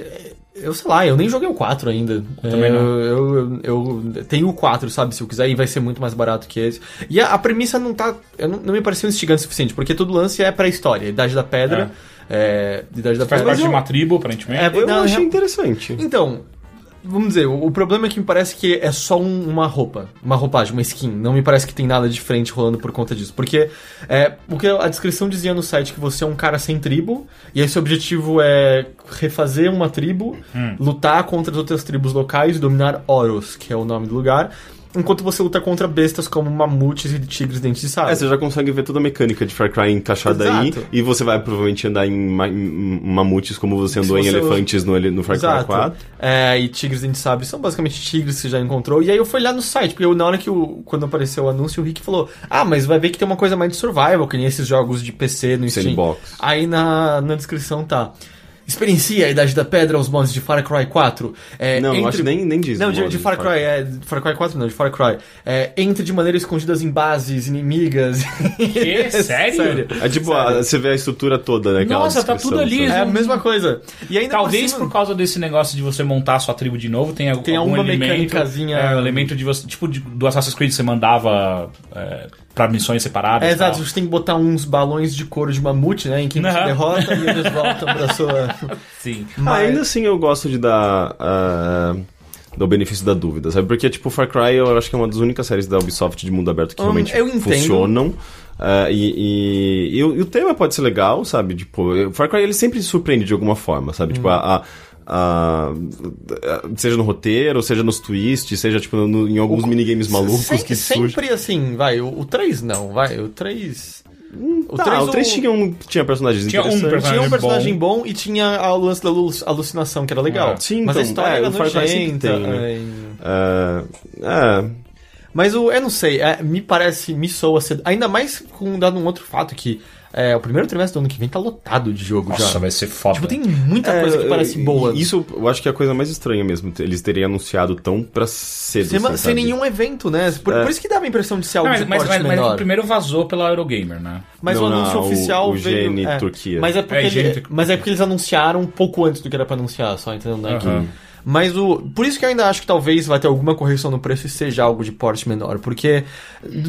eu sei lá, eu nem joguei o 4 ainda.
Também
É,
não.
Eu, eu, eu tenho o 4, sabe? Se eu quiser, e vai ser muito mais barato que esse. E a, a premissa não tá. eu Não, não me pareceu instigante o suficiente, porque todo lance é pré-história. Idade da Pedra. É. Idade da
Faz
Pedra.
parte de
eu-
uma tribo, aparentemente.
É,
Eu
não,
achei
real-
interessante.
Então, vamos dizer, o, o problema é que me parece que é só um- uma roupa, uma roupagem, uma skin. Não me parece que tem nada diferente rolando por conta disso. Porque é, o que a descrição dizia no site que você é um cara sem tribo, e esse objetivo é refazer uma tribo, lutar contra as outras tribos locais e dominar Oros, que é o nome do lugar. Enquanto você luta contra bestas como mamutes e tigres dentes de sabre.
É, você já consegue ver toda a mecânica de Far Cry encaixada aí.
Exato.
E você vai provavelmente andar em, ma em mamutes como você andou
Se
em
você-
elefantes no, ele- no Far Cry
Exato.
4.
É, e tigres dentes de sabre são basicamente tigres que você já encontrou. E aí eu fui lá no site, porque eu, na hora que o, quando apareceu o anúncio, o Rick falou: Ah, mas vai ver que tem uma coisa mais de survival, que nem esses jogos de PC no Steam.
Sandbox.
Aí na, na descrição tá. Experiencia a Idade da Pedra aos mods de Far Cry 4. É,
Não,
entre-
acho que nem, nem diz.
Não, de, de Far Cry, é. de Far Cry 4 não, de Far Cry. É, entre de maneira escondidas em bases inimigas.
Que? Sério?
É tipo, a- você vê a estrutura toda, né?
Nossa, tá tudo ali.
sabe?
É a mesma coisa. E ainda por
Talvez
cima-
por causa desse negócio de você montar a sua tribo de novo, tem, algum
Tem alguma
elemento,
mecânicazinha-
É, um elemento de você. Tipo de- do Assassin's Creed você mandava é, pra missões separadas.
É, exato, você tem que botar uns balões de couro de mamute, né? Em quem você
Aham.
derrota e eles voltam pra sua.
Sim.
Ah, ainda assim eu gosto de dar. ah, dar o benefício da dúvida, sabe? Porque, tipo, Far Cry eu acho que é uma das únicas séries da Ubisoft de mundo aberto que
Hum,
realmente funcionam. Ah, e, e, e o, e o tema pode ser legal, sabe? Tipo, o Far Cry ele sempre surpreende de alguma forma, sabe? Tipo, a. a- a- seja no roteiro, seja nos twists, seja tipo no- em alguns minigames malucos
Sem-
que.
Sempre assim, vai. O, o 3 não, vai. O 3. O
Tá,
3,
o 3 tinha, um, tinha personagens
Tinha um
interessantes.
Tinha um
personagem
personagem bom. e tinha o lance da alu- alucinação, que era legal.
Ah.
Sim,
mas a
então,
história
é,
era
o Far Cry sempre tem, né?
é,
Ah, é,
Mas o, eu não sei, é, me parece, me soa cedo. Ainda mais com dado um outro fato que é, o primeiro trimestre do ano que vem tá lotado de jogo
Nossa,
já.
vai ser foda.
Tipo, tem muita
É,
coisa que
eu-
parece boa.
Isso eu acho que é a coisa mais estranha mesmo. Eles terem anunciado tão pra cedo.
sem,
assim,
sem nenhum evento, né? Por,
É.
por isso que dava a impressão de ser algo
Não, mas,
de
mas, mas, mas o primeiro vazou pela Eurogamer, né?
Mas
Não,
o anúncio
não, o-
oficial
o
veio.
GN
é,
Turquia.
Mas é, porque
É,
ele- mas é porque eles anunciaram um pouco antes do que era pra anunciar, só entendeu? Né? Que-
Aham.
Mas o. Por isso que eu ainda acho que talvez vai ter alguma correção no preço e seja algo de porte menor. Porque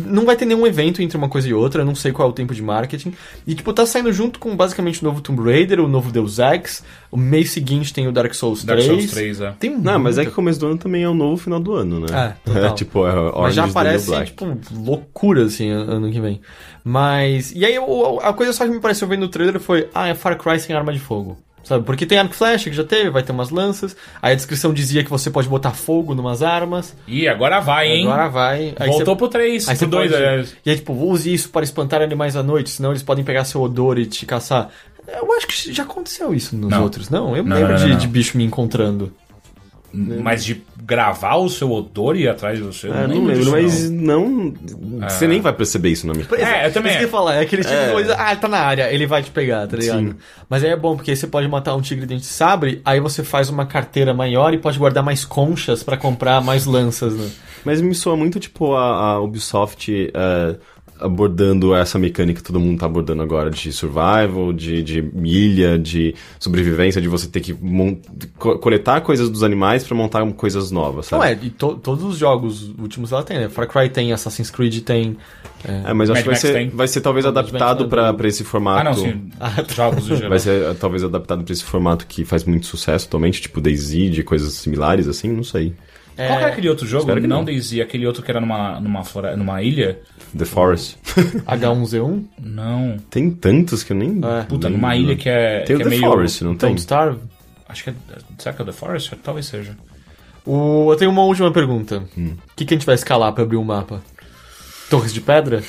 não vai ter nenhum evento entre uma coisa e outra, eu não sei qual é o tempo de marketing. E, tipo, tá saindo junto com basicamente o novo Tomb Raider, o novo Deus Ex. O mês seguinte tem o Dark Souls
Dark
3.
Souls 3, é.
Tem
Não, mas é que começo do ano também é o novo final do ano, né?
É, total.
tipo, é
Mas já
is the New
parece,
Black.
tipo, loucura, assim, ano que vem. Mas. E aí, o- a coisa só que me pareceu vendo no trailer foi: ah, é Far Cry sem arma de fogo. Sabe? Porque tem arco flecha que já teve, vai ter umas lanças. Aí a descrição dizia que você pode botar fogo numas armas.
E agora vai, hein?
Agora vai. Aí
Voltou
você-
pro 3,
Aí
pro 2,
pode-
aliás.
E aí, tipo, use isso para espantar animais à noite, senão eles podem pegar seu odor e te caçar. Eu acho que já aconteceu isso nos
Não.
outros, não? Eu me
Não,
lembro
não,
de, de bicho me encontrando.
Mas de gravar o seu odor e ir atrás de você. eu
É, não lembro,
disso,
mas não. Você nem vai perceber isso na minha
É, eu também.
Isso que eu ia falar, é aquele tipo
É.
de coisa, ah, tá na área, ele vai te pegar, tá ligado?
Sim.
Mas aí é bom, porque aí você pode matar um tigre dente de sabre, aí você faz uma carteira maior e pode guardar mais conchas pra comprar mais lanças, né?
Mas me soa muito tipo a, a Ubisoft é, abordando essa mecânica que todo mundo tá abordando agora de survival, de, de ilha, de sobrevivência, de você ter que co- coletar coisas dos animais pra montar coisas novas,
Não
sabe?
é, e to- todos os jogos últimos ela tem, né? Far Cry tem, Assassin's Creed tem. É,
É, mas acho que vai ser, vai ser talvez
Mad
adaptado pra esse formato.
Ah, não, sim. Jogos no geral.
Vai ser eh, talvez adaptado pra esse formato que faz muito sucesso atualmente, tipo DayZ, de coisas similares assim, não sei.
Qual que era aquele outro jogo? Não
não.
Daisy, aquele outro que era numa, numa, flora... numa ilha?
The Forest.
H1Z1,
Não.
tem tantos que eu nem.
É.
Puta, numa ilha que é,
Tem
que
o
é
The
meio...
Forest, não tem?
Don't Starve.
Acho que é... Será que é o The Forest? Talvez seja.
O, eu tenho uma última pergunta.
Hum.
O que, que a gente vai escalar pra abrir o mapa? Torres de pedra?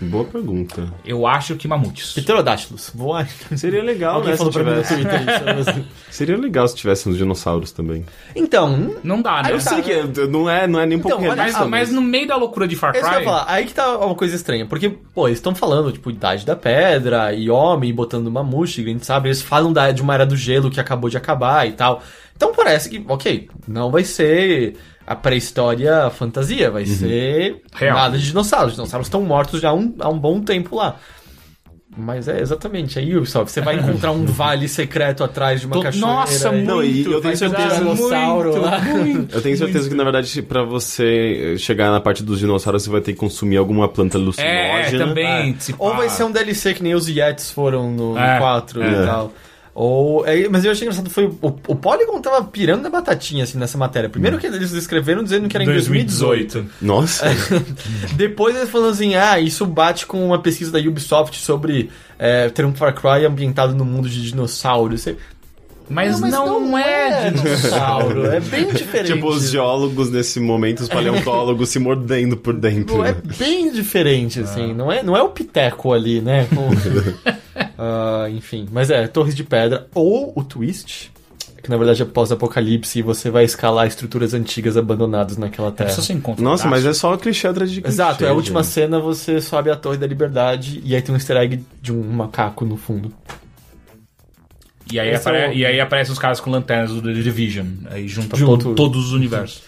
Boa pergunta.
Eu acho que mamutes.
Pterodáctilos. Voar.
Seria legal,
Alguém
né?
falou
Se
pra mim no
tivesse...
Twitter isso.
Seria legal se tivesse uns dinossauros também.
Então,
Não dá, né?
Eu sei que é- não é, não é nem um pouco
Então, olha
realista.
Mas, mas no meio da loucura de Far
É isso que eu
Cry.
ia falar. Aí que tá uma coisa estranha. Porque, pô, eles estão falando, tipo, Idade da Pedra e Homem botando mamute, a gente sabe. Eles falam da, de uma era do gelo que acabou de acabar e tal. Então parece que, ok, não vai ser a pré-história fantasia, vai ser
Real.
nada de dinossauros. Os dinossauros estão mortos já há um, há um bom tempo lá. Mas é exatamente, aí Ubisoft, você vai encontrar um vale secreto atrás de uma
Tô-
cachoeira.
Nossa,
e-
Não, e
muito,
eu tenho certeza-
dar
dinossauro
muito,
lá.
muito,
Eu tenho certeza que, na verdade, pra você eh, chegar na parte dos dinossauros, você vai ter que consumir alguma planta
É,
alucinógena.
também. se
Ou vai ser um DLC que nem os Yetis foram no, no
É,
4
é.
e tal. Ou, é, mas eu achei engraçado, foi o, o Polygon tava pirando na batatinha, assim, nessa matéria. Primeiro que eles escreveram dizendo que era em 2018.
Nossa,
Depois eles falaram assim, ah, isso bate com uma pesquisa da Ubisoft sobre é, ter um Far Cry ambientado no mundo de dinossauros. Você-
Mas, não, é,
dinossauro, é bem diferente.
tipo os geólogos nesse momento, os paleontólogos se mordendo por dentro.
Tipo, é bem diferente, assim. Não, é, não é o Piteco ali, né? Com- Ah, enfim. Mas é, Torres de Pedra. Ou o Twist, que na verdade é pós-apocalipse e você vai escalar estruturas antigas abandonadas naquela terra.
Só você encontra
Nossa, mas é só clichê atrás de clichê.
Exato, é a última
gente.
cena, você sobe a Torre da Liberdade e aí tem um easter egg de um macaco no fundo.
E aí,
Esse é
apare...
o-
e aí aparecem os caras com lanternas do The Division. Aí junta
Junto.
todo- todos os universos.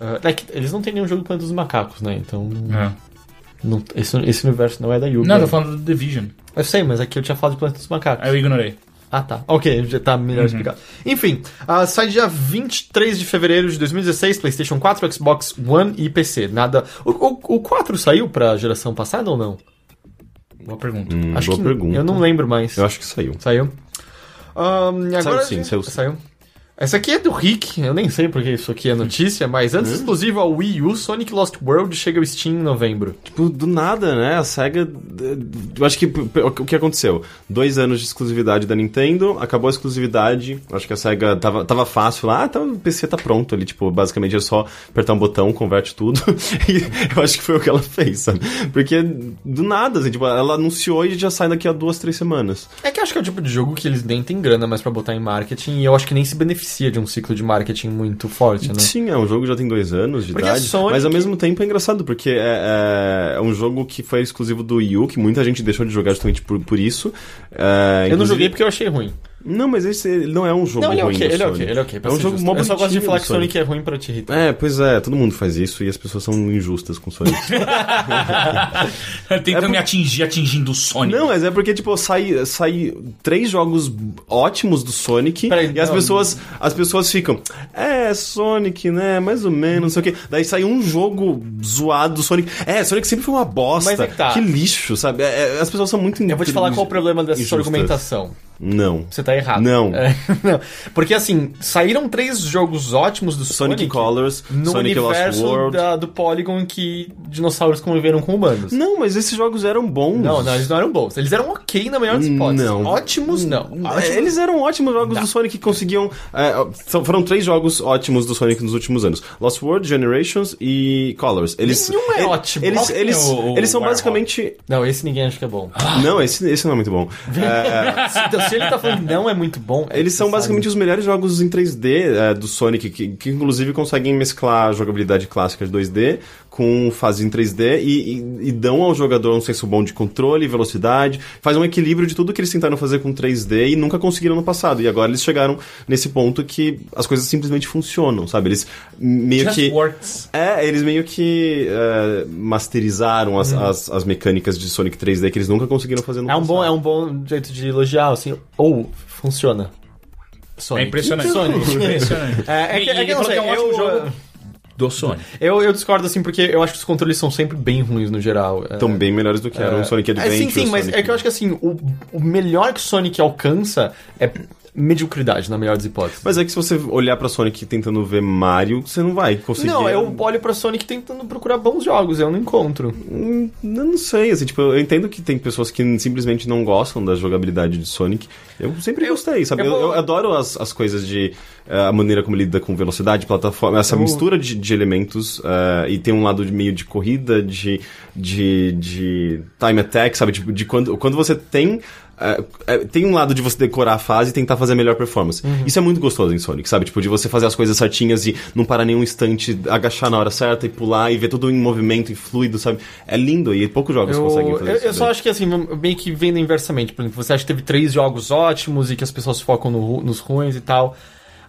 Ah, é que eles não têm nenhum jogo Planeta dos Macacos, né? Então.
É.
não- esse, esse universo não é da Yubi.
Não, eu tô falando do Division.
Eu sei, mas aqui eu tinha falado de Planeta dos Macacos.
Aí eu ignorei.
Ah, tá. Ok, já tá melhor explicado. Enfim, ah, sai dia 23 de fevereiro de 2016, PlayStation 4, Xbox One e PC. Nada. O, o, o 4 saiu pra geração passada ou não?
Boa pergunta.
Hum,
Acho
boa
que
pergunta.
eu não lembro mais.
Eu acho que saiu.
Saiu? E agora
sim,
a gente-
saiu sim.
saiu. Essa aqui é do Rick, eu nem sei porque isso aqui é notícia, mas antes exclusivo ao Wii U, Sonic Lost World chega ao Steam em novembro.
Tipo, do nada, né? A SEGA. Eu acho que o que aconteceu? Dois anos de exclusividade da Nintendo, acabou a exclusividade. Acho que a SEGA tava, tava fácil lá, ah, tá, o PC tá pronto ali. Tipo, basicamente é só apertar um botão, converte tudo. e eu acho que foi o que ela fez, sabe? Porque do nada, assim, tipo, ela anunciou e já sai daqui a duas, três semanas.
É que eu acho que é o tipo de jogo que eles nem têm grana mais pra botar em marketing e eu acho que nem se beneficia de um ciclo de marketing muito forte, né?
Sim, é um jogo que já tem dois anos de
Porque
idade.
Sonic-
Mas ao mesmo tempo é engraçado, porque é, é- é um jogo que foi exclusivo do Wii U, que muita gente deixou de jogar justamente por, por isso. É,
Eu não
inclusive-
joguei porque eu achei ruim.
Não, mas esse não é um jogo
Não, ele é
ruim
ok,
do
ele é ok, ele é ok.
É um jogo mó
Eu só gosto de falar que Sonic é ruim pra te irritar.
É, pois é, todo mundo faz isso e as pessoas são injustas com Sonic.
Tentando
É por-
me atingir, atingindo o Sonic.
não, mas é porque, tipo, sai, sai três jogos ótimos do Sonic
Peraí,
e as
não.
pessoas, as pessoas ficam, é, Sonic, né, mais ou menos, não sei o quê. Daí sai um jogo zoado do Sonic. É, Sonic sempre foi uma bosta.
Mas é que tá.
lixo, sabe? É, é, as pessoas são muito
Eu vou te falar qual é o problema dessa sua
injustas.
argumentação.
Não.
Você tá errado.
Não.
É, não. Porque assim, saíram três jogos ótimos do
Sonic,
Sonic,
Colors,
no
Sonic Lost
universo
World.
da- do Polygon que dinossauros conviveram com humanos.
Não, mas esses jogos eram bons.
Não, não, eles não eram bons. Eles eram ok na melhor das hipóteses.
Não.
Ótimos, não.
É,
Ótimos-
Eles eram ótimos jogos do Sonic que conseguiam. é, foram três jogos ótimos do Sonic nos últimos anos: Lost World, Generations e Colors. Eles,
Nenhum é
ele-
ótimo.
Eles,
Qual
eles,
é o-
eles são basicamente.
Não, esse ninguém acha que é bom.
Não, esse, esse não é muito bom. É,
Se- ele tá falando que não é muito bom. é
eles são basicamente os melhores jogos em 3D é, do Sonic, que, que inclusive conseguem mesclar a jogabilidade clássica de 2D com fase em 3D e, e- e dão ao jogador um senso bom de controle e velocidade, faz um equilíbrio de tudo que eles tentaram fazer com 3D e nunca conseguiram no passado. E agora eles chegaram nesse ponto que as coisas simplesmente funcionam, sabe? Eles meio
Just
que.
works.
É, eles meio que é, masterizaram as, as, as mecânicas de Sonic 3D que eles nunca conseguiram fazer no
É um, bom,
passado.
é um bom jeito de elogiar, assim. Ou funciona. Sonic.
É impressionante.
Sonic.
impressionante.
É, é que, é que eu não
falou
sei,
que é um ótimo
eu,
jogo do Sonic.
eu, eu discordo assim porque eu acho que os controles são sempre bem ruins no geral. É,
Estão bem melhores do que eram o Sonic
é,
Adventure.
sim, sim,
o
mas
Sonic-
é que eu acho que assim, o, o melhor que o Sonic alcança é mediocridade, na melhor das hipóteses.
Mas é que se você olhar pra Sonic tentando ver Mario, você não vai conseguir.
Não, eu olho pra Sonic tentando procurar bons jogos, eu não encontro.
Hum, Eu não sei, assim, tipo, eu entendo que tem pessoas que simplesmente não gostam da jogabilidade de Sonic. Eu sempre
Eu-
gostei, sabe?
eu
Eu,
vou-
eu adoro as, as coisas de a maneira como ele lida com velocidade, plataforma, essa mistura de, de elementos eh, e tem um lado de meio de corrida, de, de, de time attack, sabe? De, de quando, quando você tem é, é, tem um lado de você decorar a fase e tentar fazer a melhor performance. Isso é muito gostoso em Sonic, sabe? Tipo, de você fazer as coisas certinhas e não parar nenhum instante, agachar na hora certa e pular e ver tudo em movimento e fluido, sabe? É lindo e poucos jogos
Eu,
conseguem fazer
eu,
isso.
eu só
daí.
acho que assim, meio que vendo inversamente. Por exemplo, você acha que teve três jogos ótimos e que as pessoas focam no nos ruins e tal.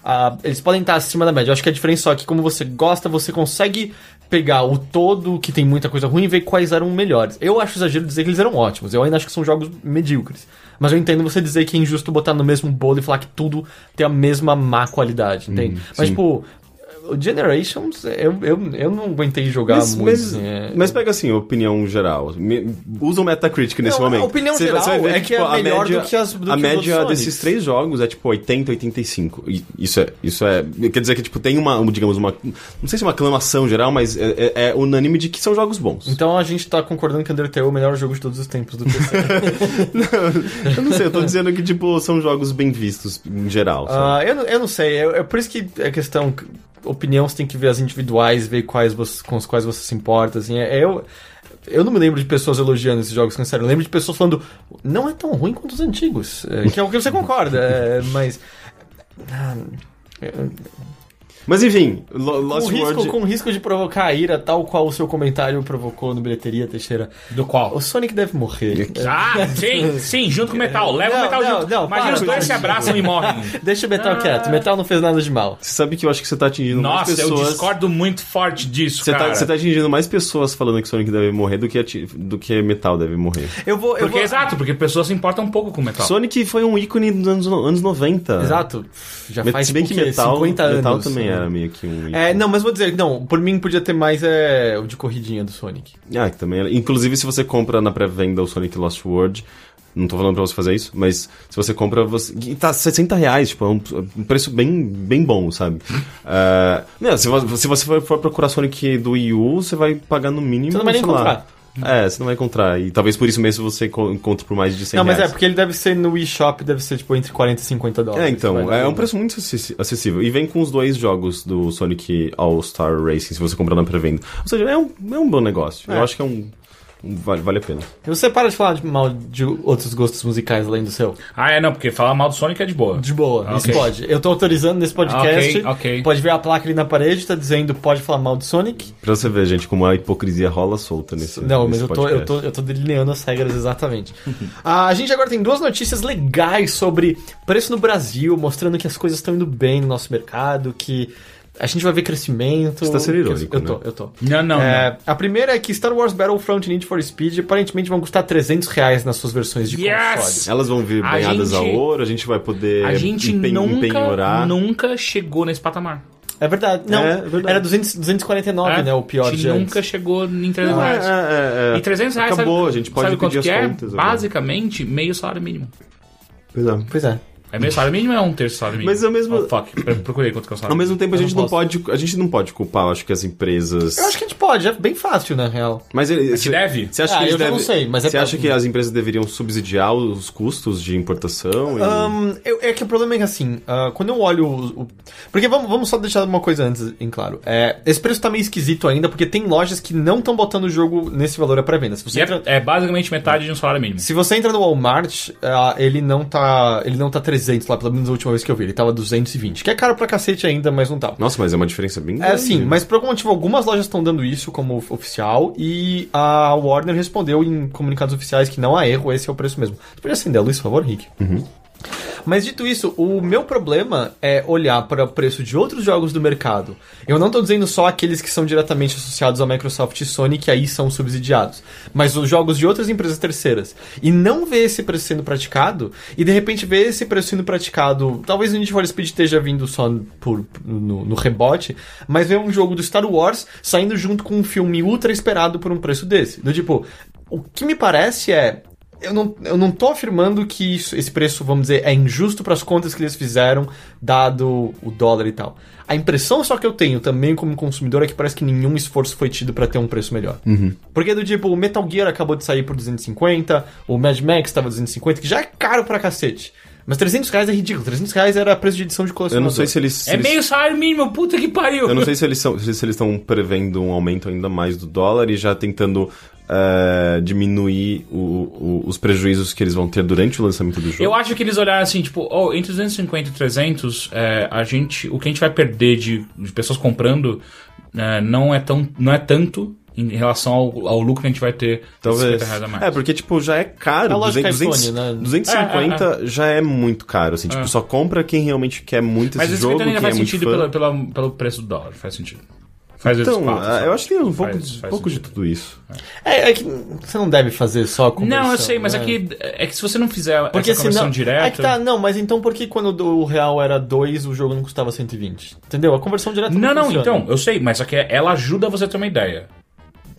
Ah, eles podem estar acima da média. Eu acho que a diferença só é que, como você gosta, você consegue pegar o todo, que tem muita coisa ruim, e ver quais eram melhores. Eu acho exagero dizer que eles eram ótimos. Eu ainda acho que são jogos medíocres. Mas eu entendo você dizer que é injusto botar no mesmo bolo e falar que tudo tem a mesma má qualidade, entende? Mas,
sim.
tipo, o Generations, eu, eu, eu não aguentei jogar
Mas,
muito.
mas,
assim, é-
mas pega assim, opinião geral. Me- usa o Metacritic nesse
Não, a
momento.
opinião
Você-
geral
ver
é que é melhor do que as- do
a
que
média desses três jogos é tipo 80, 85. E isso é, isso é. Quer dizer que tipo, tem uma, digamos, uma. Não sei se é uma aclamação geral, mas é, é- é unânime de que são jogos bons.
Então a gente tá concordando que Undertale é o melhor jogo de todos os tempos do PC.
eu não sei, eu tô dizendo que, tipo, são jogos bem vistos em geral.
Ah, eu, não- eu não sei, é, é por isso que a questão. Opinião você tem que ver as individuais, ver quais você, com as quais você se importa. Assim, é, eu, eu não me lembro de pessoas elogiando esses jogos, sério. Eu lembro de pessoas falando, não é tão ruim quanto os antigos. é, que é o que você concorda, é, mas. ah,
Mas enfim, Lo-
com,
Lost
risco,
World.
com risco de provocar a ira, tal qual o seu comentário provocou no bilheteria, Teixeira.
Do qual?
O Sonic deve morrer.
Ah, sim, sim, junto com o metal. Leva
Não,
o metal
não,
junto.
não,
Imagina
para,
os dois se abraçam e morrem.
Deixa o Metal quieto. O Metal não fez nada de mal.
Você sabe que eu acho que você tá atingindo mais
Nossa, eu
pessoas.
discordo muito forte disso,
Você tá,
cara.
você tá atingindo mais pessoas falando que Sonic deve morrer do que, ati- do que Metal deve morrer.
Eu vou. Eu
Porque,
vou...
exato, porque pessoas se importam um pouco com o metal.
Sonic foi um ícone dos anos, anos 90.
Exato. Já faz
se bem
tipo,
que? Metal,
50 anos.
metal também era meio que um.
É, não, mas vou dizer, não, por mim podia ter mais é, o de corridinha do Sonic.
Ah, que também era. Inclusive, se você compra na pré-venda o Sonic Lost World, não tô falando pra você fazer isso, mas se você compra, você. E tá 60 reais, tipo, é um, um preço bem, bem bom, sabe? Ah, não, se, se você for, procurar Sonic do Wii U, você vai pagar no mínimo.
Você não vai nem encontrar.
É, você não vai encontrar. E talvez por isso mesmo você co- encontre por mais de 100
não, mas é,
reais.
porque ele deve ser no Wii Shop, deve ser tipo entre 40 e 50 dólares.
É, então, é um preço muito acessível. E vem com os dois jogos do Sonic All-Star Racing, se você comprar na pré-venda. Ou seja, é um, é um bom negócio.
É.
Eu acho que é um. Vale, vale a pena.
Você para de falar de mal de outros gostos musicais além do seu.
Ah, é, não, porque falar mal do Sonic é de boa.
De boa,
Ok.
isso pode. Eu tô autorizando nesse podcast.
Ok, ok.
Pode ver a placa ali na parede, tá dizendo pode falar mal do Sonic.
Pra você ver, gente, como a hipocrisia rola solta nesse
Não, mas
nesse
eu tô, eu, tô, eu tô delineando as regras exatamente. Ah, a gente agora tem duas notícias legais sobre preço no Brasil, mostrando que as coisas estão indo bem no nosso mercado, que a gente vai ver crescimento.
Você tá sendo irônico,
Eu tô,
né?
eu tô.
Não, não,
É, a primeira é que Star Wars Battlefront e Need for Speed aparentemente vão custar 300 reais nas suas versões de
Yes!
console.
Elas vão vir
A
banhadas a
gente-
ouro, a gente vai poder
A gente
empen-
nunca,
empenhorar.
nunca chegou nesse patamar.
É verdade. Não,
É, verdade.
era 200, 249,
É,
né? O pior
A gente
de antes.
nunca chegou em 300
É,
reais.
é, é.
E 300 reais,
Acabou,
sabe,
a gente pode
sabe
pedir as
é?
contas agora.
Basicamente, meio salário mínimo.
Pois é.
Pois é.
É meio salário mínimo ou é um terço salário mínimo?
Mas ao mesmo-
Oh, fuck, Pro- procurei quanto que é o salário
Ao mesmo tempo, a gente
não
não, pode, a gente não pode culpar, eu acho que as empresas.
Eu acho que a gente pode, é bem fácil, na real.
Mas ele,
que deve?
Você acha
Ah,
que
eu já não sei, mas é
Você acha que as empresas deveriam subsidiar os custos de importação? e-
Ahn, eu- é que o problema é que assim, ah, quando eu olho o. o- porque vamos, vamos só deixar uma coisa antes em claro. É, esse preço tá meio esquisito ainda, porque tem lojas que não estão botando o jogo nesse valor à pré-venda. Se você
é,
entra.
é basicamente metade de um salário mínimo.
Se você entra no Walmart, ah, ele não tá. Ele não tá 300 lá, pelo menos a última vez que eu vi. Ele tava 220. Que é caro pra cacete ainda, mas não tá.
Nossa, mas é uma diferença bem
É
grande.
sim, mas por algum motivo algumas lojas estão dando isso como oficial e a Warner respondeu em comunicados oficiais que não há erro, esse é o preço mesmo. Você pode acender a luz, por favor, Rick? Mas dito isso, o meu problema é olhar para o preço de outros jogos do mercado. Eu não tô dizendo só aqueles que são diretamente associados ao Microsoft e Sony, que aí são subsidiados, mas os jogos de outras empresas terceiras. E não ver esse preço sendo praticado, e de repente ver esse preço sendo praticado. Talvez o Need for Speed esteja vindo só por, no, no rebote, mas ver um jogo do Star Wars saindo junto com um filme ultra esperado por um preço desse. Do tipo, o que me parece é eu não, eu não tô afirmando que isso- esse preço, vamos dizer, é injusto para as contas que eles fizeram, dado o dólar e tal. A impressão só que eu tenho também como consumidor é que parece que nenhum esforço foi tido para ter um preço melhor. Porque do tipo, o Metal Gear acabou de sair por 250, o Mad Max tava 250, que já é caro pra cacete. Mas 300 reais é ridículo. 300 reais era preço de edição de
Eu
colecionador.
não sei se eles. se
É
eles-
meio salário mínimo, puta que pariu.
Eu não sei se eles são, se eles estão prevendo um aumento ainda mais do dólar e já tentando eh, diminuir o- o- os prejuízos que eles vão ter durante o lançamento do jogo.
Eu acho que eles olharam assim, tipo, oh, entre 250 e 300, é, a gente, o que a gente vai perder de, de pessoas comprando é, não, é tão, não é tanto em relação ao, ao lucro que a gente vai ter de
Talvez.
50 reais a mais.
É, porque, tipo, já é caro.
É lógico que
200,
iPhone, né?
250 já é muito caro, assim. Tipo, só compra quem realmente quer muito
Mas
esse
esse
jogo,
ainda
quem
faz
é muito
sentido pela, pela- pelo preço do dólar, faz sentido. Faz
Então,
quatro,
ah, eu acho que tem um pouco,
Faz- faz
pouco de tudo isso.
É, é que você não deve fazer só a conversão.
Não, eu sei, mas
né?
é que, é que se você não fizer
Porque
essa conversão
senão.
direta...
É que tá, não, mas então por que quando o real era 2, o jogo não custava 120? Entendeu? A conversão direta
Não, não,
funciona.
então, eu sei, mas só que ela ajuda você a ter uma ideia.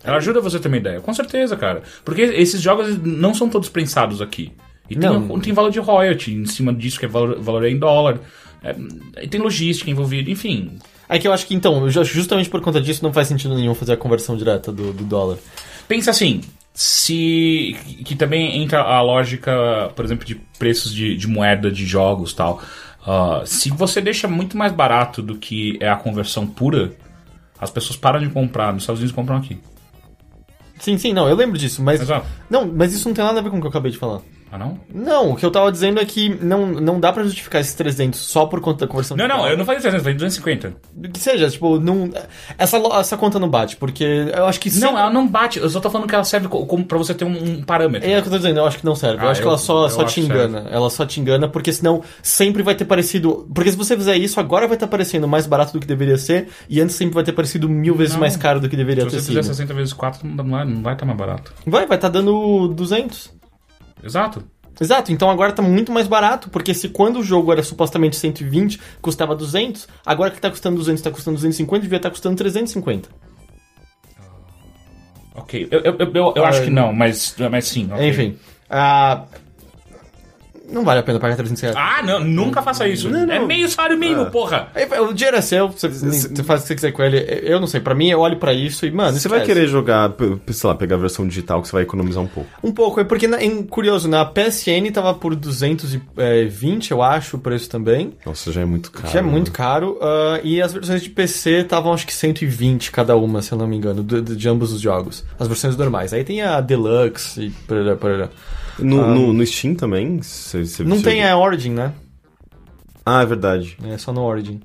Ela ajuda você a ter uma ideia, com certeza, cara. Porque esses jogos não são todos prensados aqui. E tem,
Não.
tem valor de royalty em cima disso, que é valor, valor em dólar. É, e tem logística envolvida, enfim.
É que eu acho que então, ju- justamente por conta disso, não faz sentido nenhum fazer a conversão direta do, do dólar.
Pensa assim, se. que também entra a lógica, por exemplo, de preços de, de moeda de jogos e tal. Ah, se você deixa muito mais barato do que é a conversão pura, as pessoas param de comprar. Nos Estados Unidos compram aqui.
Sim, sim, não, eu lembro disso, mas.
Exato.
Não, mas isso não tem nada a ver com o que eu acabei de falar.
Ah, não?
Não, o que eu tava dizendo é que não, não dá pra justificar esses 300 só por conta da conversão
Não, não,
dólar.
eu não falei 300, eu falei 250.
Que seja, tipo, não, essa, essa conta não bate, porque eu acho que
Não,
sempre-
ela não bate. Eu só tô falando que ela serve co- como pra você ter um, um parâmetro.
É o que eu tô dizendo, eu acho que não serve. eu
Ah,
acho que
eu-
ela só,
eu
só
acho
te
que
engana. Ela só te engana, porque senão sempre vai ter parecido. Porque se você fizer isso, agora vai estar parecendo mais barato do que deveria ser, e antes sempre vai ter parecido mil vezes
Não.
mais caro do que deveria
Se
ter
você fizer
sido.
60 vezes 4, não vai não vai estar mais barato.
Vai, vai estar dando 200.
Exato.
Exato, então agora tá muito mais barato, porque se quando o jogo era supostamente 120, custava 200, agora que tá custando 200, tá custando 250, devia estar custando 350.
Ok. Eu, eu, eu, eu- eu
Ah,
acho que não, mas, mas sim. ok.
Enfim, ah, não vale a pena pagar 300 reais.
Ah, não, nunca faça isso. É meio salário mínimo, porra.
Aí, O dinheiro é seu, você, você faz o que você quiser com ele. Eu não sei, pra mim eu olho pra isso e, mano,
Você vai
esquece.
querer jogar, sei lá, pegar a versão digital que você vai economizar um pouco.
Um pouco, é porque, na- em, curioso, na PSN tava por 220, eu acho, o preço também.
Nossa, já é muito caro.
Que é muito
né?
caro. ah, e as versões de PC estavam acho que 120 cada uma, se eu não me engano, de, de- de ambos os jogos. As versões normais. Aí tem a Deluxe e parará, parará.
No, no, no Steam também? Cê- cê-
Não
cê-
tem a Origin, né?
Ah, é verdade.
É só no Origin.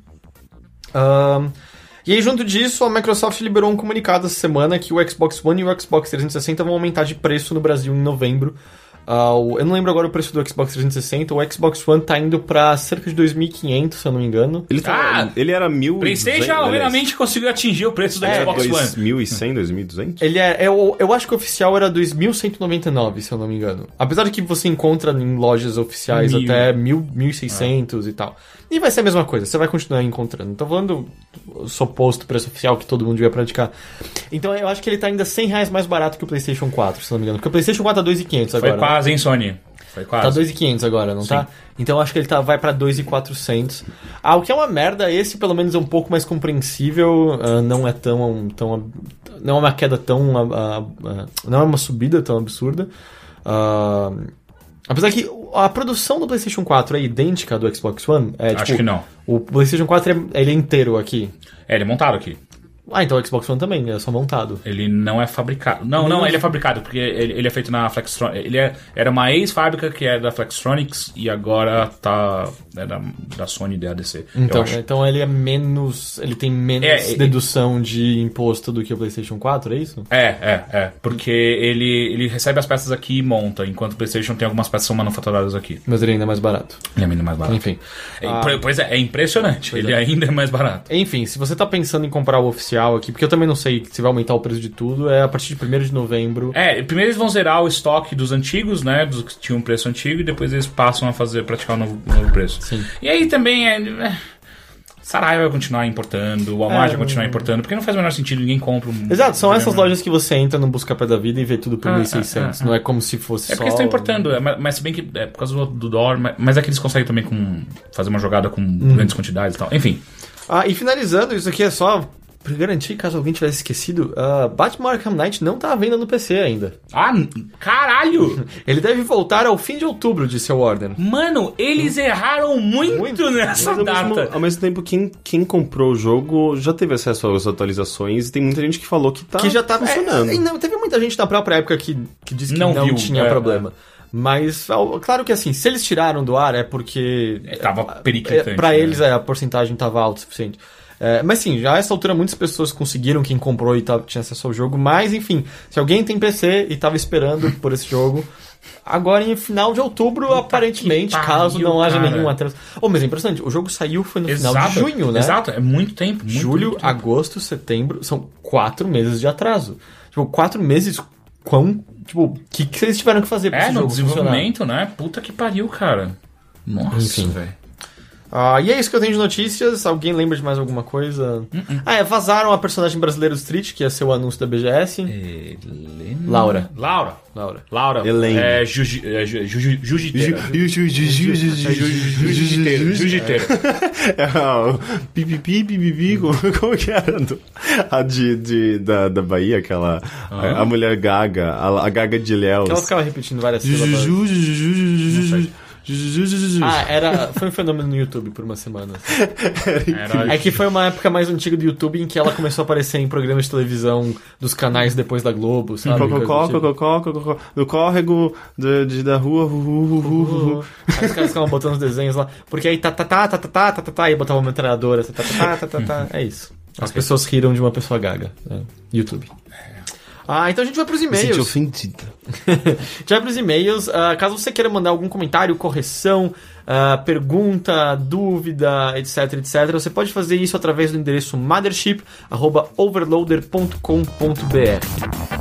Ahn, e aí, junto disso, a Microsoft liberou um comunicado essa semana que o Xbox One e o Xbox 360 vão aumentar de preço no Brasil em novembro. Ah, o- eu não lembro agora o preço do Xbox 360. O Xbox One tá indo pra cerca de 2.500, se eu não me engano.
Ele, tava,
Ah!
ele era mil...
PlayStation obviamente conseguiu atingir o preço do
É,
Xbox One.
2.100, 2.200?
Ele é, eu, eu acho que o oficial era 2.199, se eu não me engano. Apesar de que você encontra em lojas oficiais
Mil.
até 1.000, 1.600 e tal. E vai ser a mesma coisa, você vai continuar encontrando. Não tô falando o suposto preço oficial que todo mundo devia praticar. Então eu acho que ele tá ainda 100 reais mais barato que o PlayStation 4, se não me engano. Porque o PlayStation 4 tá 2.500
Foi
agora.
quase, hein, Sony? Foi
Tá
quase.
2.500 agora, não tá? Então eu acho que ele tá, vai pra 2.400. Ah, o que é uma merda, esse pelo menos é um pouco mais compreensível, ah, não é tão, tão... Não é uma queda tão... ah, ah, não é uma subida tão absurda. Ah, apesar que a produção do PlayStation 4 é idêntica à do Xbox One. É,
Acho
tipo,
que não.
O PlayStation 4 é, ele é inteiro aqui.
É, ele é montado aqui.
Ah, então o Xbox One também, é só montado.
Ele não é fabricado. Não, não, ele é fabricado, porque ele, ele é feito na Flextronics. Ele é, era uma ex-fábrica que é da Flextronics e agora tá. É da, da Sony DADC.
Então, então ele é menos. Ele tem menos
É, é-
dedução de imposto do que o PlayStation 4, é isso?
É, é, é. Porque ele, ele recebe as peças aqui e monta, enquanto o PlayStation tem algumas peças que são manufaturadas aqui.
Mas ele ainda é mais barato.
Ele é ainda mais barato.
Enfim.
É,
Ah,
Pois é, é impressionante. ele ainda é mais barato.
enfim, se você tá pensando em comprar o oficial aqui, porque eu também não sei se vai aumentar o preço de tudo, é a partir de 1 de novembro.
É, primeiro eles vão zerar o estoque dos antigos, né? Dos que tinham preço antigo, e depois eles passam a fazer, praticar o novo, o novo preço.
Sim.
E aí também é. é, Saraiva vai continuar importando, o Walmart
É,
vai continuar importando, porque não faz o menor sentido, ninguém compra um.
Exato, são essas
videogame.
lojas que você entra no Buscapé da Vida e vê tudo por
Ah,
1.600.
ah, ah,
Não é como se fosse
É
só...
porque eles estão importando, é, mas, mas se bem que é por causa do, do dólar, mas, mas é que eles conseguem também com, fazer uma jogada com
Uhum.
grandes quantidades e tal. Enfim.
Ah, e finalizando, isso aqui é só pra garantir, caso alguém tivesse esquecido, uh, Batman Arkham Knight não tá à venda no PC ainda.
Ah, caralho!
Ele deve voltar ao fim de outubro, disse o Warden.
Mano, eles erraram muito,
Muito.
nessa
Mas ao mesmo,
data.
ao mesmo tempo, quem, quem comprou o jogo já teve acesso às atualizações e tem muita gente que falou que tá
que já tava
funcionando.
É, não, teve muita gente na própria época que, que disse que não,
Não viu,
tinha
é,
problema. Mas, ó, claro que assim, se eles tiraram do ar é porque.
É, tava periquitante,
É, pra
né?
eles é, a porcentagem tava alta o suficiente. É, mas sim, já a essa altura muitas pessoas conseguiram, quem comprou e tava, tinha acesso ao jogo. Mas enfim, se alguém tem PC e tava esperando por esse jogo, agora em final de outubro, aparentemente,
que
caso
pariu,
não haja
cara.
nenhum atraso. Oh, mas é impressionante, o jogo saiu foi no final
Exato,
de junho, né?
Exato, é muito tempo. Muito,
Julho,
muito tempo.
agosto, setembro, são quatro meses de atraso. Tipo, quatro meses, quão. Tipo, o que, que eles tiveram que fazer pra
É,
esse
no
jogo funcionar?
desenvolvimento, né? Puta que pariu, cara. Nossa,
Enfim.
velho.
Ah, e é isso que eu tenho de notícias. Alguém lembra de mais alguma coisa?
Uh-uh.
Ah, é, vazaram a personagem brasileira do Street, que ia ser o anúncio da BGS.
Helena...
Laura.
Laura.
Laura.
Laura.
Helena.
É, juji, é, ju- ju- ju- jiu-jiteira. É.
É, pipipi, pipipi, como, que era? a de, de, da, da Bahia, aquela. A, a mulher gaga, a, a gaga de.
Que ela ficava repetindo várias sílabas. Ah, era, foi um fenômeno no YouTube por uma semana.
Era
É que foi uma época mais antiga do YouTube em que ela começou a aparecer em programas de televisão dos canais depois da Globo, sabe? Do
Cococó,
tipo.
cococó, cococó, no córrego de, de- da rua, ru, ru, ru, ru, ru.
Aí os caras ficavam botando os desenhos lá. Porque aí tá, tá, tá, tá, tá, tá, tá, tá, tá, e botava uma metralhadora. Tá, tá, tá, tá, tá, tá. É isso. As pessoas riram de uma pessoa gaga. É. YouTube. Ah, então a gente vai pros
Me
e-mails.
ofendida.
A gente vai pros e-mails. Ah, caso você queira mandar algum comentário, correção, ah, pergunta, dúvida, etc, etc, você pode fazer isso através do endereço mothership.overloader.com.br.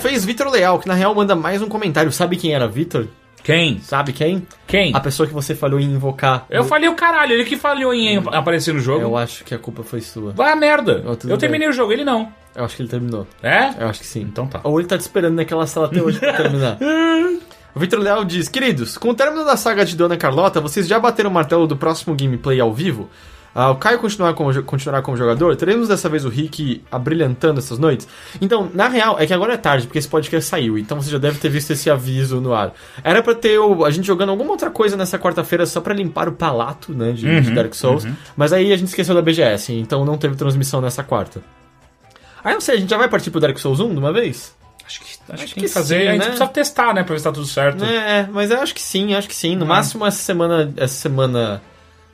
fez Vitor Leal, que na real manda mais um comentário. Sabe quem era Vitor?
Quem?
Sabe quem?
Quem?
A pessoa que você falhou em invocar.
Eu falei o caralho, ele que falhou em aparecer no jogo.
Eu acho que a culpa foi sua.
Vai a merda. Eu terminei o jogo, ele não.
Eu acho que ele terminou.
É?
Eu acho que sim.
Então tá.
Ou ele tá te esperando naquela sala até hoje pra terminar. O Vitor Leal diz: Queridos, com o término da saga de Dona Carlota, vocês já bateram o martelo do próximo gameplay ao vivo? Ah, o Caio continuar como, continuará como jogador? Teremos dessa vez o Rick abrilhantando essas noites? Então, na real, é que agora é tarde, porque esse podcast saiu, então você já deve ter visto esse aviso no ar. Era pra ter o- a gente jogando alguma outra coisa nessa quarta-feira só pra limpar o palato, né, de, de Dark Souls, mas aí a gente esqueceu da BGS, então não teve transmissão nessa quarta. Aí não sei, a gente já vai partir pro Dark Souls 1 de uma vez?
Acho que, acho que
que
tem que fazer.
sim,
a gente
né?
precisa testar, né? Pra ver se tá tudo certo.
É, mas eu acho que sim, acho que sim. No máximo essa semana, essa semana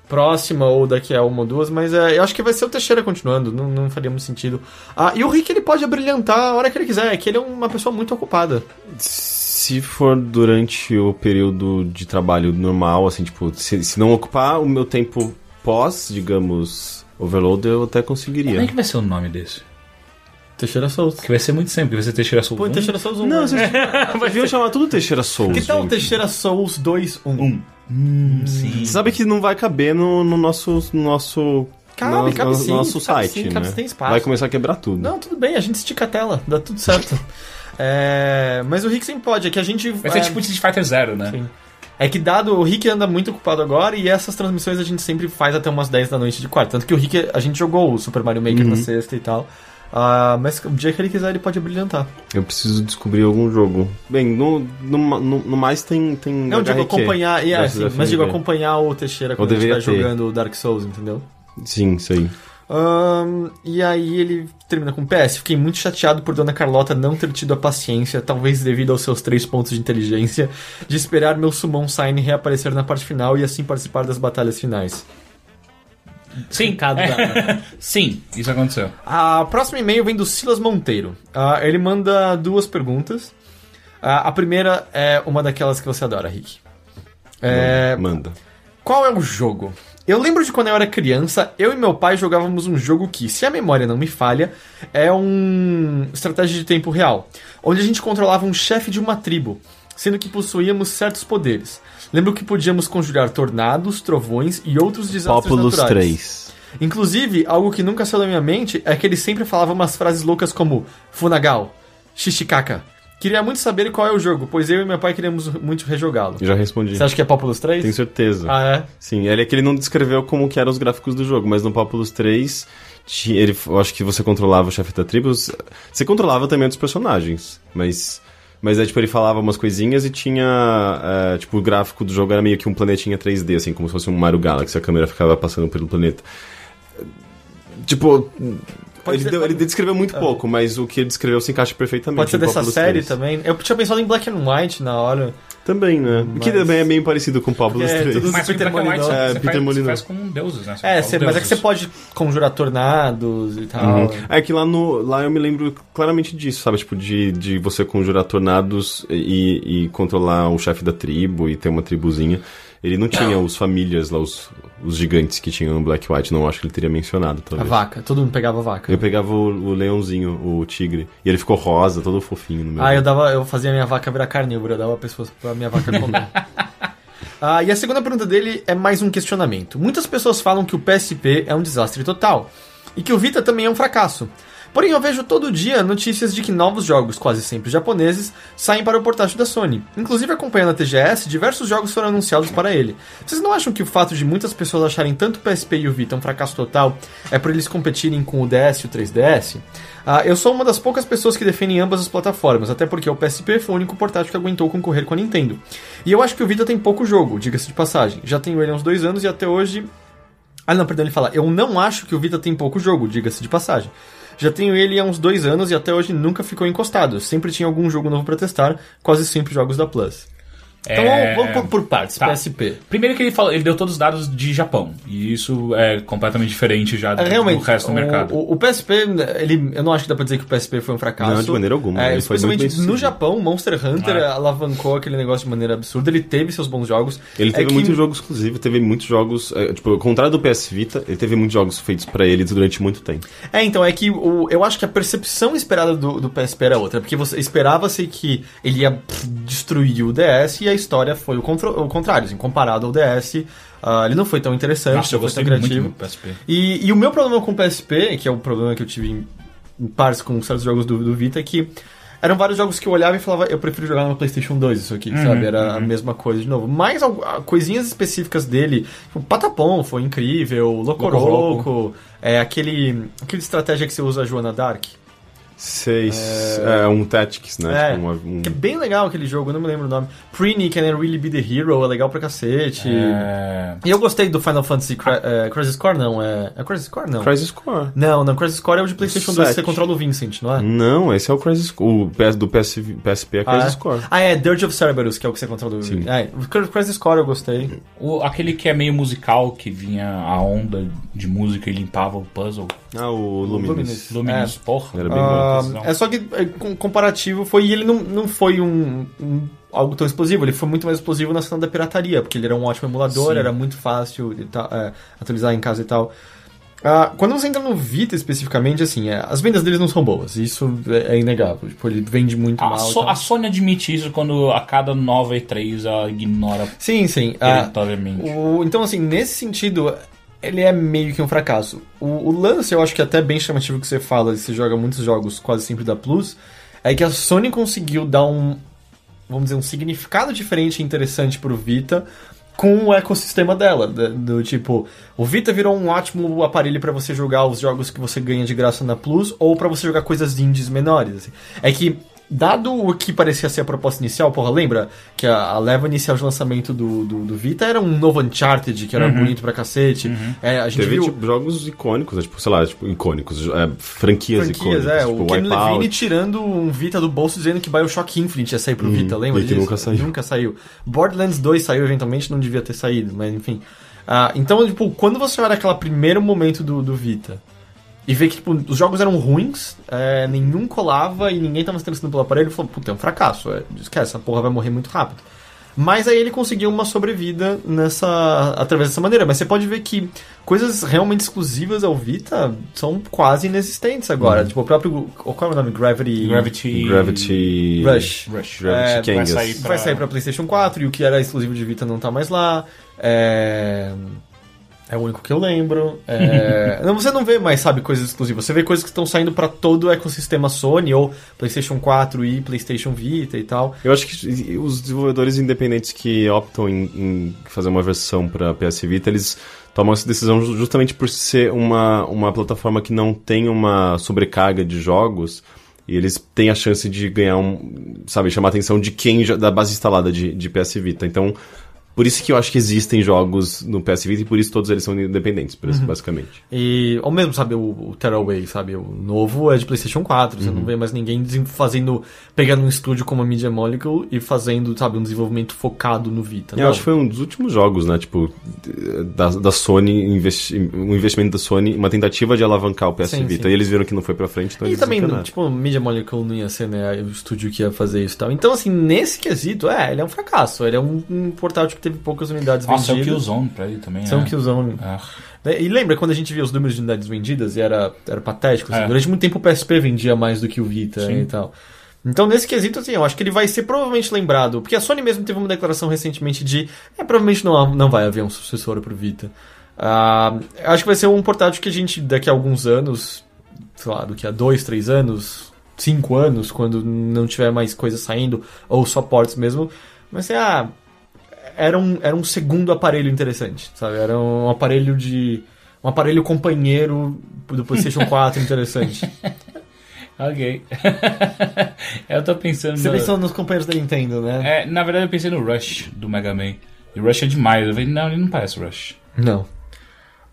próxima ou daqui a uma ou duas, mas é, eu acho que vai ser o Teixeira continuando, não, não faria muito sentido. Ah, e o Rick ele pode abrilhantar a hora que ele quiser, é que ele é uma pessoa muito ocupada.
Se for durante o período de trabalho normal, assim, tipo, se, se não ocupar o meu tempo pós, digamos, overload, eu até
Como é
conseguiria.
que vai ser o nome desse?
Teixeira Souls.
Que vai ser muito simples, vai ser Teixeira Souls.
Pô,
1.
Teixeira Souls 1.
Não,
né?
vocês deviam chamar tudo Teixeira Souls.
Que tal. Teixeira Souls 2 1?
Um. Hum, sim.
Você sabe que não vai caber no, no nosso, no nosso,
Cabe,
no,
cabe
no
sim,
nosso
cabe
site,
sim,
né?
cabe, tem espaço.
Vai começar a quebrar tudo.
Não, tudo bem, a gente estica a tela, dá tudo certo. É, mas o Rick sempre pode, é que a gente.
Vai ser
é,
tipo Street Fighter Zero, né?
Sim. É que dado, o Rick anda muito ocupado agora e essas transmissões a gente sempre faz até umas 10 da noite de quarta. Tanto que o Rick, a gente jogou o Super Mario Maker na sexta e tal. Ah, mas o dia que ele quiser ele pode brilhantar.
Eu preciso descobrir algum jogo. Bem, no, no, no, no mais tem, tem
Não, digo acompanhar, é, assim, mas digo acompanhar o Teixeira quando ele
ter.
jogando Dark Souls, entendeu?
Sim, isso aí.
Ahn, e aí ele termina com PS. Fiquei muito chateado por Dona Carlota não ter tido a paciência, talvez devido aos seus três pontos de inteligência, de esperar meu Summon Sign reaparecer na parte final e assim participar das batalhas finais.
Sim.
Recado
É. Sim, isso aconteceu.
A próxima e-mail vem do Silas Monteiro. Ah, ele manda duas perguntas. Ah, a primeira é uma daquelas que você adora, Rick. É,
Manda.
qual é o jogo Eu lembro de quando eu era criança, eu e meu pai jogávamos um jogo que, se a memória não me falha, é um estratégia de tempo real, onde a gente controlava um chefe de uma tribo, sendo que possuíamos certos poderes. Lembro que podíamos conjurar tornados, trovões e outros desastres
Populus
naturais.
3.
Inclusive, algo que nunca saiu da minha mente é que ele sempre falava umas frases loucas como Funagal, Shishikaka. Queria muito saber qual é o jogo, pois eu e meu pai queríamos muito rejogá-lo.
Já respondi.
Você acha que é Populous 3?
Tenho certeza.
Ah, é?
Sim, ele é que ele não descreveu como que eram os gráficos do jogo, mas no Populous 3, ti- ele, eu acho que você controlava o chefe da tribo. Você controlava também outros personagens, mas. Mas é tipo, ele falava umas coisinhas e tinha. é, tipo, o gráfico do jogo era meio que um planetinha 3D, assim, como se fosse um Mario Galaxy, a câmera ficava passando pelo planeta. Tipo.
Pode
Ele,
ser-
deu- ele descreveu muito pouco, mas o que ele descreveu se encaixa perfeitamente.
Pode ser dessa série
3.
também. Eu tinha pensado em Black and White na hora.
Também, né? Que
Mas-
também é meio parecido com Populous
É,
3.
tudo-
Mas
Peter
o Black and White
Molyneux.
você,
É, Peter
faz, você
Molyneux.
faz com deuses, né? Você
É, cê- mas é que você pode conjurar tornados e tal.
Uhum. É que lá no. Lá eu me lembro claramente disso, sabe? Tipo, de, de você conjurar tornados e, e controlar o chefe da tribo e ter uma tribuzinha. Ele não tinha os famílias lá, os, os gigantes que tinham no Black White, não acho que ele teria mencionado,
A
talvez.
vaca, todo mundo pegava a vaca.
Eu pegava o, o leãozinho, o tigre, e ele ficou rosa, todo fofinho no meu.
Ah, eu dava, eu fazia minha vaca virar carnívora, eu dava pessoas pra minha vaca comer. Ah, e a segunda pergunta dele é mais um questionamento. Muitas pessoas falam que o PSP é um desastre total e que o Vita também é um fracasso. Porém, eu vejo todo dia notícias de que novos jogos, quase sempre japoneses, saem para o portátil da Sony. Inclusive, acompanhando a TGS, diversos jogos foram anunciados para ele. Vocês não acham que o fato de muitas pessoas acharem tanto o PSP e o Vita um fracasso total é por eles competirem com o DS e o 3DS? Ah, eu sou uma das poucas pessoas que defendem ambas as plataformas, até porque o PSP foi o único portátil que aguentou concorrer com a Nintendo. E eu acho que o Vita tem pouco jogo, diga-se de passagem. Já tenho ele há uns dois anos e até hoje ah, não, perdão, ele fala. Eu não acho que o Vita tem pouco jogo, diga-se de passagem. Já tenho ele há uns dois anos e até hoje nunca ficou encostado. Sempre tinha algum jogo novo pra testar, quase sempre jogos da Plus. Então
É,
vamos por, por partes,
tá.
PSP.
Primeiro que ele falou, ele deu todos os dados de Japão. E isso é completamente diferente já do,
É, realmente,
do resto do mercado.
O, o PSP, ele, eu não acho que dá pra dizer que o PSP foi um fracasso.
Não, de maneira alguma,
É,
ele foi muito bem
especialmente no. Japão, Monster Hunter
É.
alavancou aquele negócio de maneira absurda. Ele teve seus bons jogos.
Ele
É
teve
que-
muito jogo exclusivo, teve muitos jogos. é, tipo, ao contrário do PS Vita, ele teve muitos jogos feitos pra ele durante muito tempo.
É, então, é que o, eu acho que a percepção esperada do, do PSP era outra, porque você esperava-se que ele ia pff, destruir o DS e a história foi o, o contrário, assim, comparado ao DS, ah, ele não foi tão interessante,
Nossa, eu
não foi tão criativo.
do PSP.
E, e o meu problema com o PSP, que é o problema que eu tive em, em pares com certos jogos do, do Vita, é que eram vários jogos que eu olhava e falava, eu prefiro jogar no PlayStation 2 isso aqui, sabe? Era a mesma coisa de novo. Mas al- a- coisinhas específicas dele, tipo, Patapom foi incrível, Locoroco,
Locoroco.
é aquele, aquele estratégia que você usa a Joana Dark.
Seis. É, um Tactics, né?
É,
Tipo, uma- um-
que é bem legal aquele jogo, eu não me lembro o nome. Preeny Can I Really Be The Hero, é legal pra cacete.
É...
E eu gostei do Final Fantasy Cri é, Crisis Core, não, é... É Crisis Core, não?
Crisis Core.
Não, não, Crisis Core é o de Playstation 2,
Sete.
você controla o Vincent, não é?
Não, esse é o Crisis O PS, do PS, PSP é
Ah,
Crisis
é?
Core.
Ah, é, Dirge of Cerberus, que é o que você controla.
Sim.
É, o Cr- Crisis Core eu gostei.
O, aquele que é meio musical, que vinha a onda de música e limpava o puzzle.
Ah, o Luminous.
Luminous.
Luminous, porra.
Era bem
Ah,
bom.
É só que é, com- comparativo foi. E ele não, não foi um, um- algo tão explosivo, ele foi muito mais explosivo na cena da pirataria, porque ele era um ótimo emulador,
Sim.
era muito fácil de é, atualizar em casa e tal. Ah, quando você entra no Vita especificamente, assim, é, as vendas deles não são boas, isso é, é inegável. Tipo, ele vende muito
A,
mal.
So- a Sony admite isso quando a cada nova E3 ela ignora
Sim, sim. ah,
territorialmente.
O- então, assim, nesse sentido, ele é meio que um fracasso. O, o lance, eu acho que é até bem chamativo que você fala, você joga muitos jogos quase sempre da Plus, é que a Sony conseguiu dar um, vamos dizer, um significado diferente e interessante pro Vita com o ecossistema dela, da- do, tipo, o Vita virou um ótimo aparelho pra você jogar os jogos que você ganha de graça na Plus ou pra você jogar coisas indies menores. assim. É que Dado o que parecia ser a proposta inicial, porra, lembra que a, a leva inicial de lançamento do, do, do Vita era um novo Uncharted, que era bonito pra cacete. É, a gente
Teve
viu
tipo, jogos icônicos, né? tipo, sei lá, tipo, icônicos, é, franquias,
franquias,
icônicas.
é,
tipo,
o Ken. Levine tirando um Vita do bolso dizendo que Bioshock Infinite ia sair pro Vita, lembra
e que
disso?
nunca saiu.
Nunca saiu. Borderlands 2 saiu eventualmente, não devia ter saído, mas enfim. Ah, então, tipo, quando você olha aquele primeiro momento do, do Vita e vê que tipo, os jogos eram ruins, é, nenhum colava e ninguém tava se interessando pelo aparelho, falou, puta, é um fracasso, é, esquece, essa porra vai morrer muito rápido. Mas aí ele conseguiu uma sobrevida nessa através dessa maneira. Mas você pode ver que coisas realmente exclusivas ao Vita são quase inexistentes agora. Tipo, o próprio. Qual é o nome? Gravity.
Gravity...
Gravity...
Rush.
Rush.
Gravity
É,
vai
Kangas.
sair
Vai sair pra PlayStation 4 e o que era exclusivo de Vita não tá mais lá. É. É o único que eu lembro. É... não, você não vê mais, sabe, coisas exclusivas. Você vê coisas que estão saindo pra todo o ecossistema Sony, ou PlayStation 4 e PlayStation Vita e tal.
Eu acho que os desenvolvedores independentes que optam em, em fazer uma versão para PS Vita, eles tomam essa decisão ju- justamente por ser uma, uma plataforma que não tem uma sobrecarga de jogos e eles têm a chance de ganhar um, sabe, chamar a atenção de quem já, da base instalada de, de PS Vita. Então, por isso que eu acho que existem jogos no PS Vita e por isso todos eles são independentes, isso, basicamente.
E, ou mesmo, sabe, o, o Tearaway, sabe, o novo é de PlayStation 4, você não vê mais ninguém fazendo, pegando um estúdio como a Media Molecule e fazendo, sabe, um desenvolvimento focado no Vita.
Eu
Não.
acho que foi um dos últimos jogos, né? Tipo, da, da Sony, investi um investimento da Sony, uma tentativa de alavancar o PS
Sim,
Vita.
sim.
E eles viram que não foi pra frente, então
E também, tipo, Media Molecule não ia ser, né, o estúdio que ia fazer isso e tal. Então, assim, nesse quesito, é, ele é um fracasso. Ele é um, um portal que teve poucas unidades
Nossa, é o
vendidas.
Killzone pra ele também,
São
né?
Killzone.
Ah.
Né, E lembra quando a gente via os números de unidades vendidas e era, era patético? assim?
É.
Durante muito tempo o PSP vendia mais do que o Vita
Sim.
e tal. Então, nesse quesito, assim, eu acho que ele vai ser provavelmente lembrado. Porque a Sony mesmo teve uma declaração recentemente de é, provavelmente não, não vai haver um sucessor pro Vita. Eu acho que vai ser um portátil que a gente, daqui a alguns anos, sei lá, daqui a dois, três anos, cinco anos, quando não tiver mais coisa saindo, ou só ports mesmo, vai ser, ah, era um, era um segundo aparelho interessante, sabe? Era um aparelho de. Um aparelho companheiro do PlayStation 4 interessante.
Ok. eu tô pensando...
Você
no-
pensou nos companheiros da Nintendo, né?
É, na verdade eu pensei no Rush do Mega Man. E o Rush é demais. Eu falei, não, ele não parece Rush.
Não.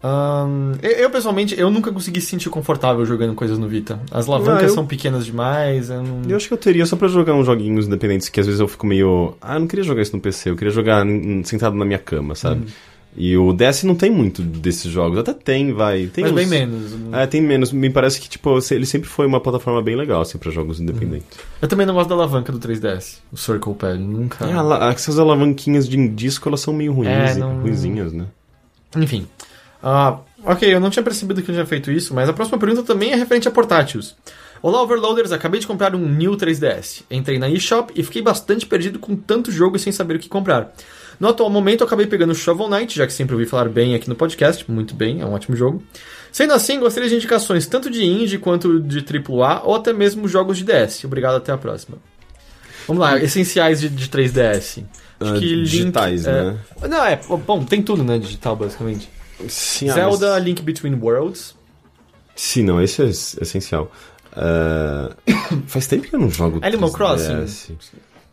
Ahn, eu, pessoalmente, eu nunca consegui se sentir confortável jogando coisas no Vita. As alavancas
Ah, eu-
são pequenas demais. Eu não...
Eu acho que eu teria só pra jogar uns joguinhos independentes que às vezes eu fico meio. Ah, eu não queria jogar isso no PC, eu queria jogar sentado na minha cama, sabe?
Uhum.
E o DS não tem muito desses jogos. Até tem, vai. Tem
Mas
uns-
bem menos.
É, tem menos. Me parece que, tipo, ele sempre foi uma plataforma bem legal, assim, pra jogos independentes.
Eu também não gosto da alavanca do 3DS. O Circle Pad. Nunca.
É, essas alavanquinhas de disco, elas são meio ruins,
É, não-
ruinzinhas, né?
Enfim. Ah, ok, eu não tinha percebido que eu tinha feito isso, mas a próxima pergunta também é referente a portáteis. Olá, Overloaders, acabei de comprar um New 3DS. Entrei na eShop e fiquei bastante perdido com tanto jogo e sem saber o que comprar. No atual momento, acabei pegando o Shovel Knight, já que sempre ouvi falar bem aqui no podcast. Muito bem, é um ótimo jogo. Sendo assim, gostaria de indicações tanto de indie quanto de AAA ou até mesmo jogos de DS. Obrigado, até a próxima. Vamos lá, essenciais de, de 3DS.
Ah, digitais,
é-
né?
Não, é, bom, tem tudo, né, digital, basicamente.
Sim, ah,
Zelda,
mas-
Link Between Worlds.
Sim, não, esse é es- essencial. Ah, faz tempo que eu não jogo
Animal
3DS.
Crossing.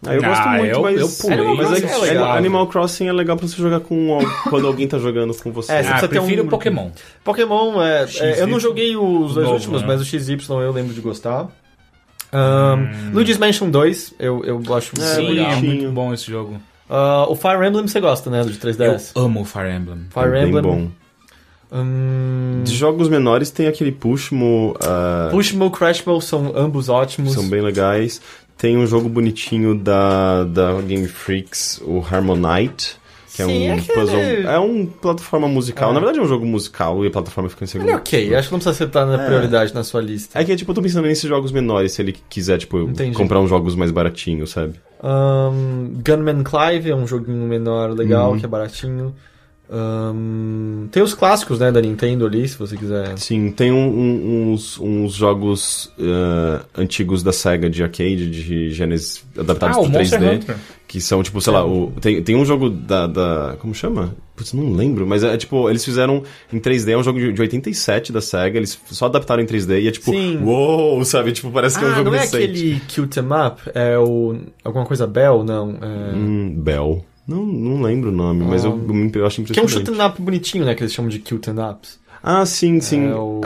Ah, eu gosto
Ah,
muito,
eu-
mas...
eu pulei.
Animal
mas
Crossing
é,
é legal.
Animal Crossing é legal pra você jogar com quando alguém tá jogando com você.
É, você
Ah, prefiro
um-
Pokémon.
Pokémon, é, é, eu não joguei os dois últimos,
né?
mas o XY eu lembro de gostar. Um, Luigi's Mansion 2, eu, eu acho
É,
Sim, é
bonitinho.
muito bom esse jogo.
Ah, o Fire Emblem você gosta, né? Do de 3DS.
Eu amo Fire Emblem.
Fire
é bem
Emblem.
bom.
Hum,
De jogos menores tem aquele Pushmo, ah,
Pushmo, Crashmo são ambos ótimos.
são bem legais. Tem um jogo bonitinho da, da Game Freaks, o Harmonite, que é
Sim,
um
é aquele-
puzzle. É um plataforma musical.
É.
Na verdade é um jogo musical e a plataforma fica em segundo.
Ele é ok, acho que não precisa ser tá na
É.
prioridade na sua lista.
É que, tipo, eu tô pensando nesses jogos menores, se ele quiser, tipo,
Entendi.
comprar uns jogos mais baratinhos, sabe?
Um, Gunman Clive é um joguinho menor legal,
Uhum.
que é baratinho. Um, tem os clássicos, né, da Nintendo ali, se você quiser.
Sim, tem um- um- uns, uns jogos ah, antigos da SEGA de arcade, de Genesis, adaptados
Ah, Monster
3D.
Hunter.
Que são, tipo, sei lá, o, tem, tem um jogo da, da. Como chama? Putz, não lembro, mas é tipo, eles fizeram em 3D, é um jogo de, de 87 da SEGA, eles só adaptaram em 3D e é tipo,
Sim.
uou, sabe? Tipo, parece que é um
ah,
jogo
não é
recente.
aquele Cute 'em Up? É o. Alguma coisa Bell? Não. É...
Hum, Bell. Não, não lembro o nome, mas eu, eu, me- eu acho
Que é um
impressionante.
shoot 'em up bonitinho, né? Que eles chamam de 'em Ups.
Ah, sim, sim.
É o.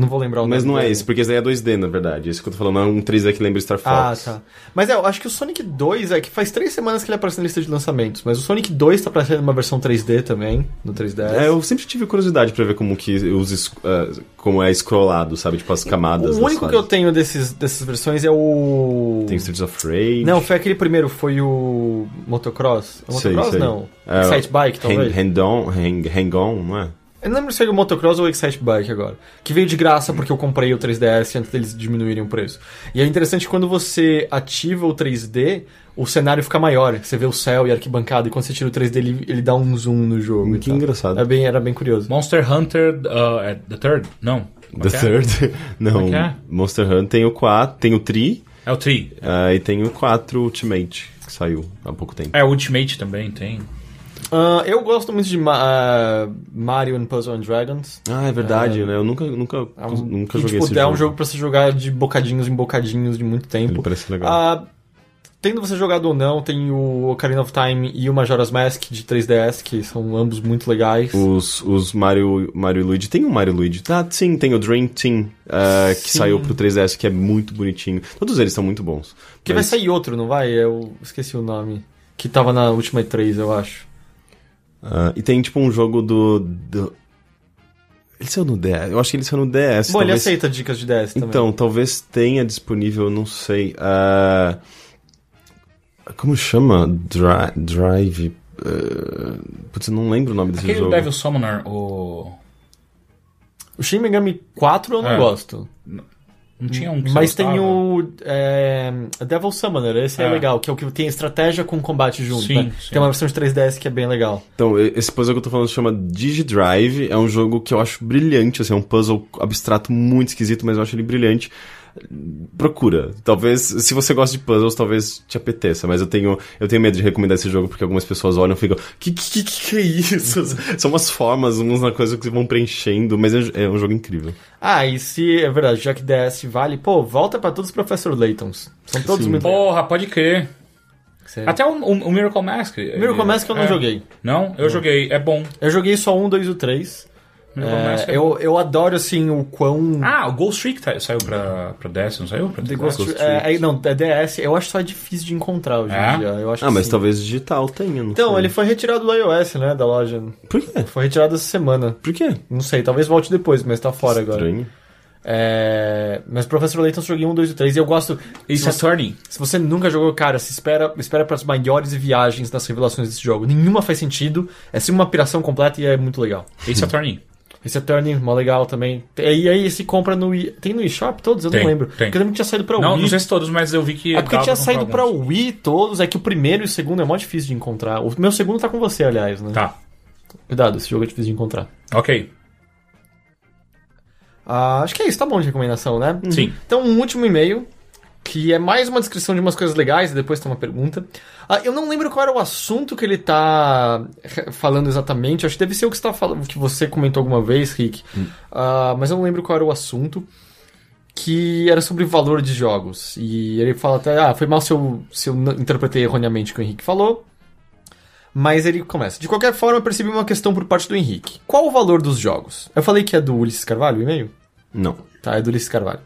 Não vou lembrar o
Mas
nome
não é
dele.
esse, porque esse daí é 2D, na verdade. Esse que eu tô falando é um 3D que lembra Star
Ah,
Fox.
tá. Mas é, eu acho que o Sonic 2 é que faz três semanas que ele aparece na lista de lançamentos. Mas o Sonic 2 tá aparecendo uma versão 3D também, no 3DS.
É, eu sempre tive curiosidade pra ver como que os ah, como é scrollado, sabe? Tipo, as camadas.
o único que eu tenho desses, dessas versões é o.
Tem Streets of Rage.
Não, foi aquele primeiro, foi o Motocross. O
Sei,
Motocross
sei.
não.
É,
Excite Bike, talvez.
Hand, hand-on, hang, hang-on, não é?
Eu não lembro se era o Motocross ou o Excite Bike agora. Que veio de graça porque eu comprei o 3DS antes deles diminuírem o preço. E é interessante que quando você ativa o 3D, o cenário fica maior. Você vê o céu e a arquibancada, e quando você tira o 3D, ele, ele dá um zoom no jogo. e
Que engraçado.
É bem, era bem curioso.
Monster Hunter uh, é The Third? Não. Como
The
é?
Third. Não,
Como é é?
Monster Hunter tem o 4, tem o Tri,
É o Tree.
ah, e tem o 4 Ultimate, que saiu há pouco tempo.
É, o Ultimate também tem.
Ah, eu gosto muito de ah, Mario and Puzzle and Dragons.
Ah, é verdade, né? Eu nunca, nunca,
É um,
nunca joguei
tipo,
esse
é
jogo.
um jogo pra você jogar de bocadinhos em bocadinhos de muito tempo.
Ele parece legal.
Ah, tendo você jogado ou não, tem o Ocarina of Time e o Majora's Mask de 3DS, que são ambos muito legais.
Os, os Mario, Mario e Luigi. Tem o Mario e Luigi. Ah, sim, tem o Dream Team, ah, que
Sim.
saiu pro 3DS, que é muito bonitinho. Todos eles são muito bons.
Que vai
Mas-
sair outro, não vai? Eu esqueci o nome. Que tava na última E3, eu acho.
Ah, e tem tipo um jogo do. do... Ele saiu no DS. Eu acho que ele saiu no DS.
Bom, ele
talvez-
aceita dicas de DS também.
Então, talvez tenha disponível, eu não sei. Ah, como chama? Dri- Drive. ah, putz, eu não lembro o nome desse
Aquele
jogo.
Devil Summoner, o...
O Shin Megami 4 eu não
É.
gosto.
Não tinha um que
Mas tem
gostava?
o é, Devil Summoner, esse é.
É.
legal, que é o que tem estratégia com combate junto.
Sim,
né?
sim.
Tem uma versão de 3DS que é bem legal.
Então, esse puzzle que eu tô falando se chama Digidrive. É um jogo que eu acho brilhante, assim, é um puzzle abstrato muito esquisito, mas eu acho ele brilhante procura. Talvez, se você gosta de puzzles, talvez te apeteça, mas eu tenho, eu tenho medo de recomendar esse jogo porque algumas pessoas olham e ficam, que que, que, que é isso? São umas formas, umas coisas que vão preenchendo, mas é, é, um jogo incrível.
Ah, e se é verdade, já que DS vale, pô, volta para todos os Professor Laytons. São todos
Sim.
muito
Porra, pode crer.
Sério?
Até o, o, o, Miracle Mask.
Miracle Mask eu não
é.
joguei.
Não? Eu não. joguei, é bom.
Eu joguei só um, dois e o é,
é
eu, eu adoro, assim, o quão...
Ah, o Ghost Trick tá- saiu pra, pra DS, não saiu? Pra
The
3DS?
Ghost,
Ghost
é, é, não, é DS, eu acho só difícil de encontrar hoje
É?
em dia. Eu acho
Ah, mas
sim.
talvez digital tenha, não
Então,
sei.
ele foi retirado do iOS, né, da loja.
Por quê?
Foi retirado essa semana.
Por quê?
Não sei, talvez volte depois, mas tá fora agora.
Estranho.
É... Mas Professor Layton joguei um, dois e três e eu gosto.
Isso é Turning.
se você nunca jogou, cara, se espera, espera para as maiores viagens das revelações desse jogo. Nenhuma faz sentido, é sim uma piração completa e é muito legal.
Isso é Turning.
Esse é Turning, mó legal também. E aí se compra no Wii. Tem no eShop todos? Eu
Tem,
não lembro.
tem.
Porque eu lembro que tinha saído pra
Não,
Wii.
não sei se todos, mas eu vi que.
É porque tinha saído pra
alguns.
Wii todos, é que o primeiro e o segundo é mó difícil de encontrar. O meu segundo tá com você, aliás, né?
Tá.
Cuidado, esse jogo é difícil de encontrar.
Ok.
Ah, acho que é isso, tá bom de recomendação, né?
Sim.
Então, um último e-mail, que é mais uma descrição de umas coisas legais, e depois tem uma pergunta. Ah, eu não lembro qual era o assunto que ele tá re- falando exatamente, acho que deve ser o que, você tá falando, que você comentou alguma vez, Rick. Ah, mas eu não lembro qual era o assunto. Que era sobre valor de jogos. E ele fala até, ah, foi mal se eu, se eu interpretei erroneamente o que o Henrique falou. Mas ele começa. De qualquer forma, eu percebi uma questão por parte do Henrique. Qual o valor dos jogos? Eu falei que é do Ulisses Carvalho, o e-mail?
Não.
Tá, é do Ulisses Carvalho.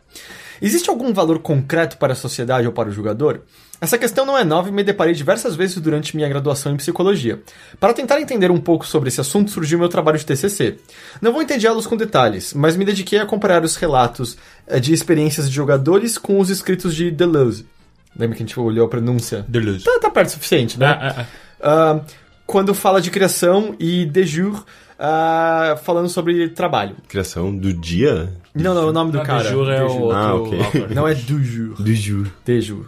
Existe algum valor concreto para a sociedade ou para o jogador? Essa questão não é nova e me deparei diversas vezes durante minha graduação em psicologia. Para tentar entender um pouco sobre esse assunto surgiu meu trabalho de TCC. Não vou entediá-los com detalhes, mas me dediquei a comparar os relatos eh, de experiências de jogadores com os escritos de Deleuze. Lembra que a gente olhou a pronúncia?
Deleuze.
Tá, tá perto o suficiente, né?
Ah, ah, ah.
Ah, quando fala de criação e de jour, ah, falando sobre trabalho.
Criação do dia?
Não, não, é o nome do
Não,
cara.
De Jour é o outro
Ah, ok.
autor.
Não é du jour.
Do juro.
De jour.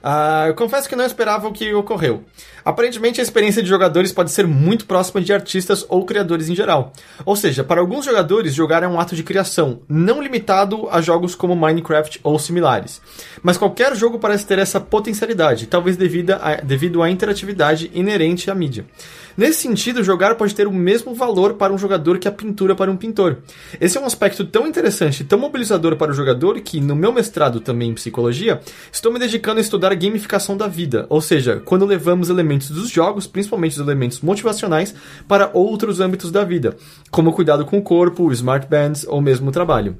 Ah, eu confesso que não esperava o que ocorreu. Aparentemente, a experiência de jogadores pode ser muito próxima de artistas ou criadores em geral. Ou seja, para alguns jogadores, jogar é um ato de criação, não limitado a jogos como Minecraft ou similares. Mas qualquer jogo parece ter essa potencialidade, talvez devido, a, devido à interatividade inerente à mídia. Nesse sentido, jogar pode ter o mesmo valor para um jogador que a pintura para um pintor. Esse é um aspecto tão interessante e tão mobilizador para o jogador que, no meu mestrado também em psicologia, estou me dedicando a estudar a gamificação da vida, ou seja, quando levamos elementos dos jogos, principalmente os elementos motivacionais, para outros âmbitos da vida, como o cuidado com o corpo, smart bands ou mesmo o trabalho.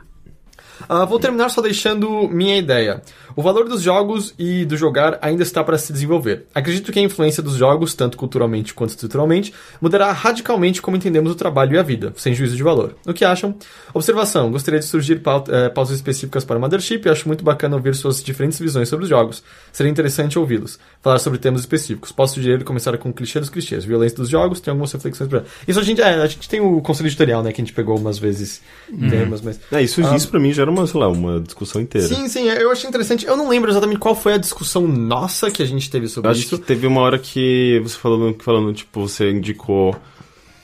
Ah, vou terminar só deixando minha ideia. O valor dos jogos e do jogar ainda está para se desenvolver. Acredito que a influência dos jogos, tanto culturalmente quanto estruturalmente, mudará radicalmente como entendemos o trabalho e a vida, sem juízo de valor. O que acham? Observação: gostaria de surgir eh, pausas específicas para o Mothership e acho muito bacana ouvir suas diferentes visões sobre os jogos. Seria interessante ouvi-los. Falar sobre temas específicos. Posso sugerir começar com o clichê dos clichês. Violência dos jogos, tem algumas reflexões pra. Isso a gente, é, a gente tem o conselho editorial, né, que a gente pegou umas vezes temas, mas.
É, isso,
Ah.
isso pra mim já era uma, sei lá, uma discussão inteira.
Sim, sim, eu achei interessante. Eu não lembro exatamente qual foi a discussão nossa que a gente teve sobre
Eu acho
isso.
que teve uma hora que você falando, falando tipo, você indicou.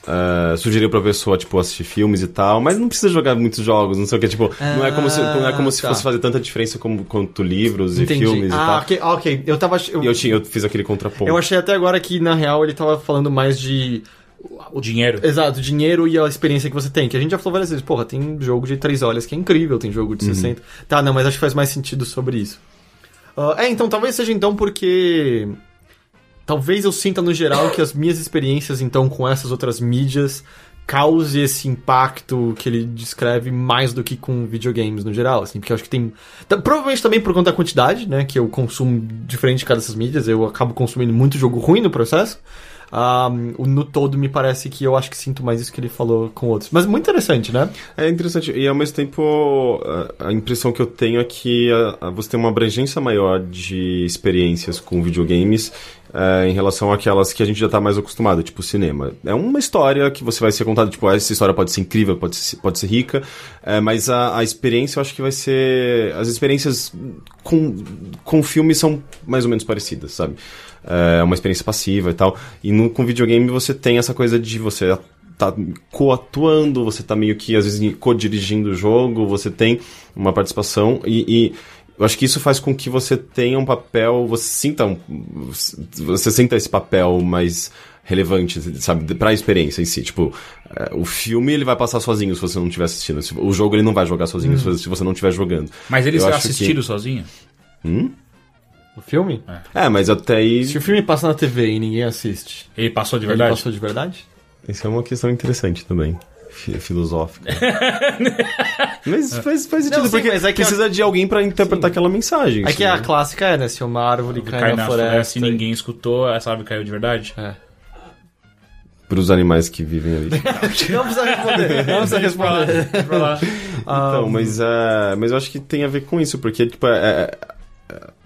eh, sugeriu pra pessoa, tipo, assistir filmes e tal, mas não precisa jogar muitos jogos, não sei o que, tipo, não é como se, não é como se
tá.
fosse fazer tanta diferença como quanto livros e filmes
ah,
e tal.
ok, ok. Eu tava. Eu,
eu, tinha, eu fiz aquele contraponto.
eu achei até agora que, na real, ele tava falando mais de.
O dinheiro.
Exato, dinheiro e a experiência que você tem. Que a gente já falou várias vezes. Porra, tem jogo de 3 horas que é incrível, tem jogo de 60. Tá, não, mas acho que faz mais sentido sobre isso. Ah, é, então, talvez seja então porque. Talvez eu sinta no geral que as minhas experiências, então, com essas outras mídias cause esse impacto que ele descreve mais do que com videogames no geral, assim, porque eu acho que tem... tá, Provavelmente também por conta da quantidade, né, que eu consumo diferente de cada dessas mídias, eu acabo consumindo muito jogo ruim no processo, Ah, no todo me parece que eu acho que sinto mais isso que ele falou com outros. Mas muito interessante, né?
É interessante. E ao mesmo tempo, a, impressão que eu tenho é que você tem uma abrangência maior de experiências com videogames é, em relação àquelas que a gente já tá mais acostumado, tipo cinema. É uma história que você vai ser contada, tipo, essa história pode ser incrível, pode ser, pode ser rica, é, mas a, a experiência eu acho que vai ser. As experiências com, com filmes são mais ou menos parecidas, sabe? É uma experiência passiva e tal. E no, com videogame você tem essa coisa de você tá coatuando, você tá meio que, às vezes, co-dirigindo o jogo, você tem uma participação e, e eu acho que isso faz com que você tenha um papel, você sinta um, você sinta esse papel mais relevante, sabe, pra experiência em si. Tipo, é, o filme ele vai passar sozinho se você não estiver assistindo. O jogo ele não vai jogar sozinho se você- se você não estiver jogando.
Mas ele será
acho que-
sozinho?
O filme?
É, mas até aí.
Se o filme passa na TV e ninguém assiste,
Ele passou de
ele
verdade?
passou de verdade?
Isso é uma questão interessante também. fi- Filosófica. mas faz, faz sentido,
Não, sim,
porque
mas é que
precisa de alguém pra interpretar aquela mensagem.
É que
assim,
a
né?
clássica é, né? Se uma árvore cai,
Cai
na,
na
floresta.
floresta e ninguém escutou, essa árvore caiu de verdade?
É.
Pros animais que vivem ali.
Não precisa responder. Não precisa responder.
Pra lá.
Então, mas, é, mas eu acho que tem a ver com isso, porque, tipo, é, é- é-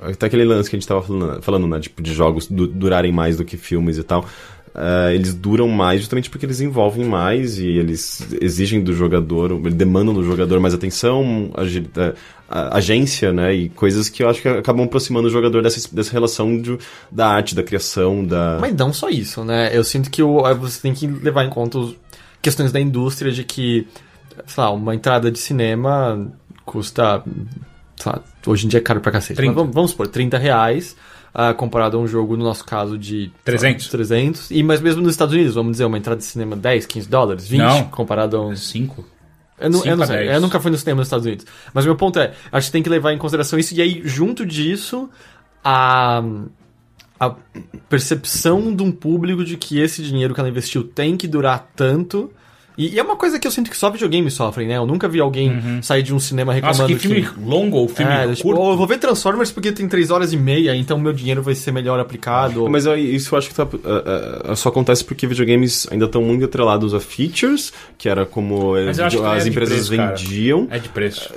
até aquele lance que a gente tava falando, falando né, tipo, de jogos du- durarem mais do que filmes e tal, é, eles duram mais justamente porque eles envolvem mais e eles exigem do jogador, demandam do jogador mais atenção, agi- é, agência, né, e coisas que eu acho que acabam aproximando o jogador dessa, dessa relação de, da arte, da criação, da...
Mas não só isso, né? Eu sinto que o, você tem que levar em conta as questões da indústria de que, sei lá, uma entrada de cinema custa, sei lá, hoje em dia é caro pra cacete.
30.
Mas vamos, vamos supor, 30 reais. ah, comparado a um jogo, no nosso caso, de
300.
300. E, mas mesmo nos Estados Unidos, vamos dizer, uma entrada de cinema 10, 15 dólares, 20,
Não.
comparado a uns
Cinco?
Eu não, eu não sei, eu nunca fui no cinema nos Estados Unidos. Mas meu ponto é, acho que tem que levar em consideração isso, e aí, junto disso, a, a percepção de um público de que esse dinheiro que ela investiu tem que durar tanto. E, e é uma coisa que eu sinto que só videogames sofrem, né? Eu nunca vi alguém sair de um cinema
Nossa,
reclamando
que filme longo ou filme
É, tipo,
curto?
"Oh, eu vou ver Transformers porque tem 3 horas e meia, então meu dinheiro vai ser melhor aplicado.
Mas eu- isso eu acho que tá, uh, uh, só acontece porque videogames ainda estão muito atrelados a features, que era como
Mas eu acho que
as
é de
empresas
preço, cara.
vendiam.
É de preço.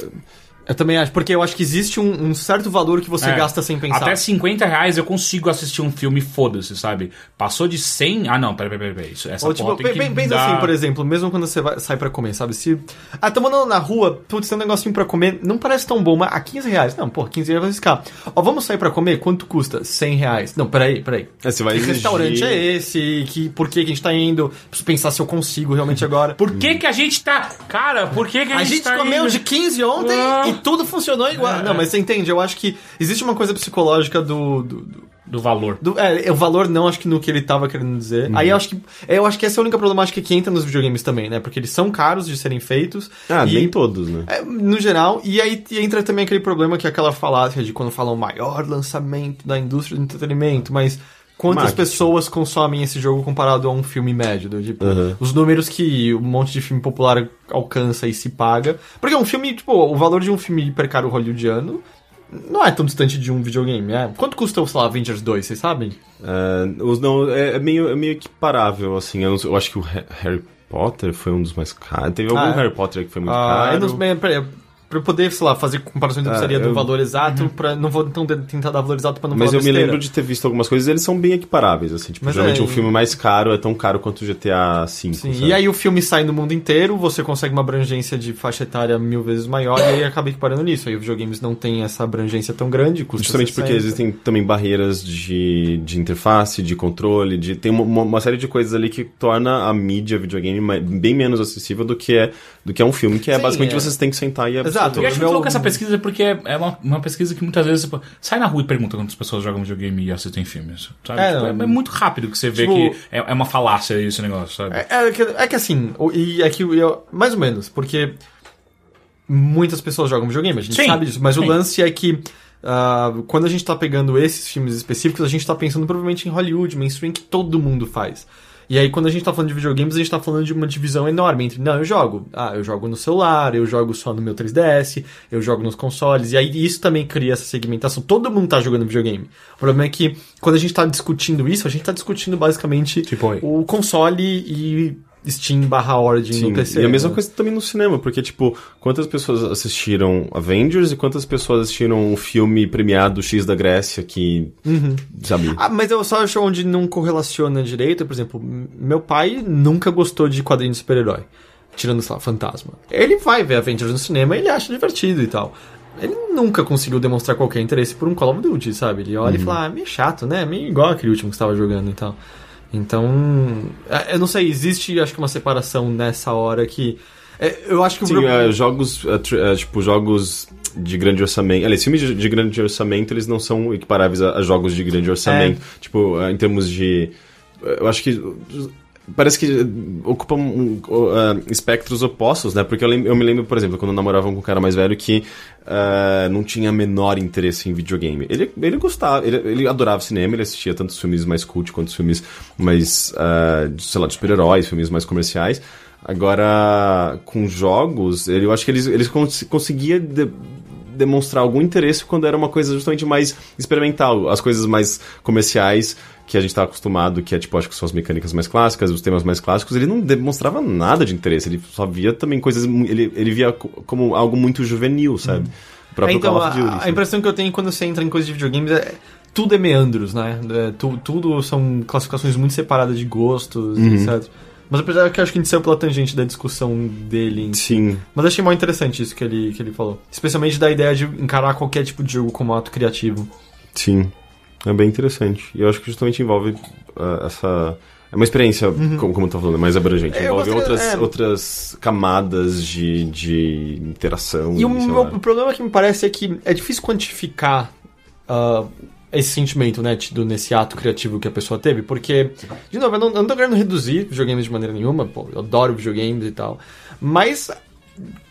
Eu também acho, porque eu acho que existe um, um certo valor que você
É.
gasta sem pensar.
Até 50 reais eu consigo assistir um filme, foda-se, sabe? Passou de 100... Ah, não, peraí, peraí, peraí. Isso, essa
Ou tipo,
tem
pe-
que
pe- pensa
dar-
assim, por exemplo, mesmo quando você vai, sai pra comer, sabe? Se. Ah, tamo andando na rua, putz, tem um negocinho pra comer, não parece tão bom, mas a 15 reais. Não, pô, 15 reais vai ficar. Ó, vamos sair pra comer? Quanto custa? 100 reais. Não, peraí, peraí.
É, você vai
Que
exigir-
restaurante é esse? Que, por que, que a gente tá indo? Preciso pensar se eu consigo realmente agora.
Por que que a gente tá... Cara, por que que a,
A gente
tá
comeu
indo-
de 15 ontem
Ah.
E tudo funcionou igual.
É.
Não, mas você entende? Eu acho que existe uma coisa psicológica do- do, do,
Do valor.
Do- é, o valor não, acho que no que ele tava querendo dizer. Aí eu acho que. é, Eu acho que essa é a única problemática que entra nos videogames também, né? Porque eles são caros de serem feitos.
Ah,
e,
nem todos, né?
é, no geral, e aí entra também aquele problema que é aquela falácia de quando falam maior lançamento da indústria do entretenimento, mas quantas
Marketing.
pessoas consomem esse jogo comparado a um filme médio. do tipo,
Uhum.
os números que um monte de filme popular alcança e se paga. Porque um filme, tipo, o valor de um filme hipercaro hollywoodiano não é tão distante de um videogame. É. Quanto custa, sei lá, Avengers 2, vocês sabem?
É, os, não, é, é meio, é meio equiparável, assim. Eu, não eu acho que o Ha- Harry Potter foi um dos mais caros. Teve algum
Ah, é.
Harry Potter que foi muito
Ah,
caro.
eu não, peraí, pra eu poder, sei lá, fazer comparações, eu
Ah,
precisaria do
eu-
valor exato, pra, não vou então tentar dar valor exato pra não
Mas eu me lembro de ter visto algumas coisas, eles são bem equiparáveis, assim. Tipo,
Mas
geralmente
é-
um filme mais caro é tão caro quanto o GTA V.
Sim,
sabe?
e aí o filme sai no mundo inteiro, você consegue uma abrangência de faixa etária mil vezes maior e aí acaba equiparando nisso. Aí os videogames não têm essa abrangência tão grande, custa
Justamente porque
60.
existem também barreiras de, de interface, de controle, de tem uma, uma série de coisas ali que torna a mídia videogame bem menos acessível do que é, do que é um filme, que é
Sim,
basicamente
é.
vocês têm que sentar e absorver.
Exato.
Eu acho
Meu-
muito louco essa pesquisa porque é uma, uma pesquisa que muitas vezes tipo, sai na rua e pergunta quantas pessoas jogam videogame e assistem filmes. Sabe?
É,
Tipo, É,
não-
é muito rápido que você vê
Tipo-
que é, é uma falácia esse negócio, sabe?
É, é que, é que assim, o- e é que eu, mais ou menos, porque muitas pessoas jogam videogame, a gente
Sim,
sabe disso, mas o
sim.
lance é que ah, quando a gente tá pegando esses filmes específicos, a gente tá pensando provavelmente em Hollywood, mainstream, que todo mundo faz. E aí, quando a gente tá falando de videogames, a gente tá falando de uma divisão enorme entre, não, eu jogo, ah, eu jogo no celular, eu jogo só no meu 3DS, eu jogo nos consoles, e aí isso também cria essa segmentação, todo mundo tá jogando videogame. O problema é que, quando a gente tá discutindo isso, a gente tá discutindo basicamente
Tipo,
o console e Steam barra Origin
Sim,
no PC.
e a mesma
né?
coisa também no cinema, porque, tipo, quantas pessoas assistiram Avengers e quantas pessoas assistiram o filme premiado X da Grécia, que, sabe...
Ah, mas eu só acho onde não correlaciona direito, por exemplo, meu pai nunca gostou de quadrinho de super-herói. Tirando, sei lá, fantasma. Ele vai ver Avengers no cinema e ele acha divertido e tal. Ele nunca conseguiu demonstrar qualquer interesse por um Call of Duty, sabe? Ele olha e fala, ah, meio chato, né? Meio igual aquele último que você estava jogando e tal. Então, é, eu não sei, existe acho que uma separação nessa hora que. é, eu acho que o
Sim, é, jogos, é, é, tipo, jogos de grande orçamento. Aliás, filmes de, de grande orçamento, eles não são equiparáveis a, a jogos de grande orçamento. Tipo, é, em termos de. Eu acho que. Parece que ocupam um, uh, espectros opostos, né? Porque eu, eu me lembro, por exemplo, quando eu namorava com um cara mais velho que uh, não tinha menor interesse em videogame. Ele, ele gostava, ele, ele adorava cinema, ele assistia tanto os filmes mais cult quanto os filmes mais, uh, sei lá, de super-heróis, filmes mais comerciais. Agora, com jogos, ele, eu acho que eles, eles cons conseguia de- demonstrar algum interesse quando era uma coisa justamente mais experimental. As coisas mais comerciais que a gente tá acostumado, que é tipo, acho que são as mecânicas mais clássicas, os temas mais clássicos, ele não demonstrava nada de interesse. Ele só via também coisas. Ele, ele via co- como algo muito juvenil, sabe? O próprio
É, então,
Call of Duty.
a, a impressão que eu tenho quando você entra em coisas de videogames é. Tudo é meandros, né? É, tu- tudo são classificações muito separadas de gostos,
Uhum.
etc. Mas apesar que eu acho que a gente saiu pela tangente da discussão dele. em.
Sim.
Mas achei muito interessante isso que ele, que ele falou. Especialmente da ideia de encarar qualquer tipo de jogo como ato criativo.
Sim, é bem interessante. E eu acho que justamente envolve ah, essa. É uma experiência, como, como eu tô falando, mais abrangente.
É,
Envolve
gostaria-
outras,
é.
outras camadas de, de interação.
E o, meu- o problema que me parece é que é difícil quantificar ah, esse sentimento, né, tido nesse ato criativo que a pessoa teve, porque, de novo, eu não, eu não tô querendo reduzir videogames de maneira nenhuma, pô, eu adoro videogames e tal, mas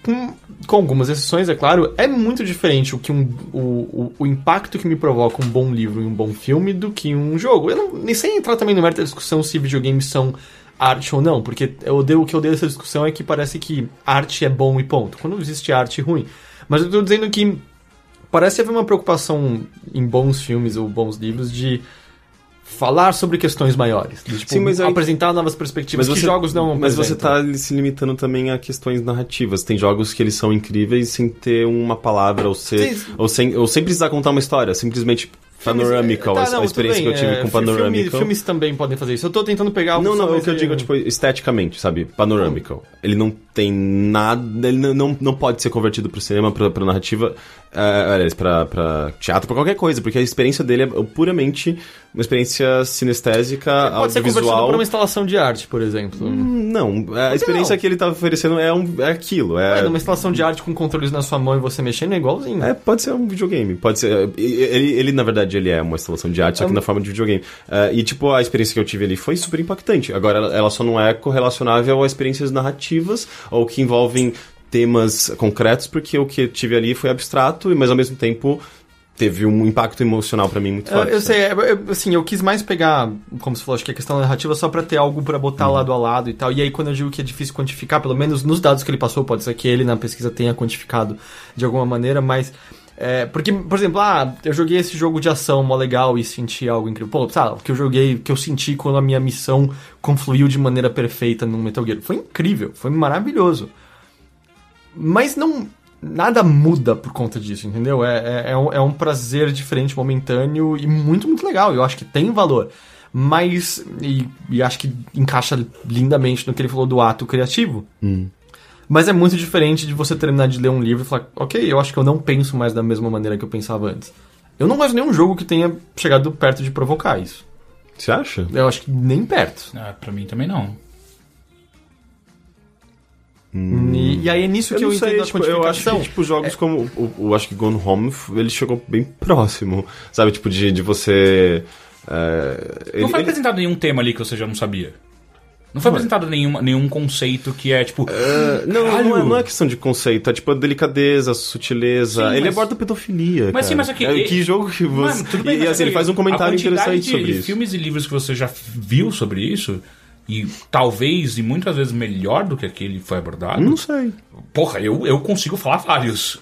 com, com algumas exceções, é claro, é muito diferente o que um, o, o, o impacto que me provoca um bom livro e um bom filme do que um jogo. Eu não, nem sei entrar também no mérito da discussão se videogames são arte ou não, porque eu odeio, o que eu odeio dessa discussão é que parece que arte é bom e ponto, quando existe arte ruim. Mas eu tô dizendo que parece haver uma preocupação em bons filmes ou bons livros de falar sobre questões maiores, de, tipo,
Sim, mas aí-
apresentar novas perspectivas que jogos não
Mas você
apresentam.
tá se limitando também a questões narrativas. Tem jogos que eles são incríveis sem ter uma palavra ou, ser,
Sim.
ou, sem, ou sem precisar contar uma história. Simplesmente panoramical.
Tá,
a-
não,
a experiência que eu tive
é,
com
fi- filme-
panoramical.
filmes também podem fazer isso. Eu tô tentando pegar
Não, não, o que eu digo é, tipo, esteticamente, sabe? Panoramical. Ele não tem nada, ele não- não, pode ser convertido pro cinema, pra, pra narrativa, aliás, pra, pra teatro, pra qualquer coisa, porque a experiência dele é puramente uma experiência sinestésica,
Pode ser convertido
audiovisual.
por uma instalação de arte, por exemplo.
Hum, Não, a experiência
não?
que ele tá oferecendo é, um, é aquilo, é...
É, numa instalação de arte com controles na sua mão e você mexendo é igualzinho.
É, pode ser um videogame, pode ser. Ele, ele, na verdade, ele é uma instalação de arte, só que
É
na forma de videogame. Eh, e, tipo, a experiência que eu tive ali foi super impactante. Agora, ela só não é correlacionável a experiências narrativas ou que envolvem temas concretos, porque o que eu tive ali foi abstrato, mas ao mesmo tempo teve um impacto emocional pra mim muito
Eu,
forte.
eu sei, é, é, assim, eu quis mais pegar, como você falou, acho que a questão narrativa só pra ter algo pra botar
Uhum.
lado a lado e tal. E aí, quando eu digo que é difícil quantificar, pelo menos nos dados que ele passou, pode ser que ele na pesquisa tenha quantificado de alguma maneira, mas. É, porque, por exemplo, ah, eu joguei esse jogo de ação mó legal e senti algo incrível. Pô, sabe, o que eu joguei, o que eu senti quando a minha missão confluiu de maneira perfeita no Metal Gear. Foi incrível, foi maravilhoso. Mas não. Nada muda por conta disso, entendeu? É, é, é, um, é um prazer diferente, momentâneo e muito, muito legal. Eu acho que tem valor. Mas. E, e acho que encaixa lindamente no que ele falou do ato criativo. Mas é muito diferente de você terminar de ler um livro e falar, ok, eu acho que eu não penso mais da mesma maneira que eu pensava antes. Eu não conheço nenhum jogo que tenha chegado perto de provocar isso.
Você acha?
Eu acho que nem perto.
Ah, pra mim também não.
E, e aí é nisso que eu,
sei,
entendo a
tipo, eu acho que, tipo, jogos como. O, o- acho que Gone Home, ele chegou bem próximo. Sabe, tipo, de, de você. é, ele-
Não foi
ele-
apresentado nenhum tema ali que você já não sabia. Não foi apresentado nenhum, nenhum conceito que é tipo.
É, não, não é, não é questão de conceito, é tipo a delicadeza, a sutileza.
Sim,
ele
mas-
aborda pedofilia.
Mas sim,
cara.
mas aqui-
É, que jogo que você.
Mano, tudo bem,
e assim, ele faz um comentário interessante
de,
sobre
de
isso.
filmes e livros que você já viu sobre isso, e talvez e muitas vezes melhor do que aquele foi abordado.
Não sei.
Porra, eu, eu consigo falar vários.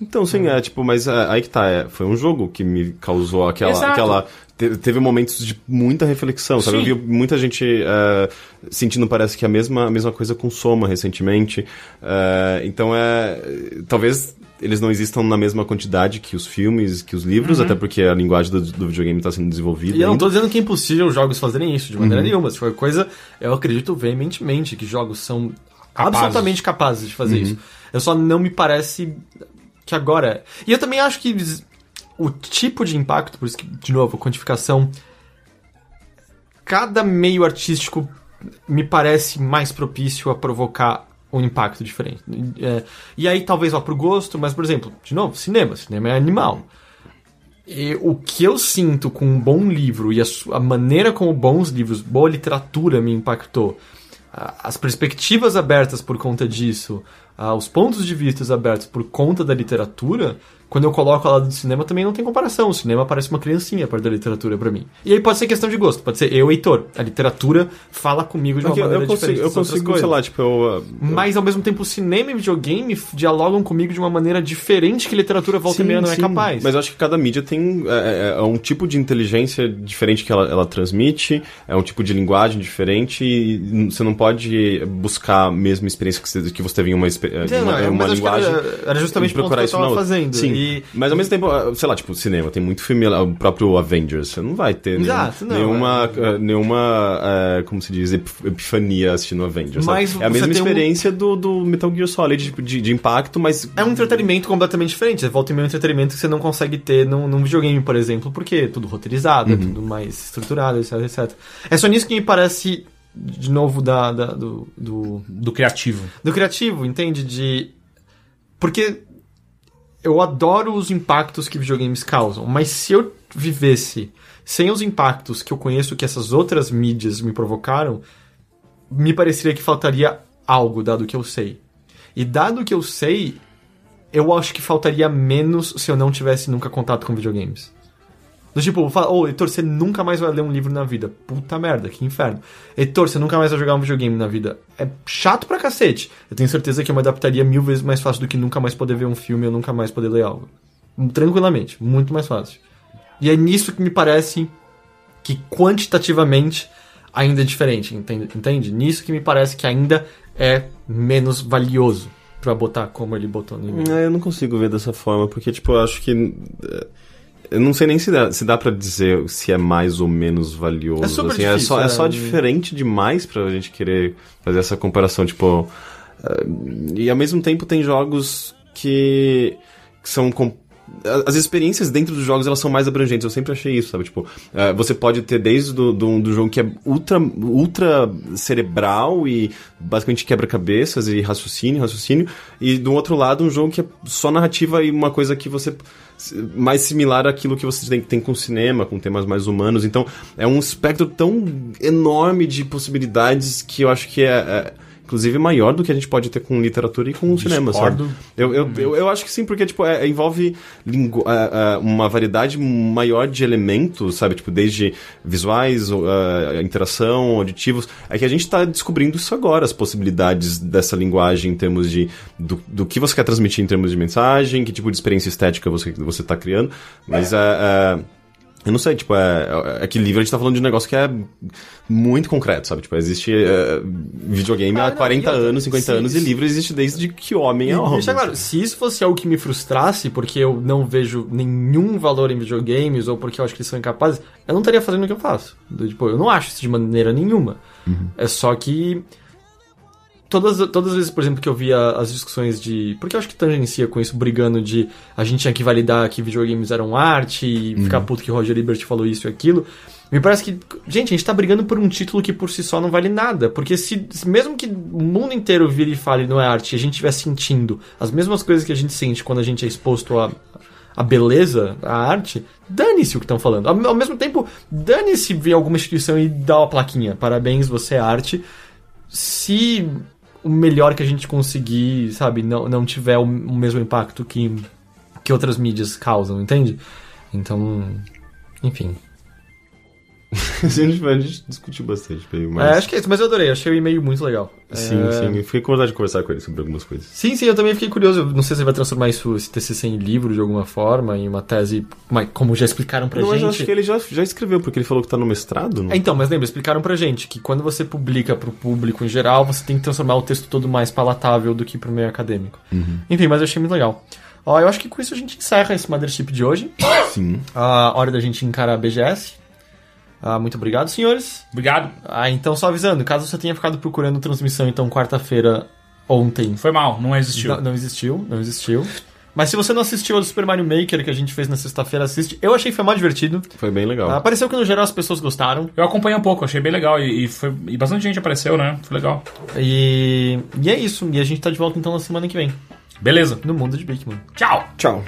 Então, sim, é tipo, mas é, aí que tá, é, foi um jogo que me causou aquela.
Exato.
aquela teve momentos de muita reflexão, sabe?
Sim.
Eu vi muita gente é, sentindo, parece que a mesma, a mesma coisa com Soma recentemente. É, então é. Talvez eles não existam na mesma quantidade que os filmes, que os livros, até porque a linguagem do, do videogame está sendo desenvolvida.
Uhum. E eu não tô dizendo que é impossível os jogos fazerem isso, de maneira nenhuma. Se for coisa, eu acredito veementemente que jogos são
Capazes.
absolutamente capazes de fazer isso. Eu só não me parece que agora. E eu também acho que o tipo de impacto, por isso que, de novo, quantificação. Cada meio artístico me parece mais propício a provocar um impacto diferente. É, e aí talvez vá pro gosto, mas, por exemplo, de novo, cinema. Cinema é animal. E o que eu sinto com um bom livro e a, a maneira como bons livros, boa literatura me impactou, as perspectivas abertas por conta disso, os pontos de vista abertos por conta da literatura, quando eu coloco ao lado do cinema também não tem comparação. O cinema parece uma criancinha perto da literatura pra mim. E aí pode ser questão de gosto, pode ser eu, Heitor. A literatura fala comigo de uma
Porque eu,
maneira
eu consigo,
diferente.
eu consigo sei lá, tipo, eu.
Mas ao mesmo tempo, o cinema e videogame dialogam comigo de uma maneira diferente que literatura volta e meia não é
sim.
capaz.
Mas eu acho que cada mídia tem é, é- é um tipo de inteligência diferente que ela, ela transmite, é um tipo de linguagem diferente e você não pode buscar a mesma experiência que você, que você teve em uma, uma,
não,
uma linguagem.
era, era justamente o que eu tava fazendo.
Sim,
E,
mas ao mesmo tempo, ah, sei lá, tipo, cinema, tem muito filme, o próprio Avengers, você não vai ter nenhum-
Exato, não,
nenhuma, ah, nenhuma ah, como se diz, ep- epifania assistindo Avengers. sabe?
Mas
É a mesma
tem um-
experiência do, do Metal Gear Solid, tipo, de, de impacto, mas...
é um entretenimento completamente diferente. Volta e meia é um entretenimento que você não consegue ter num, num videogame, por exemplo, porque é tudo roteirizado, é tudo mais estruturado, etc, etc. É só nisso que me parece, de novo, da, da- do, do,
Do criativo.
do criativo, entende? De. Porque eu adoro os impactos que videogames causam, mas se eu vivesse sem os impactos que eu conheço que essas outras mídias me provocaram, me pareceria que faltaria algo, dado que eu sei. E dado que eu sei, eu acho que faltaria menos se eu não tivesse nunca contato com videogames. Do tipo, fala, ô, Heitor, você nunca mais vai ler um livro na vida. Puta merda, que inferno. Heitor, você nunca mais vai jogar um videogame na vida. É chato pra cacete. Eu tenho certeza que eu me adaptaria mil vezes mais fácil do que nunca mais poder ver um filme ou nunca mais poder ler algo. Tranquilamente, muito mais fácil. E é nisso que me parece que quantitativamente ainda é diferente, entende? entende? Nisso que me parece que ainda é menos valioso pra botar como ele botou no e-mail.
É, eu não consigo ver dessa forma, porque, tipo, eu acho que. é, Eu não sei nem se dá, se dá pra dizer se é mais ou menos valioso.
É super
assim, é,
difícil,
só, é
é.
só diferente demais pra gente querer fazer essa comparação, tipo. é, e ao mesmo tempo tem jogos que, que são. as experiências dentro dos jogos elas são mais abrangentes, eu sempre achei isso, sabe? Tipo, é, você pode ter desde do, do, do jogo que é ultra, ultra cerebral e basicamente quebra-cabeças e raciocínio, raciocínio, e do outro lado um jogo que é só narrativa e uma coisa que você mais similar àquilo que você tem, tem com cinema, com temas mais humanos. Então, é um espectro tão enorme de possibilidades que eu acho que é, é inclusive, maior do que a gente pode ter com literatura e com o cinema, sabe?
Discordo.
Eu, eu, eu, eu acho que sim, porque tipo, é- envolve lingu- é, é, uma variedade maior de elementos, sabe? Tipo, desde visuais, é, interação, auditivos. É que a gente tá descobrindo isso agora, as possibilidades dessa linguagem em termos de do, do que você quer transmitir em termos de mensagem, que tipo de experiência estética você, você tá criando. Mas é. é eu não sei, tipo, é, é que livro a gente tá falando de um negócio que é muito concreto, sabe? Tipo, existe é, videogame
Ah,
há
não,
40
e outra,
anos, 50
sim,
anos, e livro existe desde que homem é homem.
deixa claro, se isso fosse algo que me frustrasse, porque eu não vejo nenhum valor em videogames, ou porque eu acho que eles são incapazes, eu não estaria fazendo o que eu faço. Tipo, eu não acho isso de maneira nenhuma. É só que. Todas, todas as vezes, por exemplo, que eu via as discussões de. Porque eu acho que tangencia com isso, brigando de a gente tinha que validar que videogames eram arte e ficar puto que Roger Ebert falou isso e aquilo. Me parece que. Gente, a gente tá brigando por um título que por si só não vale nada. Porque se, mesmo que o mundo inteiro vire e fale não é arte e a gente estiver sentindo as mesmas coisas que a gente sente quando a gente é exposto a. A beleza, a arte, dane-se o que estão falando. Ao, ao mesmo tempo, dane-se vir alguma instituição e dar uma plaquinha. Parabéns, você é arte se o melhor que a gente conseguir, sabe, não, não tiver o, o mesmo impacto que, que outras mídias causam, entende? Então, enfim.
a, gente, a gente discutiu bastante, Pedro,
É,
mas...
acho que é isso, mas eu adorei, achei o e-mail muito legal.
Sim,
É,
sim. Eu fiquei com vontade de conversar com ele sobre algumas coisas.
Sim, sim, eu também fiquei curioso. Eu Não sei se ele vai transformar isso, esse TCC em livro de alguma forma, em uma tese, mas como já explicaram pra
não, mas
gente.
eu acho que ele já, já escreveu, porque ele falou que tá no mestrado, não?
É, Então, mas lembra, explicaram pra gente que quando você publica pro público em geral, você tem que transformar o texto todo mais palatável do que pro meio acadêmico. Enfim, mas eu achei muito legal. Ó, eu acho que com isso a gente encerra esse Mothership de hoje.
Sim.
A hora da gente encarar a BGS. Ah, muito obrigado, senhores.
Obrigado.
Ah, então só avisando, caso você tenha ficado procurando transmissão, então quarta-feira ontem
Foi mal, não existiu.
não, não existiu, não existiu. Mas se você não assistiu ao Super Mario Maker que a gente fez na sexta-feira, assiste. Eu achei que foi mal divertido.
Foi bem legal.
Ah, pareceu que no geral as pessoas gostaram.
Eu acompanhei um pouco, achei bem legal e, e foi, e bastante gente apareceu, né? Foi legal.
E, e é isso. E a gente tá de volta então na semana que vem.
Beleza.
No mundo de Bigman.
Tchau.
Tchau.